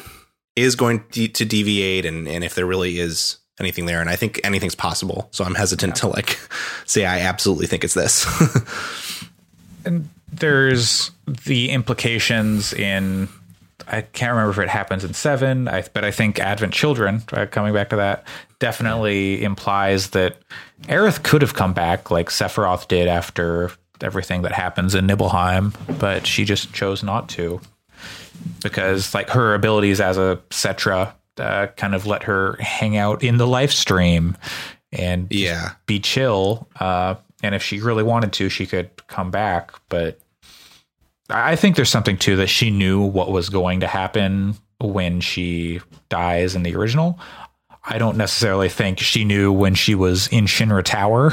is going to, to deviate and and if there really is anything there and i think anything's possible so i'm hesitant to like say i absolutely think it's this. And there's the implications in I can't remember if it happens in seven, I, but I think Advent Children, uh, coming back to that, definitely implies that Aerith could have come back like Sephiroth did after everything that happens in Nibelheim, but she just chose not to because like her abilities as a Cetra uh, kind of let her hang out in the Lifestream and Yeah. be chill. Uh, and if she really wanted to, she could come back, but I think there's something too that she knew what was going to happen when she dies in the original. I don't necessarily think she knew when she was in Shinra Tower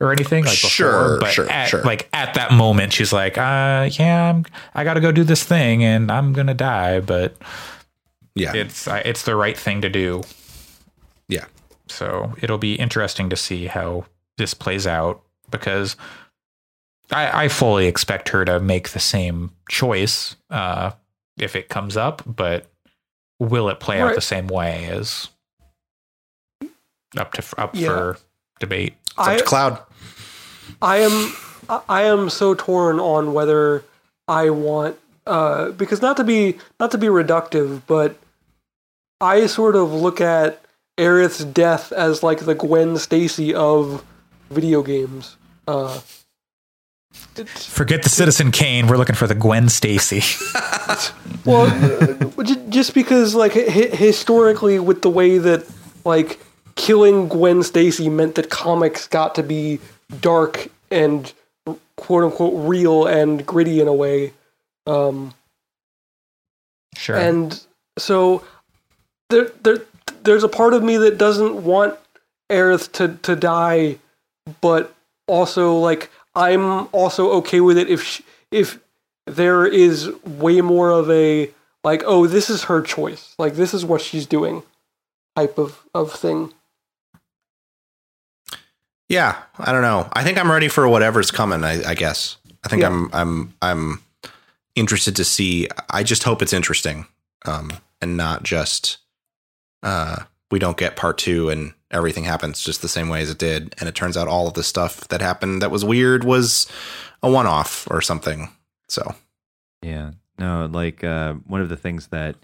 or anything like before, Sure, but sure, at, sure. like at that moment, she's like, uh, "Yeah, I'm, I got to go do this thing, and I'm gonna die." But yeah it's uh, it's the right thing to do. yeah So it'll be interesting to see how this plays out because I, I fully expect her to make the same choice uh, if it comes up, but will it play out the same way as up to up Yeah. for debate? it's up I, to cloud I am I- I am so torn on whether I want uh, because not to be not to be reductive, but I sort of look at Aerith's death as like the Gwen Stacy of video games. Uh, it's, Forget the Citizen Kane. We're looking for the Gwen Stacy. well, uh, just because like historically, with the way that like killing Gwen Stacy meant that comics got to be dark and quote unquote real and gritty in a way. Um, sure. And so there, there, there's a part of me that doesn't want Aerith to, to die, but also like I'm also okay with it if she, if there is way more of a like oh this is her choice like this is what she's doing type of of thing. Yeah, I don't know. I think I'm ready for whatever's coming. I, I guess. I think Yeah. I'm. I'm. I'm interested to see. I just hope it's interesting, um, and not just uh, we don't get part two and everything happens just the same way as it did, and it turns out all of the stuff that happened that was weird was a one off or something. So Yeah. No, like uh, one of the things that,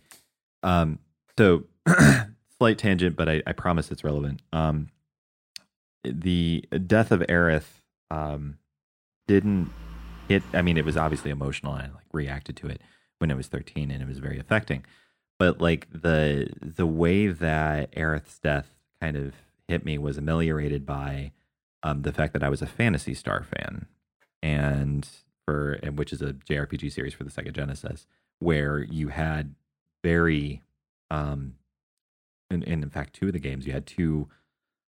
um, so slight tangent, but I, I promise it's relevant. Um, the death of Aerith um, didn't hit. I mean, it was obviously emotional, and I like reacted to it when I was thirteen, and it was very affecting. But like the the way that Aerith's death kind of hit me was ameliorated by um, the fact that I was a Phantasy Star fan, and for and which is a JRPG series for the Sega Genesis, where you had very, um, and, and in fact, two of the games you had two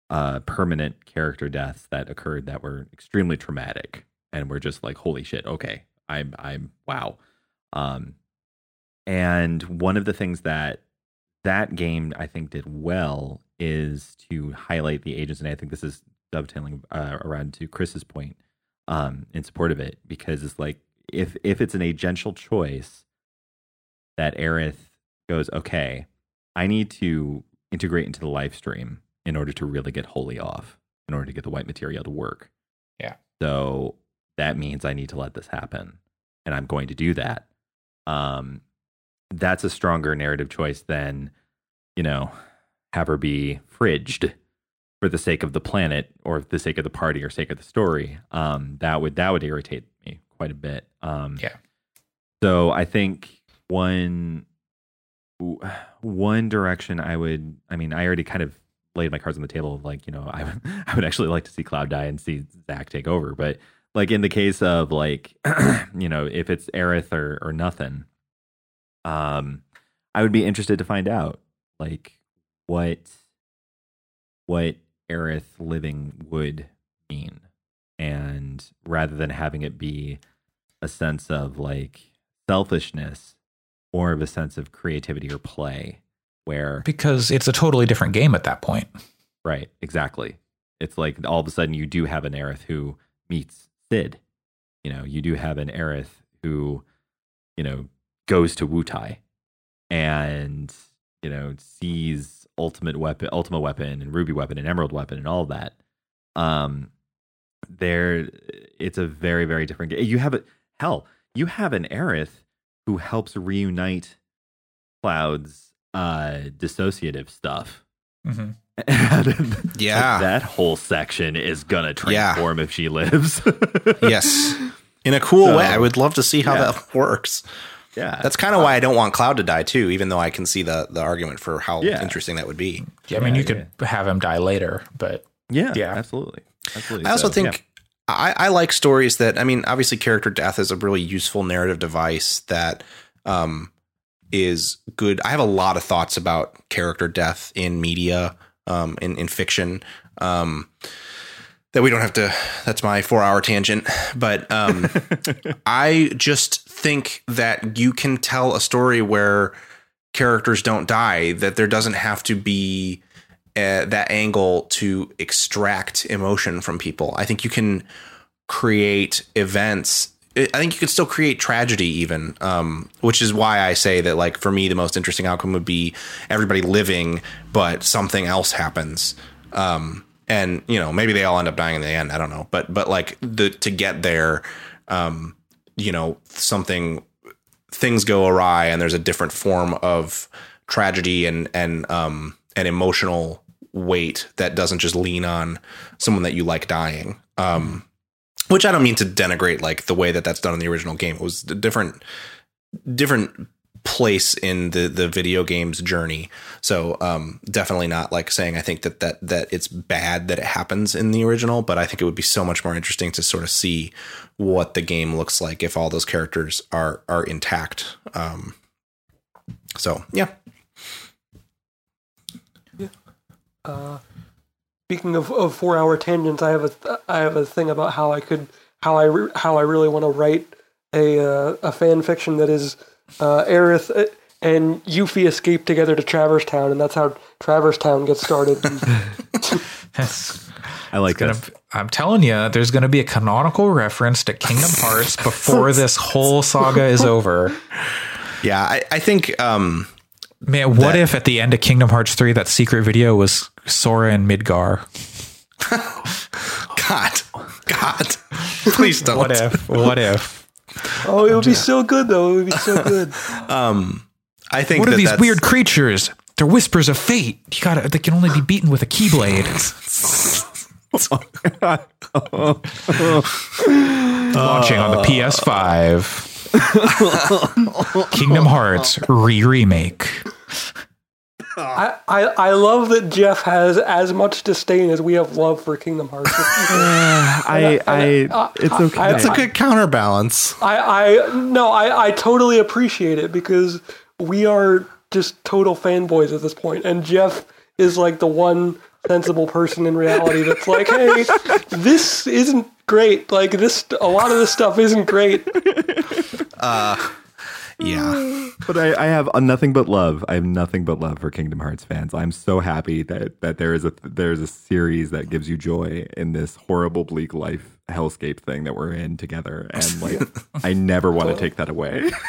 uh, permanent character deaths that occurred that were extremely traumatic, and were just like, holy shit, okay, I'm I'm wow, um, and one of the things that that game I think did well is to highlight the agents, and I think this is dovetailing uh, around to Chris's point um, in support of it because it's like if if it's an agential choice that Aerith goes, okay, I need to integrate into the Lifestream in order to really get Holy off, in order to get the white materia to work. Yeah. So that means I need to let this happen, and I'm going to do that. Um, that's a stronger narrative choice than, you know, have her be fridged for the sake of the planet or the sake of the party or sake of the story. Um, that would that would irritate me quite a bit. Um, Yeah. So I think one one direction I would, I mean, I already kind of laid my cards on the table. Like, you know, I would, I would actually like to see Cloud die and see Zack take over. But like in the case of like, you know, if it's Aerith or or nothing, um, I would be interested to find out like what what Aerith living would mean, and rather than having it be a sense of like selfishness, more of a sense of creativity or play, where Because it's a totally different game at that point. Right, exactly. It's like all of a sudden you do have an Aerith who meets Cid. You know, you do have an Aerith who, you know, goes to Wutai and, you know, sees ultimate weapon ultimate weapon and ruby weapon and emerald weapon and all that. Um there it's a very, very different game. You have a hell, you have an Aerith who helps reunite Cloud's uh dissociative stuff. hmm Yeah. that whole section is gonna Yeah. transform if she lives. yes. In a cool So, way. I would love to see how yeah. that works. Yeah, That's kind of why I don't want Cloud to die too, even though I can see the the argument for how Yeah. interesting that would be. Yeah, I mean, Yeah, you could have him die later, but yeah, yeah. absolutely, absolutely. I also So, think I, I like stories that I mean, obviously, character death is a really useful narrative device that um, is good. I have a lot of thoughts about character death in media, um, in in fiction. Um, that we don't have to. That's my four hour tangent, but um, I just think that you can tell a story where characters don't die. That there doesn't have to be uh, that angle to extract emotion from people. I think you can create events. I think you can still create tragedy, even, um, which is why I say that, like, for me, the most interesting outcome would be everybody living, but something else happens. Um, and you know, maybe they all end up dying in the end. I don't know, but but like the to get there, um, you know, something things go awry, and there's a different form of tragedy and and um an emotional weight that doesn't just lean on someone that you like dying. Um, which I don't mean to denigrate like the way that that's done in the original game. It was a different different place in the the video game's journey. So um, definitely not like saying I think that that that it's bad that it happens in the original, but I think it would be so much more interesting to sort of see what the game looks like if all those characters are are intact. Um, so yeah, Speaking of, of four hour tangents, I have a I have a thing about how I could how I re- how I really want to write a uh, a fan fiction that is uh, Aerith uh, and Yuffie escape together to Traverse Town, and that's how Traverse Town gets started. That's I like gonna. I'm telling you, there's going to be a canonical reference to Kingdom Hearts before this whole saga is over. yeah. I, I think um, Man, what if at the end of Kingdom Hearts 3 that secret video was Sora and Midgar? God, God, please don't. What if? What if? Oh, it would be so good, though. It would be so good. Um, I think What are these that's- weird creatures? They're whispers of fate. You got to They can only be beaten with a keyblade. Launching on the uh, PS5. Kingdom Hearts re remake. Oh. I, I I love that Jeff has as much disdain as we have love for Kingdom Hearts. I, I, it's uh, okay. I- It's a good counterbalance. I, I no, I, I totally appreciate it because we are just total fanboys at this point, and Jeff is like the one sensible person in reality that's like, hey, this isn't great. Like this, a lot of this stuff isn't great. Uh, Yeah. But I, I have nothing but love. I have nothing but love for Kingdom Hearts fans. I'm so happy that that there is a there's a series that gives you joy in this horrible bleak life hellscape thing that we're in together. And like I never want to take that away.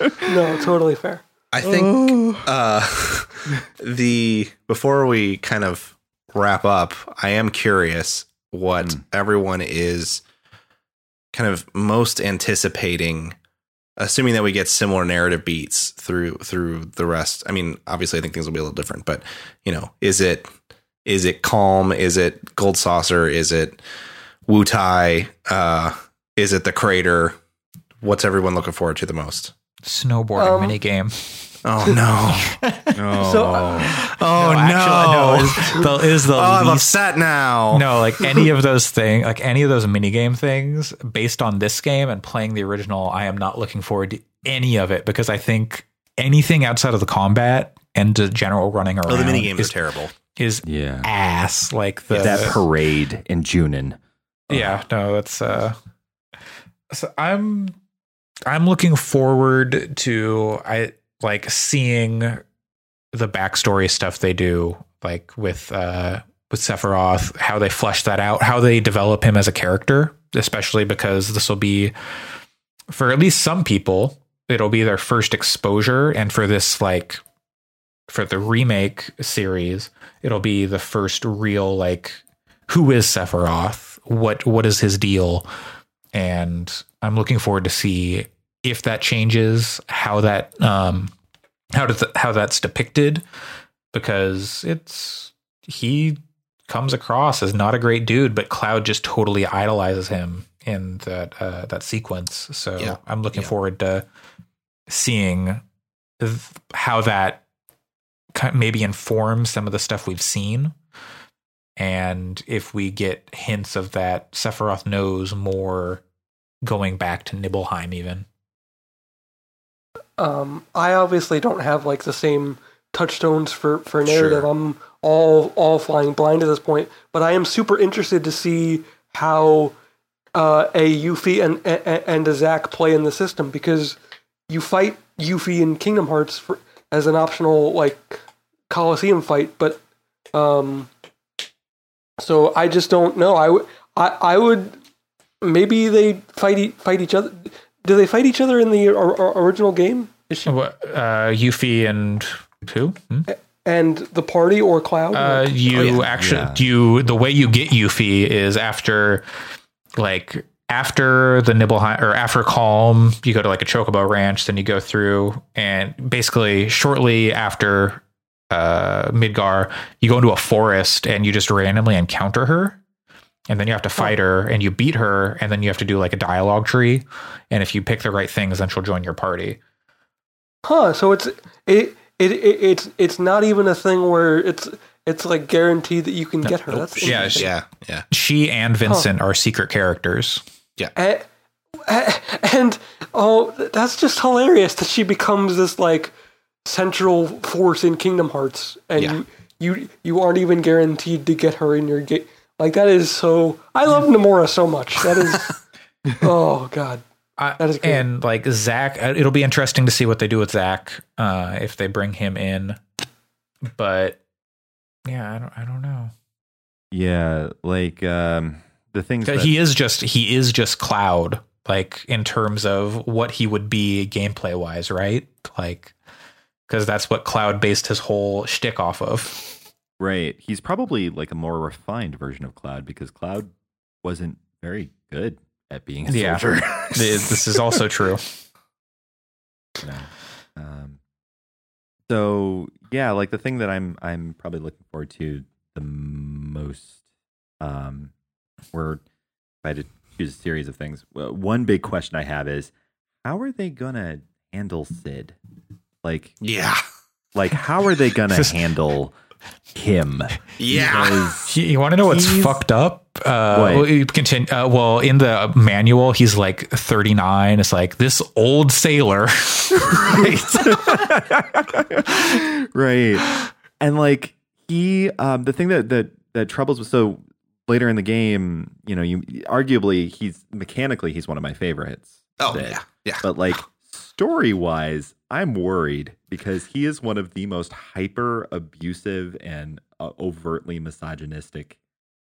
No, totally fair. I think uh, the before we kind of wrap up, I am curious what everyone is kind of most anticipating, assuming that we get similar narrative beats through through the rest. I mean, obviously, I think things will be a little different, but you know, is it is it Kalm? Is it gold saucer? Is it Wutai? Uh, is it the crater? What's everyone looking forward to the most? Snowboarding Um, mini game. Oh no! Oh, So, uh, Oh no! actually, no, is the, is the oh, I'm upset now. no like any of those things like any of those mini game things based on this game and playing the original i am not looking forward to any of it because i think anything outside of the combat and the general running around Oh, the mini games is, are terrible. is yeah. ass like the that parade in Junon. yeah no that's uh so i'm i'm looking forward to i like seeing the backstory stuff they do like with uh with sephiroth how they flesh that out how they develop him as a character especially because this will be for at least some people it'll be their first exposure. And for this like for the remake series it'll be the first real like who is sephiroth? What what is his deal? And i'm looking forward to see if that changes how that um how does how that's depicted because it's he comes across as not a great dude but cloud just totally idolizes him in that uh, that sequence so Yeah. i'm looking Yeah. forward to seeing th- how that maybe informs some of the stuff we've seen and if we get hints of that sephiroth knows more going back to nibelheim even um, I obviously don't have like the same touchstones for for narrative. Sure. I'm all all flying blind at this point, but I am super interested to see how uh, a Yuffie and, and and a Zack play in the system because you fight Yuffie in Kingdom Hearts for, as an optional like Coliseum fight, but um, so I just don't know. I would I I would maybe they fight fight each other. Do they fight each other in the or, or- original game? Is she what uh yuffie and who Hmm? and the party or Cloud? Uh, you yeah. actually Yeah. you the way you get Yuffie is after like after the Nibelheim or after Kalm, you go to like a Chocobo Ranch, then you go through and basically shortly after uh Midgar, you go into a forest and you just randomly encounter her. And then you have to oh. fight her and you beat her and then you have to do like a dialogue tree. And if you pick the right things, then she'll join your party. huh? So it's it, it it it's it's not even a thing where it's it's like guaranteed that you can get her. That's oh, Yeah, interesting. Yeah, yeah. She and Vincent are secret characters. A- a- and oh, that's just hilarious that she becomes this like central force in Kingdom Hearts, and Yeah. you, you you aren't even guaranteed to get her in your game. Like that is so. I love Nomura so much. That is. oh God. I, That is great. and like Zack, uh, it'll be interesting to see what they do with Zack uh, if they bring him in. But yeah, I don't, I don't know. Yeah, like um, the things that, he is just he is just Cloud, like in terms of what he would be gameplay wise, right? Like because that's what Cloud based his whole shtick off of. Right. He's probably like a more refined version of Cloud because Cloud wasn't very good at being a Yeah. soldier. This is also true. know. Um, so yeah, like the thing that I'm I'm probably looking forward to the most, um, were if I had to choose a series of things. Well, one big question I have is how are they gonna handle Cid? Like, Yeah. like how are they gonna handle him? Yeah. Because- He- you want to know what's fucked up? Uh, What? well, continue, uh, well, in the manual, he's like 39. It's like this old sailor. right right. and like he um the thing that that that troubles was so later in the game you know you arguably he's mechanically he's one of my favorites Oh Cid. yeah, yeah. but like story wise i'm worried because he is one of the most hyper abusive and uh, overtly misogynistic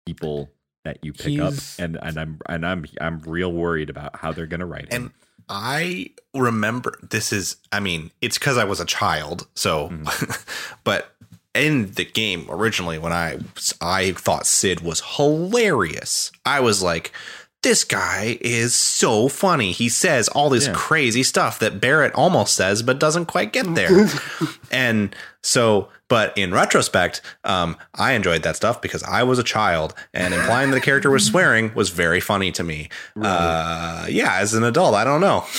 people that you pick He's- up and and i'm and i'm i'm real worried about how they're gonna write him And I remember this is, I mean, it's because I was a child. So, but in the game originally, when I I thought Cid was hilarious, I was like, this guy is so funny. He says all this Yeah. crazy stuff that Barrett almost says, but doesn't quite get there. and so, but in retrospect, um, I enjoyed that stuff because I was a child, and implying that the character was swearing was very funny to me. Uh, yeah, as an adult, I don't know.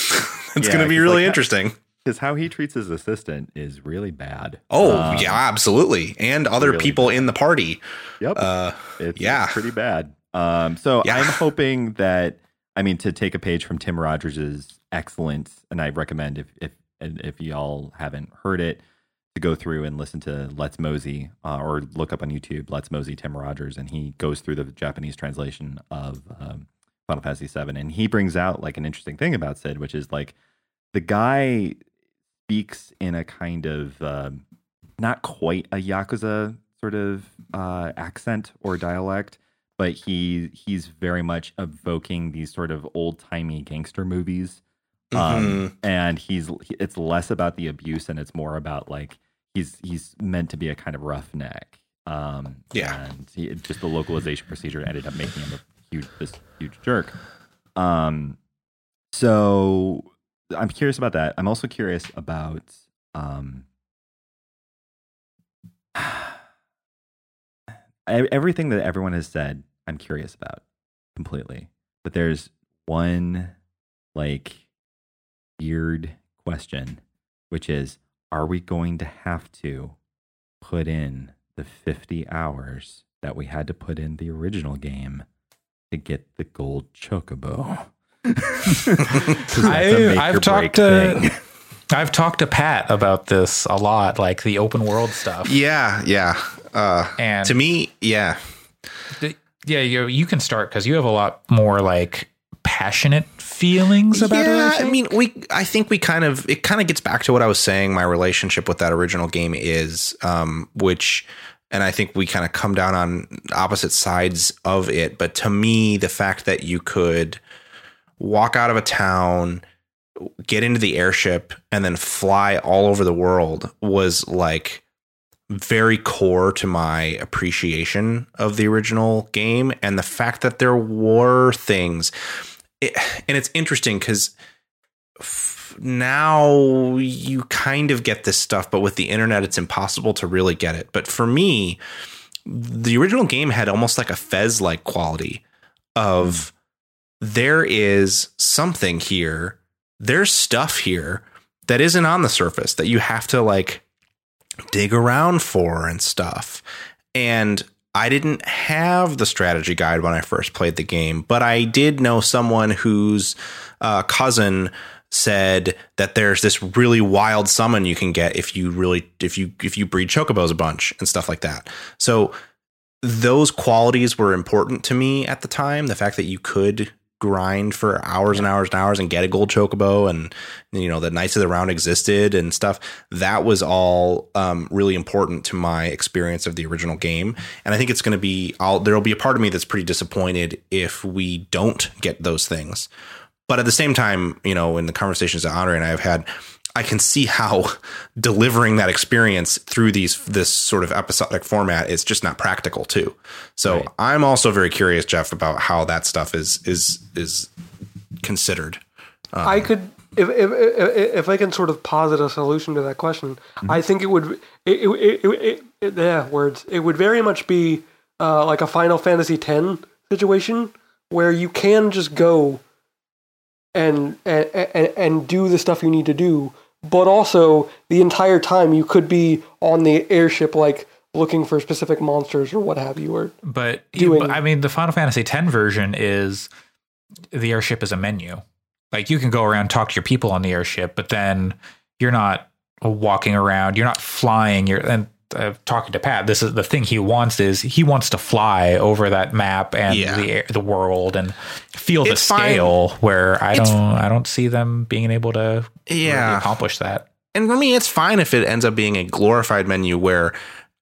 it's Yeah, going to be really like, interesting. Because how he treats his assistant is really bad. Oh, Um, yeah, absolutely. And other really people in the party. Yep. Uh, it's, yeah. it's pretty bad. Um, so Yeah. I'm hoping that I mean to take a page from Tim Rogers' excellence, and I recommend if if if y'all haven't heard it, to go through and listen to Let's Mosey uh, or look up on YouTube Let's Mosey Tim Rogers, and he goes through the Japanese translation of um, Final Fantasy VII, and he brings out like an interesting thing about Cid, which is like the guy speaks in a kind of um, not quite a yakuza sort of uh, accent or dialect, but he he's very much evoking these sort of old timey gangster movies. Um, and he's it's less about the abuse and it's more about like he's he's meant to be a kind of roughneck. Um, Yeah. and he, just the localization procedure ended up making him a huge this huge jerk. Um, so I'm curious about that. I'm also curious about um everything that everyone has said. I'm curious about completely, but there's one like weird question, which is: Are we going to have to put in the 50 hours that we had to put in the original game to get the gold chocobo? that's a I, make or I've talked to thing. I've talked to Pat about this a lot, like the open world stuff. Yeah, yeah. Uh, And to me, yeah. the- yeah, you you can start because you have a lot more like passionate feelings about it. yeah, I, I, mean, we. I think we kind of. It kind of gets back to what I was saying. My relationship with that original game is, um, which, and I think we kind of come down on opposite sides of it. But to me, the fact that you could walk out of a town, get into the airship, and then fly all over the world was like very core to my appreciation of the original game and the fact that there were things. It, and it's interesting because now you kind of get this stuff but with the internet it's impossible to really get it. But for me the original game had almost like a fez like quality of there is something here there's stuff here that isn't on the surface that you have to like dig around for and stuff. And I didn't have the strategy guide when I first played the game, but I did know someone whose uh, cousin said that there's this really wild summon you can get if you really if you if you breed chocobos a bunch and stuff like that. So those qualities were important to me at the time. The fact that you could grind for hours and hours and hours and get a gold chocobo and you know the knights of the round existed and stuff that was all um, really important to my experience of the original game. And i think it's going to be I'll, there'll be a part of me that's pretty disappointed if we don't get those things. But at the same time you know in the conversations that andre and i have had I can see how delivering that experience through these this sort of episodic format is just not practical too. So Right. I'm also very curious, Jeff, about how that stuff is is is considered. I could, if, if if if I can sort of posit a solution to that question, I think it would, it, it, it, it, it, yeah, words. It would very much be uh, like a Final Fantasy X situation where you can just go and and and, and do the stuff you need to do, but also the entire time you could be on the airship, like looking for specific monsters or what have you, or But, doing- but, I mean, the Final Fantasy X version is the airship is a menu. Like you can go around and talk to your people on the airship, but then you're not walking around. You're not flying. You're and uh, talking to Pat. This is the thing he wants is he wants to fly over that map and Yeah. the air, the world and feel the It's fine. scale. Where I It's- don't I don't see them being able to really Yeah. accomplish that. and for me, it's fine if it ends up being a glorified menu where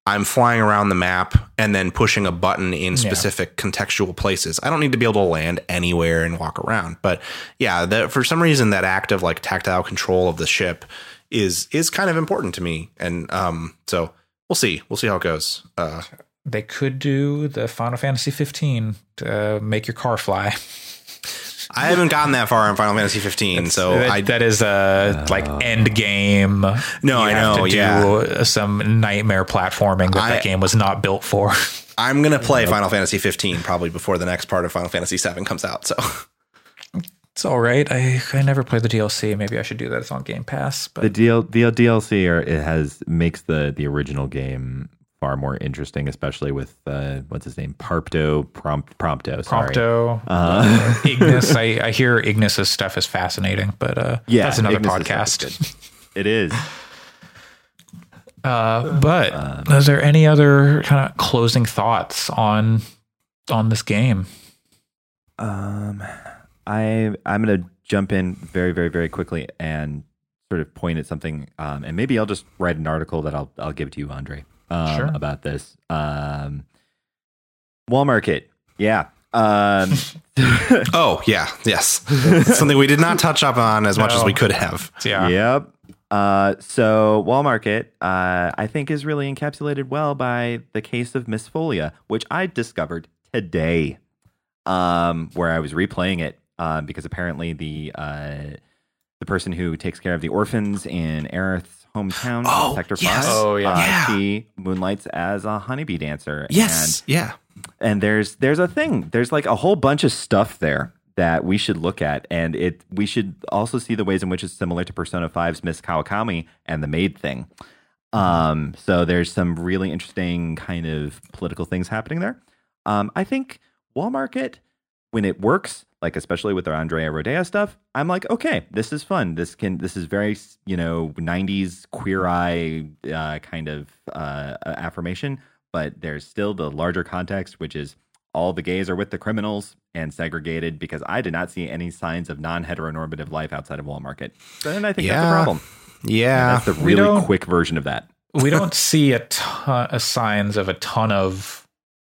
I'm flying around the map and then pushing a button in specific contextual places. I don't need to be able to land anywhere and walk around. But yeah, the, for some reason, that act of like tactile control of the ship is is kind of important to me. And um, so we'll see. We'll see how it goes. Uh, They could do the Final Fantasy 15 to uh, make your car fly. I haven't gotten that far in Final Fantasy 15, so that, I that is a like end game. No, You I have know, To do yeah. some nightmare platforming that I- that game was not built for. I'm gonna play Final Fantasy 15 probably before the next part of Final Fantasy 7 comes out. So It's all right. I I never played the DLC. Maybe I should do that. It's on Game Pass. But The DL, the DLC are, it has makes the the original game far more interesting, especially with uh, what's his name, Parpto, Prompt, Prompto, sorry. Prompto, Uh, Ignis. I, I hear Ignis's stuff is fascinating, but uh, yeah, that's another podcast. good. It is. Uh, but is there any other kind of closing thoughts on on this game? Um, I I'm gonna jump in very very very quickly and sort of point at something. Um, and maybe I'll just write an article that I'll I'll give to you, Andre. Um, Sure. About this. Um, Wall Market. Yeah. Um, Oh yeah, yes, something we did not touch up on as much as we could have. Yeah, Yep. Uh, so Wall Market, uh, I think is really encapsulated well by the case of Miss Folia, which I discovered today, um, where I was replaying it um, because apparently the uh, the person who takes care of the orphans in Aerith's hometown, Oh, Sector yes. Five, Oh, yeah. uh, Yeah. she moonlights as a honeybee dancer. Yes, yeah. and there's there's a thing there's like a whole bunch of stuff there that we should look at and it we should also see the ways in which it's similar to persona 5's miss kawakami and the maid thing um so there's some really interesting kind of political things happening there um i think Wall Market when it works like especially with their Andrea Rhodea stuff i'm like okay this is fun this can this is very you know 90s queer eye uh, kind of uh, affirmation but there's still the larger context, which is all the gays are with the criminals and segregated because I did not see any signs of non heteronormative life outside of Wall Market. So then I think that's a problem. Yeah, That's the really quick version of that. we don't see a ton of signs of a ton of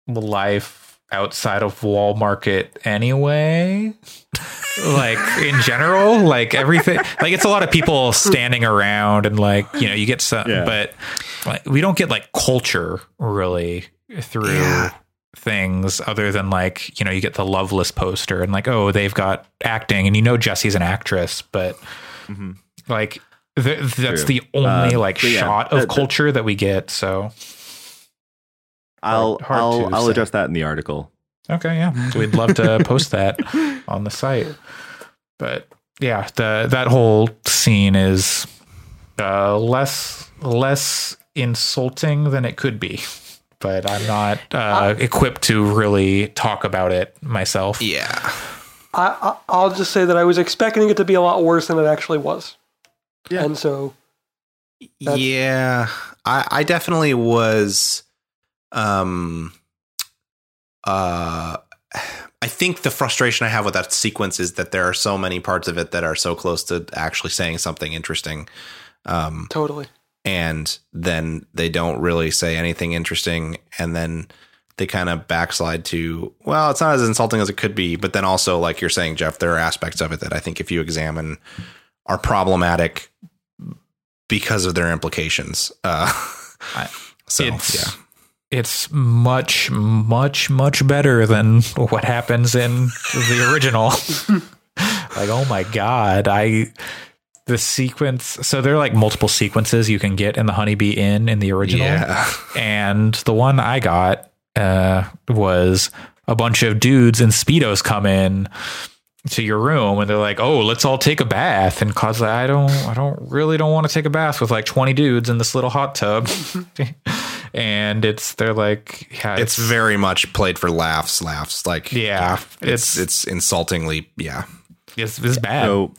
life outside of Wall Market anyway. like in general, like everything, like it's a lot of people standing around and like you know you get some, Yeah. but like, we don't get like culture really through Yeah. things other than like you know you get the Loveless poster and like oh they've got acting and you know Jesse's an actress, but Mhm. like. Th- that's True. the only Uh, like yeah, shot of culture that we get. So I'll hard I'll to I'll say. address that in the article. Okay, yeah. We'd love to post that on the site. But yeah, the that whole scene is uh, less less insulting than it could be. But I'm not uh, equipped to really talk about it myself. yeah. I, I I'll just say that I was expecting it to be a lot worse than it actually was. Yeah. And so That's- yeah I, I definitely was um uh i think the frustration i have with that sequence is that there are so many parts of it that are so close to actually saying something interesting. Um totally. and then they don't really say anything interesting and then they kind of backslide to well it's not as insulting as it could be but then also like you're saying jeff there are aspects of it that i think if you examine are problematic because of their implications. Uh I- so it's yeah it's much much much better than what happens in the original. Like oh my god i the sequence so there are like multiple sequences you can get in the honeybee inn in the original. Yeah. And the one i got uh was a bunch of dudes in speedos come in to your room and they're like oh let's all take a bath. And cause i don't i don't really don't want to take a bath with like 20 dudes in this little hot tub and it's they're like yeah it's very much played for laughs laughs. Like Yeah, it's it's- it's insultingly yeah. It's, it's bad. So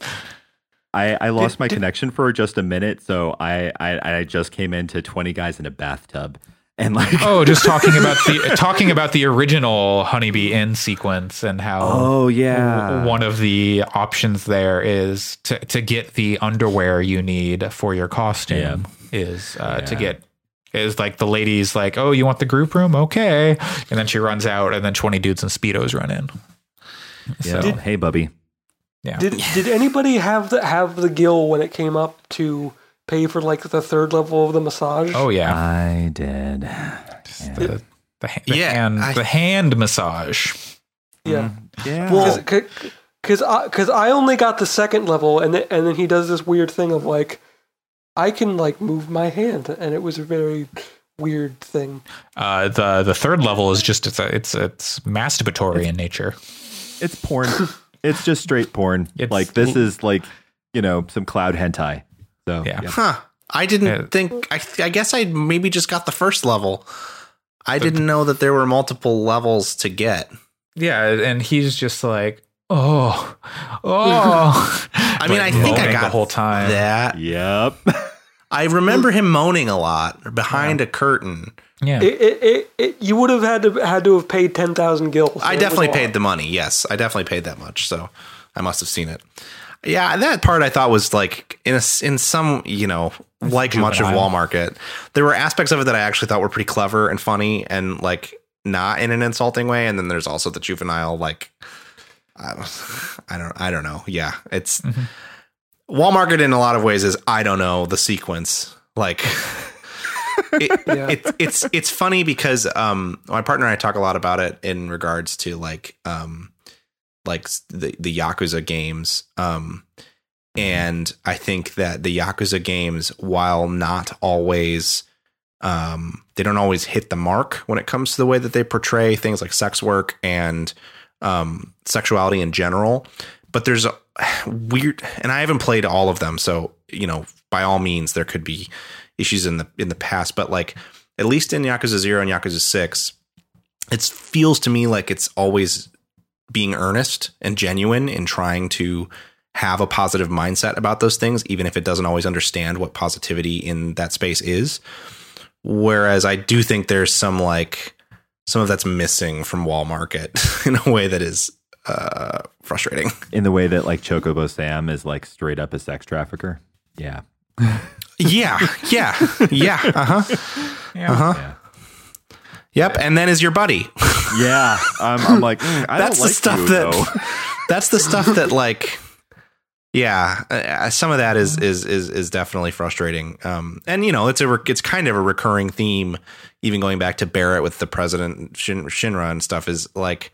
I, I lost Did- my did- connection for just a minute, so I, I I just came into twenty guys in a bathtub. And like oh just talking about the talking about the original honeybee inn sequence and how oh yeah. one of the options there is to, to get the underwear you need for your costume is uh, to get is like the lady's like, "Oh, you want the group room? Okay," and then she runs out, and then twenty dudes in speedos run in. Yeah. So, hey, Bubby. yeah. Did did anybody have the have the gill when it came up to pay for like the third level of the massage? oh yeah, I did. the, the, ha- the Yeah, hand I- the hand massage. yeah. Mm-hmm. Yeah. Well, because I because I only got the second level, and then, and then he does this weird thing of like, I can like move my hand, and it was a very weird thing. Uh, the the third level is just it's a, it's it's masturbatory in nature. it's porn. it's just straight porn. It's- like this is like you know some cloud hentai. So Yeah. Huh. I didn't Yeah. think. I, I guess I maybe just got the first level. I didn't know that there were multiple levels to get. Yeah, and he's just like, oh, oh. I mean, I think I got the whole time. that. Yep. I remember him moaning a lot behind a curtain. Yeah, It, it, it, it you would have had to had to have paid ten thousand gills. I definitely paid the money. Yes, I definitely paid that much. So I must have seen it. Yeah, that part I thought was like in a, s- in some you know like much of juvenile. Wall Market, there were aspects of it that I actually thought were pretty clever and funny and like not in an insulting way. And then there's also the juvenile like I don't I don't I don't know. Yeah, it's Wall Market in a lot of ways is I don't know the sequence like. it, Yeah. it's it's it's funny because um my partner and I talk a lot about it in regards to like um like the the Yakuza games um and I think that the Yakuza games while not always um they don't always hit the mark when it comes to the way that they portray things like sex work and um sexuality in general but there's a weird and I haven't played all of them so you know by all means there could be issues in the in the past but like at least in Yakuza 0 and Yakuza 6 it feels to me like it's always being earnest and genuine in trying to have a positive mindset about those things even if it doesn't always understand what positivity in that space is. Whereas I do think there's some like some of that's missing from Wall Market in a way that is uh frustrating. In the way that like Chocobo Sam is like straight up a sex trafficker. Yeah. Yeah, yeah, yeah. Uh-huh. yeah. Uh-huh. Yeah. Yep, and then is your buddy. Yeah. I'm, I'm like, mm, I that's don't like the stuff you, that that's the stuff that like yeah uh, some of that is is is is definitely frustrating um and you know it's a re- it's kind of a recurring theme even going back to Barrett with the president Shin, Shinra and stuff is like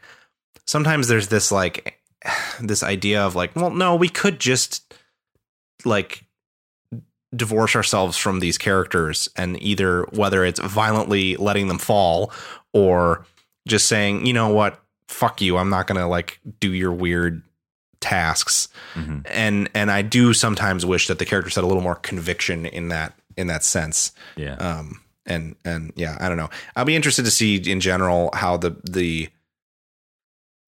sometimes there's this like this idea of like well no we could just like divorce ourselves from these characters and either whether it's violently letting them fall or just saying you know what fuck you i'm not gonna like do your weird tasks Mhm. and and i do sometimes wish that the characters had a little more conviction in that in that sense Yeah. um and and yeah i don't know i'll be interested to see in general how the the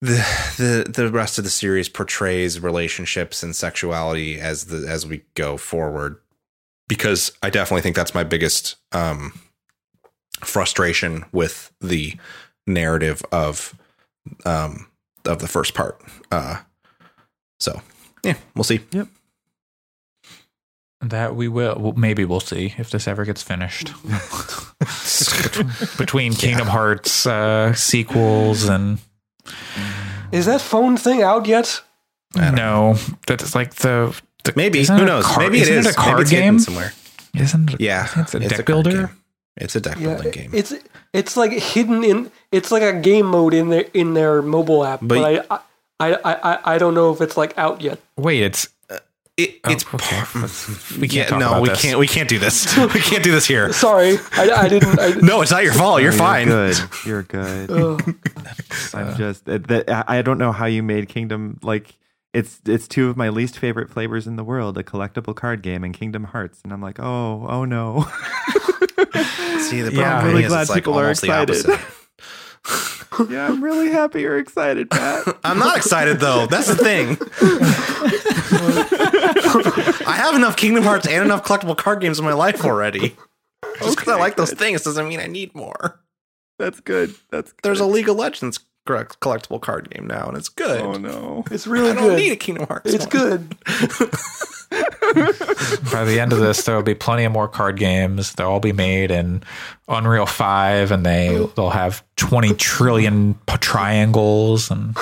the the the rest of the series portrays relationships and sexuality as the as we go forward because i definitely think that's my biggest um frustration with the narrative of um of the first part uh so yeah we'll see Yep. That we will. Well, maybe we'll see if this ever gets finished. Between Kingdom Hearts uh, sequels and Is that phone thing out yet? no, that's like the, the maybe who knows card- maybe it isn't is a card maybe it's hidden game. somewhere Isn't it? yeah it's a deck card builder. game. it's a deck Yeah, building game it's it's like hidden in it's like a game mode in their in their mobile app, but, But- I, I I I I don't know if it's like out yet. Wait, it's it, oh, it's okay. Let's- we can't yeah, talk no, about we this. can't. We can't do this. we can't do this here. Sorry, I, I didn't. I, No, it's not your fault. You're You're fine. good. You're good. Ugh. I'm just uh, that I I don't know how you made Kingdom like it's it's two of my least favorite flavors in the world, a collectible card game and Kingdom Hearts, and I'm like, oh, oh no. See, the problem Yeah, I'm really is glad it's like are almost the excited. opposite. yeah, I'm really happy you're excited, Pat. I'm not excited though. That's the thing. I have enough Kingdom Hearts and enough collectible card games in my life already. Just because I Okay, like those things doesn't mean I need more. That's good. That's good. There's a League of Legends collectible card game now, and it's good. oh no. It's really good. I don't good. need a Kingdom Hearts. It's one. good. By the end of this, there will be plenty of more card games. They'll all be made in Unreal Five, and they they'll have twenty trillion triangles. And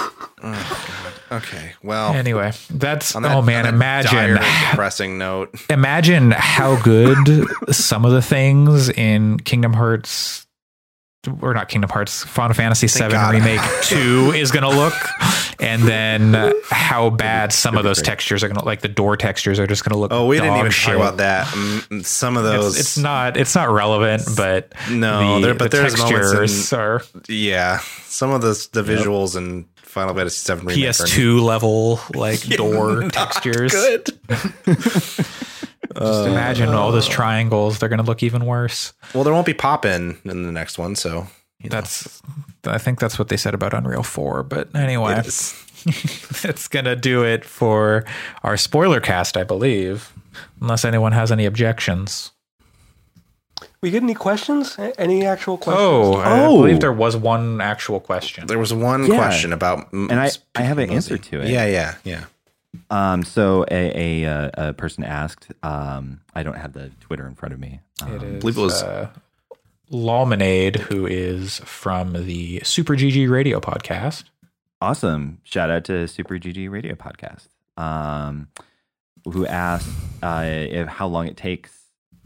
oh, Okay. Well, anyway, that's that- oh man, on that imagine depressing note. imagine how good some of the things in Kingdom Hearts or not Kingdom Hearts, Final Fantasy VII God. Remake 2 is going to look, and then how bad some of those textures are going to like the door textures are just going to look. Oh, we didn't even shit. talk about that. Mm, Some of those, It's, it's not it's not relevant, but No, the, there- but the there's moments in- are yeah, some of the the visuals in Final Fantasy VII remake are PS2 level like door not textures. Good. Just uh, imagine all those triangles; they're going to look even worse. Well, there won't be pop in in the next one, so you know, That's I think that's what they said about Unreal 4. But anyway, it is. it's gonna do it for our spoiler cast, I believe. Unless anyone has any objections. We get any questions? Any actual questions? Oh, I Oh. believe there was one actual question. There was one Yeah. question about, And I- I have an answer to it. Yeah, yeah, yeah. Um, so a, a, uh, a person asked, um, I don't have the Twitter in front of me. Um, It is believe it was- uh, Lawmanade, who is from the Super GG Radio podcast. Awesome. Shout out to Super GG Radio Podcast, um, who asked uh, if how long it takes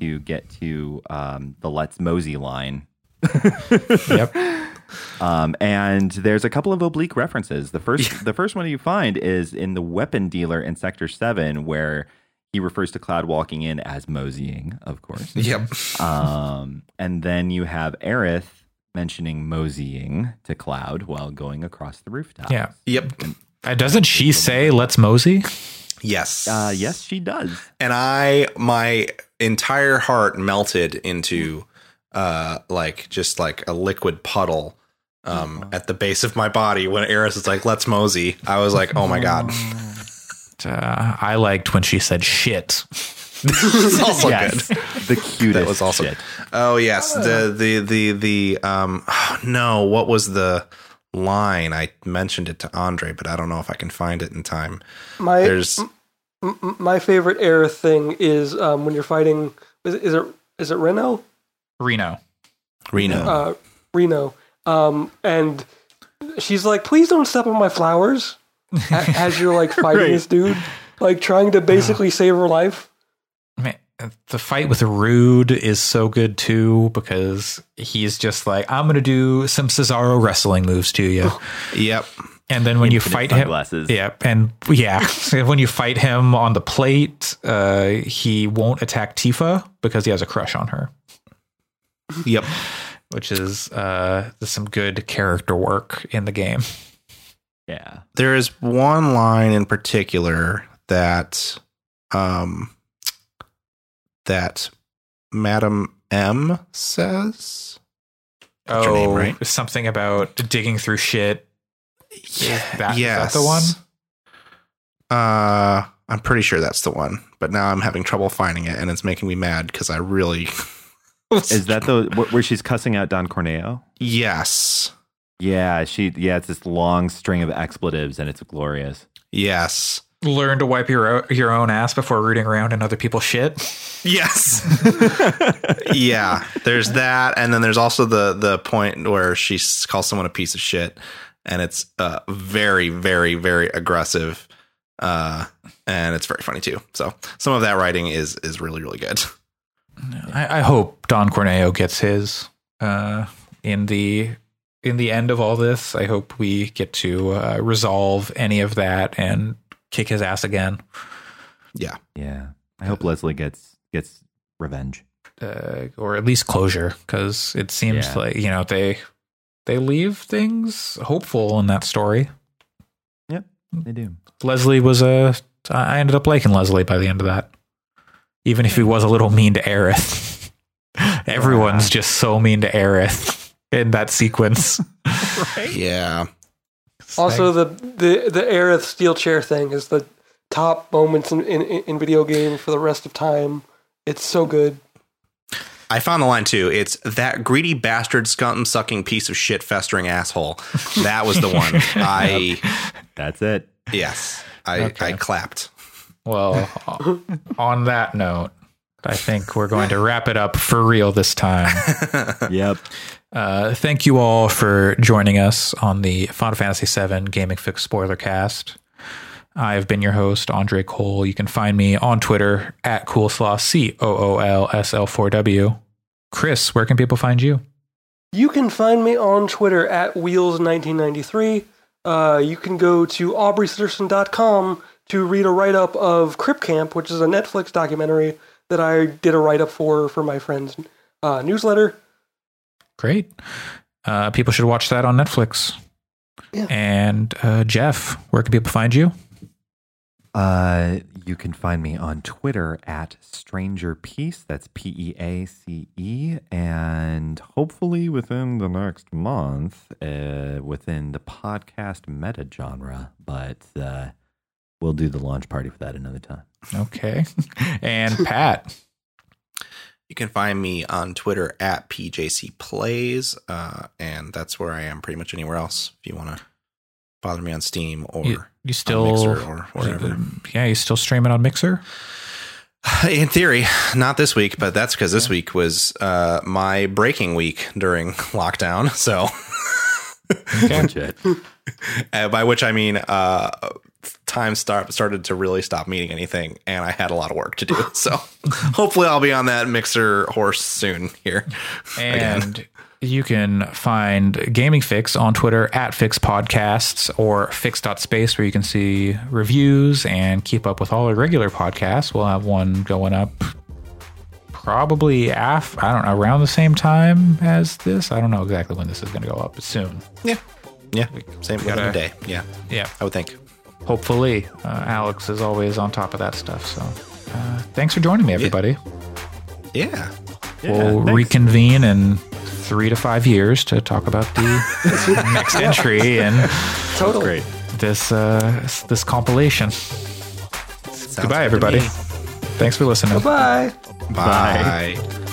to get to um, the Let's Mosey line. Yep. Um, and there's a couple of oblique references. The first, the first one you find is in the weapon dealer in Sector Seven, where he refers to Cloud walking in as moseying, of course. Yep. Um, and then you have Aerith mentioning moseying to Cloud while going across the rooftop. Yeah. Yep. Uh, doesn't she say "Let's mosey"? Yes. Uh, yes, she does. and I my entire heart melted into uh like just like a liquid puddle um at the base of my body when Aerith is like let's mosey I was like oh my god Uh, I liked when she said "shit." it's also yes, good the cutest. that was also shit. oh yes the the the the um oh, no what was the line I mentioned it to Andre but I don't know if I can find it in time My there's m- m- my favorite Aerith thing is um, when you're fighting. Is, it- is it is it Reno? Reno. Reno Uh, Reno. Um, and she's like, "Please don't step on my flowers." As you're like fighting Right. this dude, like trying to basically save her life. Man, the fight with Rude is so good too because he's just like, I'm gonna do some Cesaro wrestling moves to you, yep and then when you Infinite fight him, yeah, and yeah, when you fight him on the plate, uh, he won't attack Tifa because he has a crush on her, yep which is uh, there's some good character work in the game. Yeah. there is one line in particular that um that Madam M says. That's her name, oh, right? something about digging through shit. Yeah, that- is that the one? Uh I'm pretty sure that's the one, but now I'm having trouble finding it and it's making me mad because I really Is that the where she's cussing out Don Corneo? Yes. Yeah, she. Yeah, it's this long string of expletives, and it's glorious. Yes. Learn to wipe your your own ass before rooting around in other people's shit. Yes. yeah. There's that, and then there's also the the point where she s- calls someone a piece of shit, and it's uh, very, very, very aggressive, uh, and it's very funny too. So some of that writing is is really, really good. I, I hope Don Corneo gets his uh, in the in the end of all this. I hope we get to uh, resolve any of that and kick his ass again, Yeah. Yeah, I hope Leslie gets gets revenge. uh, or at least closure, because it seems Yeah. like you know they they leave things hopeful in that story. Yep they do. Leslie was a. I ended up liking Leslie by the end of that, even if he was a little mean to Aerith. Everyone's just so mean to Aerith in that sequence. Right? Yeah. Also, the the the Aerith steel chair thing is the top moments in, in, in video game for the rest of time. It's so good. I found the line too. It's that greedy bastard, scum sucking piece of shit, festering asshole. That was the one. I That's it. yes, I Okay. I clapped. Well, on that note, I think we're going to wrap it up for real this time. Yep. Uh, thank you all for joining us on the Final Fantasy VII Gaming Fyx spoiler cast. I have been your host, Andre Cole. You can find me on Twitter at Coolslaw, C O O L S L 4 W. Chris, where can people find you? You can find me on Twitter at Wheels1993. Uh, you can go to aubreysitterson.com to read a write up of Crip Camp, which is a Netflix documentary that I did a write up for for my friend's uh, newsletter. Great. Uh, people should watch that on Netflix. Yeah. And uh, Jeff, where can people find you? Uh, you can find me on Twitter at Stranger Peace. That's P E A C E. And hopefully within the next month, uh, within the podcast meta genre. But uh, we'll do the launch party for that another time. Okay. and Pat. You can find me on Twitter at PJC Plays, uh, and that's where I am pretty much anywhere else. If you want to bother me on Steam or You, you on still Mixer or whatever. Yeah, you still streaming on Mixer? In theory, not this week, but that's because this week was uh, my breaking week during lockdown. So, Legit. uh, by which I mean, uh, time start, started to really stop meaning anything, and I had a lot of work to do. So, hopefully, I'll be on that mixer horse soon here. And you can find Gaming Fyx on Twitter at Fyx Podcasts or Fyx.space, where you can see reviews and keep up with all our regular podcasts. We'll have one going up probably af I don't know around the same time as this. I don't know exactly when this is going to go up, but soon. Yeah, yeah, same within a day. Yeah, Yeah, I would think. Hopefully. Uh, Alex is always on top of that stuff. So uh, thanks for joining me, everybody. Yeah, we'll thanks. reconvene in three to five years to talk about the next entry and Totally. Great. this uh, this compilation. Sounds Goodbye, good everybody. Thanks for listening. Bye. Bye.